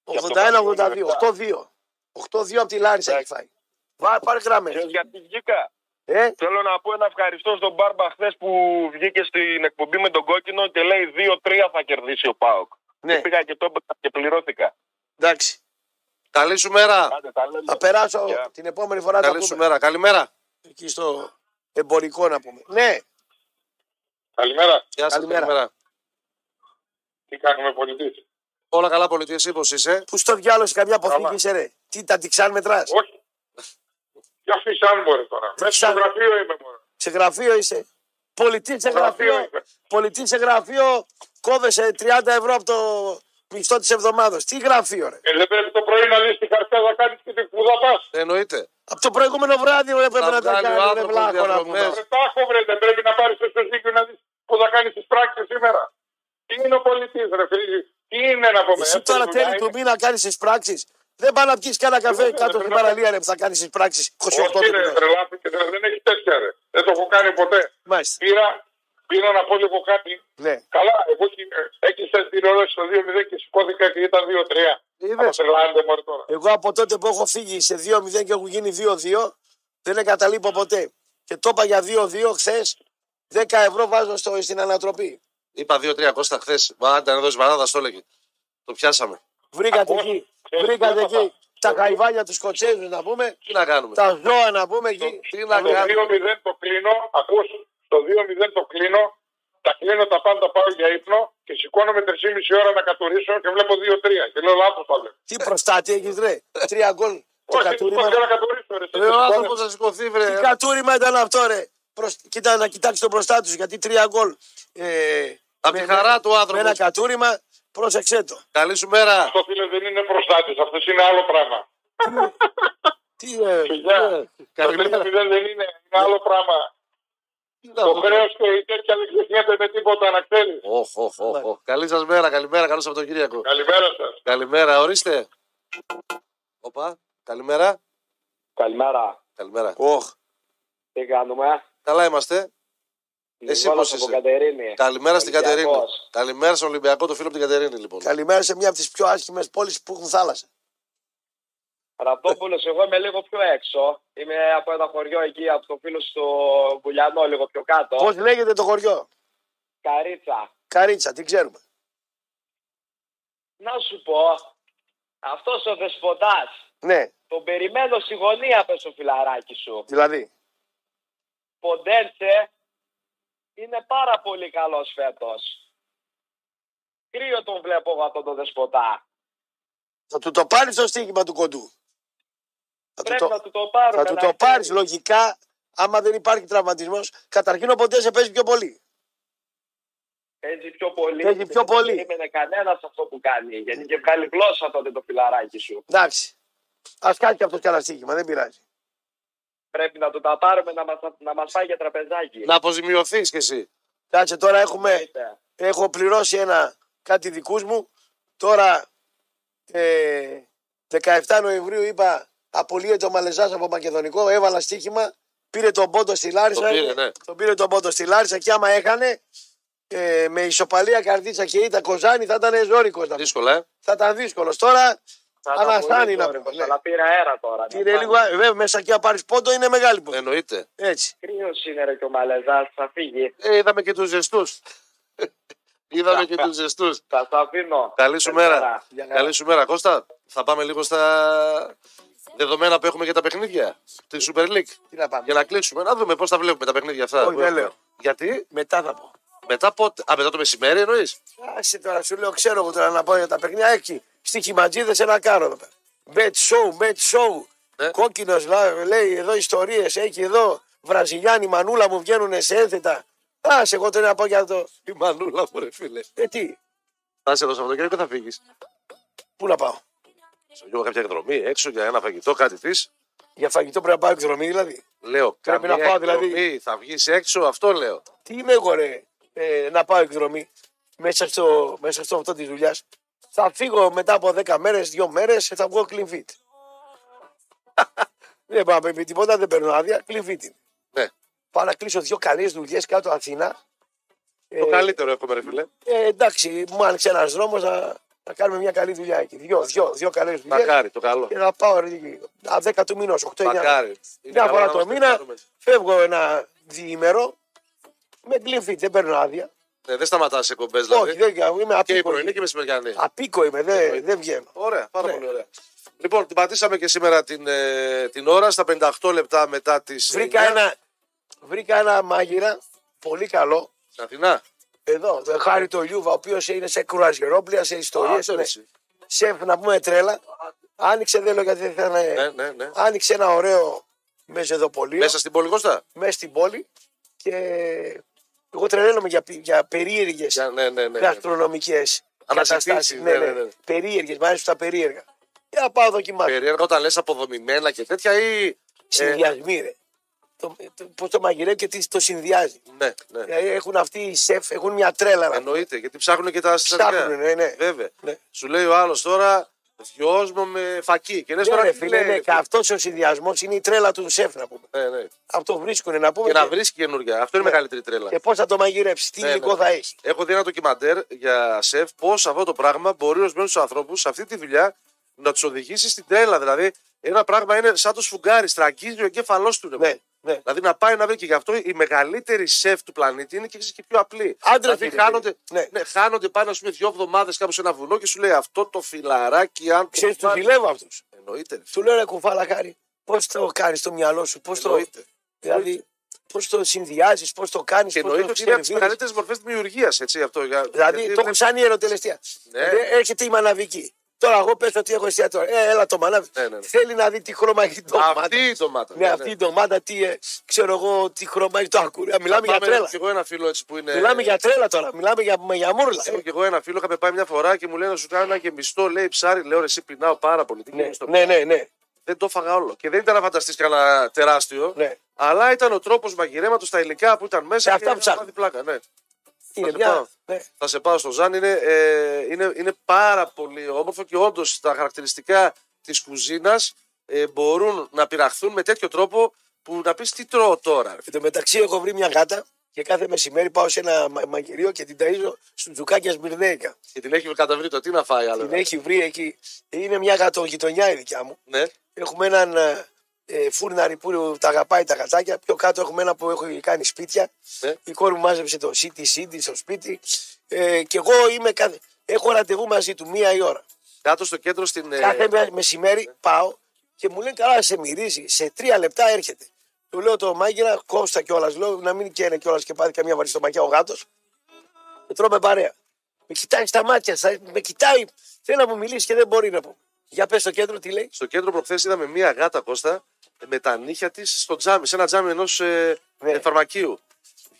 S5: Για το
S2: 81-82.
S5: Πασχολιό,
S2: 8-2. 8-2 από τη Λάρισα έχει φάει. Βά, πάρε γραμμές.
S5: Ξέρεις γιατί βγήκα;
S2: Ε,
S5: Θέλω να πω ένα ευχαριστώ στον Μπάρμπα χθες που βγήκε στην εκπομπή με τον κόκκινο και λέει 2-3 θα κερδίσει ο Πάοκ.
S2: ναι,
S5: Και πήγα και το έπαιξα και πληρώθηκα.
S2: εντάξει.
S1: Καλή σου μέρα.
S5: Άντε, τα λέμε.
S2: Θα περάσω
S5: Γεια.
S2: την επόμενη φορά. Θα
S1: Καλή σου
S2: πούμε.
S1: μέρα. Καλημέρα.
S2: Εκεί στο εμπορικό να πούμε. Ναι,
S5: Καλημέρα.
S1: Γεια σας.
S2: Καλημέρα.
S1: Καλημέρα.
S5: Τι κάνουμε πολιτή.
S1: Όλα καλά, πολιτή. Εσύ πώ είσαι.
S2: που στο διάλογο σε καμιά αποθήκη
S5: Καλά.
S2: είσαι ρε; Τι τα τυξάν μετράς;
S5: Όχι. Για αφήσει αν μπορεί τώρα. Μέσα στο
S2: Σαν-
S5: γραφείο είμαι μόνο.
S2: Σε γραφείο είσαι. Πολιτή σε
S5: Γραφείο
S2: γραφείο.
S5: είμαι.
S2: Πολιτή σε γραφείο. Κόβεσαι 30 ευρώ από το μισθό της εβδομάδας. Τι γραφείο, ρε;
S5: Ε, δεν πρέπει το πρωί να λύσεις τη χαρτιά να κάνεις και την πουδά πας.
S1: Εννοείται.
S2: Από το προηγούμενο βράδυ ρε, πρέπει
S1: Να
S2: να τα
S1: βγάλει ο
S2: κάνει. ρε,
S1: άνθρωπος
S2: βλάχο να
S1: διαδρομές.
S2: πούμε.
S5: Δεν τα έχω βρει, δεν πρέπει να πάρεις το σωσίκιο να δεις που θα κάνεις τις πράξεις σήμερα. Τι είναι ο πολιτής, ρε φίλε. Τι είναι να πούμε.
S2: Εσύ τώρα
S5: Εύκολη δουλειά
S2: τέλη του
S5: είναι.
S2: μήνα κάνεις τις πράξεις. Δεν πάει να πιεις κανένα καφέ
S5: Δεν
S2: κάτω στην
S5: πρέπει να-
S2: παραλία ρε, που θα κάνεις τις πράξεις 28
S5: Όχι,
S2: του
S5: ρε,
S2: μήνα.
S5: τρελάθηκε, δεν δεν έχεις τέτοια, ρε. Δεν το έχω κάνει ποτέ.
S2: Μάλιστα.
S5: Πήρα, πήρα να πω λίγο κάτι.
S2: Ναι.
S5: Καλά, εγώ έχεις σε την ώρα στο 2-0 και σηκώθηκα και ήταν 2-3.
S1: Είδε.
S5: Θα τρελάνετε μόνο τώρα.
S2: Εγώ από τότε που έχω φύγει σε 2-0 και έχουν γίνει 2-2, δεν εγκαταλείπω ποτέ. Και το είπα για 2-2 χθες, 10 ευρώ βάζω στο, στην ανατροπή.
S1: Είπα 2-3 Κώστα χθες. Μα αν ήταν εδώ Βαράδα, το έλεγε. Το πιάσαμε.
S2: Βρήκατε
S5: Όχι.
S2: εκεί,
S5: Ε,
S2: βρήκατε
S5: δεν θα
S2: εκεί τα καϊβάνια τους Σκοτσέζου να πούμε,
S1: Τι να κάνουμε;
S2: τα ζώα να πούμε εκεί.
S1: Τι
S5: Το
S1: να κάνουμε.
S5: 2-0 το κλείνω, ακούς, το 2-0 το κλείνω, τα κλείνω τα πάντα, πάω για ύπνο και σηκώνομαι 3,5 ώρα να κατουρίσω και βλέπω 2-3. Και λέω λάθος τα λέω.
S2: Τι προστάτη έχεις ρε, τρία γκολ. Το
S5: Όχι,
S2: κατούριμα,
S5: δεν να κατουρίσω. Ρε,
S1: Ρε, ο άνθρωπος θα σηκωθεί,
S2: τι
S1: βρε.
S2: κατούριμα ήταν αυτό ρε; Προς, κοίτα να κοιτάξεις τον μπροστά του γιατί τρία γκολ. Ε,
S1: Απ'
S2: με-
S1: τη χαρά του
S2: με ένα
S1: άνθρωπος.
S2: κατούριμα, πρόσεξέ το.
S1: Καλή σου μέρα.
S5: Αυτό φίλε δεν είναι προστάτης, αυτός είναι άλλο πράγμα.
S2: Τι, ε,
S5: Φιλιά, το
S1: Καλημέρα.
S5: 3-0 δεν είναι, είναι άλλο πράγμα.
S1: Τι να
S5: Το
S1: δούμε.
S5: χρέος και η τέτοια δεν ξεχνιέται με τίποτα να ξέρεις.
S1: Οχ, οχ, οχ, οχ. Καλή σας μέρα, καλημέρα, καλό Σαββατοκύριακο.
S5: Καλημέρα σας.
S1: Καλημέρα, ορίστε. Οπα, καλημέρα.
S6: Καλημέρα.
S1: Καλημέρα.
S2: Οχ.
S6: Τι κάνουμε;
S1: Καλά είμαστε. Εσύ
S6: Νικόλας
S1: πώς
S6: από
S1: είσαι;
S6: Κατερίνη.
S1: Καλημέρα στην Κατερίνη.
S6: Ολυμπιακός.
S1: Καλημέρα στον Ολυμπιακό, το φίλο από την Κατερίνη, λοιπόν.
S2: Καλημέρα σε μια από τις πιο άσχημες πόλεις που έχουν θάλασσα.
S6: Ραπτόπουλος, εγώ είμαι λίγο πιο έξω. Είμαι από ένα χωριό εκεί, από το φίλο στο Βουλιανό, λίγο πιο κάτω.
S2: Πώς λέγεται το χωριό,
S6: Καρίτσα.
S2: Καρίτσα, τι ξέρουμε.
S6: Να σου πω, αυτός ο δεσποτάς,
S2: Ναι,
S6: τον περιμένω στη γωνία, πες το φιλαράκι σου.
S2: δηλαδή.
S6: Ποντένσε είναι πάρα πολύ καλός φέτος. Κρύο τον βλέπω εγώ αυτόν τον δεσποτά.
S2: Θα του το πάρεις το στοίχημα του κοντού. Θα του
S6: Πρέπει
S2: το,
S6: να του το πάρουμε.
S2: θα του
S6: να
S2: το πάρεις
S6: ξέρει.
S2: λογικά, άμα δεν υπάρχει τραυματισμός. Καταρχήν ο Ποντέ σε παίζει πιο πολύ.
S6: Παίζει πιο πολύ.
S2: Παίζει πιο πολύ.
S6: Δεν περίμενε κανένας αυτό που κάνει. Γιατί και βγάλει γλώσσα τότε το φιλαράκι σου.
S2: Εντάξει. Α κάνει και αυτός κι ένα στοίχημα, δεν πειράζει.
S6: Πρέπει να του τα πάρουμε να μας, να μας πάει για τραπεζάκι.
S1: Να αποζημιωθείς κι εσύ.
S2: Κάτσε τώρα έχουμε,
S6: Είτε.
S2: έχω πληρώσει ένα κάτι δικούς μου. Τώρα ε, 17 Νοεμβρίου είπα απολύεται ο Μαλεζάς από Μακεδονικό. Έβαλα στοίχημα. Πήρε τον πόντο στη Λάρισα.
S1: Το πήρε, ναι.
S2: Τον πήρε τον πόντο στη Λάρισα και άμα έχανε ε, με ισοπαλία καρδίτσα και ήττα Κοζάνη θα ήταν ζώρικος. να πούμε.
S1: Δύσκολα, ε.
S2: Θα ήταν δύσκολος. Τώρα
S6: Θα τα
S2: αναστάνει
S6: πολύ
S2: να
S6: ζώρικος,
S2: πούμε. Ναι.
S6: Αλλά πήρα αέρα τώρα.
S2: Πήρε λίγο, ε, βέβαια μέσα και να πάρεις πόντο είναι μεγάλη πόντο.
S1: Εννοείται.
S2: Έτσι.
S6: Κρύος είναι ρε και ο Μαλεζάς, θα φύγει.
S1: Ε, είδαμε και τους ζεστούς. είδαμε και τους ζεστούς.
S6: Θα το αφήνω.
S1: Καλή σου
S6: Καλημέρα.
S1: μέρα.
S2: Για χαρά.
S1: Καλή σου μέρα, Κώστα. Θα πάμε λίγο στα δεδομένα που έχουμε για τα παιχνίδια τη Super League.
S2: Τι να πάμε.
S1: Για να κλείσουμε, να δούμε πώς τα βλέπουμε τα παιχνίδια αυτά.
S2: Όχι,
S1: που
S2: δεν
S1: έχουμε.
S2: λέω.
S1: Γιατί;
S2: Μετά θα πω.
S1: μετά πότε; Α, μετά το μεσημέρι εννοείς;
S2: Άσε τώρα, σου λέω, ξέρω εγώ τώρα να πω για τα παιχνίδια. Έχει στοιχηματζίδε ένα κάρο εδώ πέρα. Bet show, bet show.
S1: Ναι.
S2: Κόκκινος λέει εδώ ιστορίες. Έχει εδώ Βραζιλιάνοι μανούλα μου βγαίνουν σε ένθετα. Άσε εγώ τώρα να πω για το.
S1: Η μανούλα μου, ρε φίλε.
S2: Ε, τι,
S1: Θα είσαι το Σαββατοκύριακο θα φύγεις.
S2: πού να πάω;
S1: Στο γιο κάποια εκδρομή έξω για ένα φαγητό, κάτι της.
S2: Για φαγητό πρέπει να πάω εκδρομή δηλαδή.
S1: Λέω,
S2: Πρέπει
S1: καμία
S2: να πάω, δηλαδή.
S1: εκδρομή, Θα βγεις έξω, αυτό λέω.
S2: Τι είμαι εγώ ρε, ε, να πάω εκδρομή μέσα στο, μέσα στο αυτό της δουλειάς. Θα φύγω μετά από 10 μέρες, 2 μέρες, θα βγω clean fit. δεν πάω να πει τίποτα, δεν παίρνω άδεια, clean fit είναι.
S1: Ναι.
S2: Πάω να κλείσω δύο καλές δουλειές κάτω Αθήνα.
S1: Το καλύτερο έχουμε, ρε φίλε.
S2: Ε, εντάξει, μου άνοιξε ένας δρόμος να, να κάνουμε μια καλή δουλειά εκεί. Δύο, δύο, δύο καλές δουλειές.
S1: Μακάρι, το καλό.
S2: Και να πάω ρε, εκεί, α, δέκα του μηνό, 8-9.
S1: Μακάρι. Είναι
S2: Μια
S1: καλά
S2: φορά
S1: να
S2: το
S1: είμαστε
S2: μήνα
S1: χαρούμενοι.
S2: φεύγω ένα διήμερο με γκλίφιτ, δεν παίρνω άδεια.
S1: Ναι, δεν σταματάς σε εκπομπέ
S2: Όχι,
S1: δηλαδή.
S2: δεν, είμαι
S1: Και η
S2: απίκο.
S1: πρωινή και η μεσημεριανή.
S2: Απίκο είμαι, δεν, δεν βγαίνω.
S1: Ωραία, πάρα
S2: Ναι.
S1: πολύ ωραία. Λοιπόν, την πατήσαμε και σήμερα την, ε, την ώρα στα 58 λεπτά μετά τις.
S2: Βρήκα ένα, βρήκα ένα μάγειρα πολύ καλό.
S1: Στην Αθηνά.
S2: Εδώ, το Χάρη το Λιούβα, ο οποίος είναι σε κουραζιερόπλια, σε
S1: Α,
S2: ιστορίε.
S1: αυτό είναι εσύ.
S2: Σεφ, να πούμε τρέλα. Άνοιξε, δεν λέω γιατί δεν θα είναι.
S1: Ναι, ναι, ναι.
S2: Άνοιξε ένα ωραίο μεζεδοπολείο
S1: Μέσα στην πόλη Κώστα;
S2: μέσα στην πόλη και εγώ τρελαίνομαι για, για περίεργες
S1: Για- Ναι, ναι, ναι.
S2: γαστρονομικές
S1: Αναζητήσεις,
S2: καταστάσεις.
S1: ναι, ναι, ναι.
S2: Περίεργες, μου αρέσουν τα περίεργα. Για να πάω δοκιμάσω.
S1: Περίεργα όταν λες αποδομημένα και τέτοια ή.
S2: Συνδυασμοί, ρε. Το, το, Πώς το μαγειρεύει και τι το συνδυάζει.
S1: Ναι, ναι.
S2: Δηλαδή έχουν αυτοί οι σεφ, έχουν μια τρέλα. να
S1: Εννοείται, γιατί ψάχνουν και τα συστατικά.
S2: Ψάχνουν, ναι, ναι.
S1: Βέβαια.
S2: Ναι.
S1: Σου λέει ο άλλος τώρα, δυόσμο με φακή. Και λες
S2: Ναι,
S1: τώρα
S2: ρε,
S1: τι
S2: φίλε,
S1: λέει,
S2: ναι,
S1: ρε,
S2: και αυτός ο συνδυασμός είναι η τρέλα του σεφ, να πούμε.
S1: Ναι, ναι.
S2: Αυτό βρίσκουν να πούμε.
S1: Και να βρει καινούργια. Αυτό είναι η
S2: Ναι.
S1: μεγαλύτερη τρέλα.
S2: Και πώς θα το μαγειρεύσει, τι
S1: Ναι,
S2: υλικό
S1: ναι.
S2: θα έχεις.
S1: Έχω δει ένα ντοκιμαντέρ για σεφ πώς αυτό το πράγμα μπορεί ορισμένους ανθρώπους σε αυτή τη δουλειά να τους οδηγήσει στην τρέλα. Δηλαδή, ένα πράγμα είναι σαν το σφουγγάρι, στραγγίζει ο εγκέφαλός του. ρε.
S2: Ναι, ναι.
S1: Δηλαδή να πάει να βρει και γι' αυτό η μεγαλύτερη σεφ του πλανήτη είναι και, ξέρεις, και πιο απλή.
S2: Άντρα
S1: δηλαδή
S2: φίλε,
S1: χάνονται,
S2: ναι.
S1: ναι, χάνονται πάνω ας πούμε, δύο εβδομάδες κάπου σε ένα βουνό και σου λέει αυτό το φιλαράκι. Αν το
S2: Ξέρεις, του
S1: βάλεις-
S2: ζηλεύω αυτούς.
S1: Εννοείται. ρε.
S2: Του λέω ρε κουφάλα χάρη, πώς το κάνεις στο μυαλό σου, πώς το.
S1: Εννοείται.
S2: Δηλαδή, πώς το συνδυάζεις, πώς το κάνεις,
S1: Και
S2: πώ
S1: εννοείται
S2: το
S1: ότι είναι από τις
S2: σερβίρεις.
S1: μεγαλύτερες μορφές δημιουργίας. Αυτό, για-
S2: Δηλαδή,
S1: γιατί
S2: το έχω σαν ιεροτελεστία.
S1: Ναι.
S2: Ε, Έρχεται η μαναβική. Τώρα, εγώ πες ότι έχω εστιατόριο. Ε, έλα το μανάβι.
S1: Ναι, ναι, ναι.
S2: Θέλει να δει τι χρώμα έχει η ντομάτα.
S1: Αυτή η ντομάτα.
S2: Ναι, αυτή η ντομάτα, τι, ε, ξέρω εγώ, τι χρώμα έχει το ακούρια. Μιλάμε για τρέλα.
S1: Και εγώ ένα φίλο έτσι που είναι.
S2: Μιλάμε για τρέλα τώρα. Μιλάμε για, για μούρλα.
S1: Έχω και εγώ ένα φίλο, είχαμε πάει μια φορά και μου λέει να σου κάνω ένα γεμιστό, λέει ψάρι. Λέω ρε, εσύ πεινάω πάρα πολύ. Τι
S2: Ναι,
S1: γεμιστό.
S2: ναι, ναι, ναι.
S1: Δεν το έφαγα όλο. Και δεν ήταν να φανταστείς κανένα τεράστιο.
S2: Ναι.
S1: Αλλά ήταν ο τρόπος μαγειρέματος, τα υλικά που ήταν μέσα.
S2: Σε αυτά
S1: και
S2: που ψάχνω.
S1: μάθει πλάκα, ναι.
S2: Είναι
S1: σε
S2: μια.
S1: πάω.
S2: Ναι.
S1: Θα σε πάω στο Ζαν. Είναι, ε, είναι, είναι πάρα πολύ όμορφο και όντως τα χαρακτηριστικά της κουζίνας ε, μπορούν να πειραχθούν με τέτοιο τρόπο που να πεις τι τρώω τώρα. ρε.
S2: Εν τω μεταξύ, έχω βρει μια γάτα και κάθε μεσημέρι πάω σε ένα μα- μαγειρίο και την ταΐζω σου τζουκάκιας σμυρνέικα.
S1: Και την έχει καταβρει το τι να φάει άλλο.
S2: Την έχει βρει εκεί. Είναι μια γατογειτονιά η δικιά μου.
S1: Ναι.
S2: Έχουμε έναν ε, ε, φούρναρη που τα αγαπάει τα γατάκια. Πιο κάτω έχουμε ένα που έχω κάνει σπίτια.
S1: Ναι.
S2: Η κόρη μου μάζεψε το σίτι σίτι στο σπίτι. Ε, και εγώ είμαι κάθε... έχω ραντεβού μαζί του μία η ώρα.
S1: Κάτω στο κέντρο στην. ε,
S2: Κάθε με- μεσημέρι πάω και μου λένε καλά, σε μυρίζει. Σε τρία λεπτά έρχεται. Του λέω το μάγειρα, κόστα κιόλας. Λέω να μην καίνε κιόλας και πάθει καμία βαριστομακιά ο γάτος. Και τρώμε παρέα. Με κοιτάει στα μάτια, στα- με κοιτάει. Θέλει να μου μιλήσει και δεν μπορεί να πω. Για πες στο κέντρο τι λέει.
S1: Στο κέντρο προχθές είδαμε μία γάτα Κώστα με τα νύχια της στο τζάμι, σε ένα τζάμι ενός ε,
S2: Ναι.
S1: ε, φαρμακείου.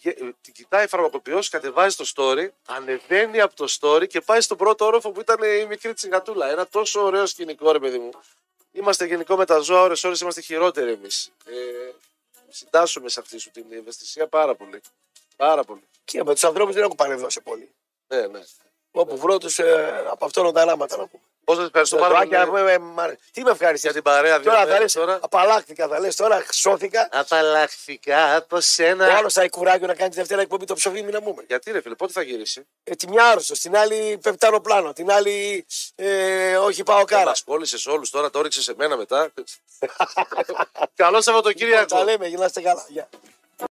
S1: Βγε- ε, Την κοιτάει φαρμακοποιός, κατεβάζει το story, ανεβαίνει από το story και πάει στον πρώτο όροφο που ήταν η μικρή τη γατούλα. Ένα τόσο ωραίο σκηνικό, ρε παιδί μου. Είμαστε γενικό με τα ζώα, ώρε-ώρε είμαστε χειρότεροι εμείς. Ε, συντάσσουμε σε αυτή σου την ευαισθησία πάρα πολύ. Πάρα πολύ.
S2: Και με τους ανθρώπους δεν έχω παρεδώσει πολύ.
S1: Ναι, ναι.
S2: Όπου βρω τους ε, από αυτόν τα ράματα να πούμε.
S1: Πώς σας ευχαριστώ πάρα πολύ
S2: Ζωάκια, με- με- με- Τι με ευχαριστεί.
S1: για την παρέα δύο
S2: Τώρα θα
S1: μέρες
S2: λες,
S1: τώρα.
S2: απαλλάχθηκα, θα λες τώρα, σώθηκα.
S1: Απαλλαχθικά από
S2: Ο
S1: σένα.
S2: άλλος θα έχει κουράγιο να κάνει τη Δευτέρα εκπομπή το ψωφίμι να πούμε.
S1: Γιατί ρε φίλε, πότε θα γυρίσει;
S2: Ε, τη μια άρρωστος, την άλλη πέφτει αεροπλάνο, την άλλη ε, όχι πάω
S1: Δεν
S2: κάρα.
S1: μας κόλλησες όλους τώρα, το όριξε σε μένα μετά. Καλό
S2: Τα
S1: Σαββατοκύριακο.
S2: λέμε, γυρνάστε καλά. Γεια.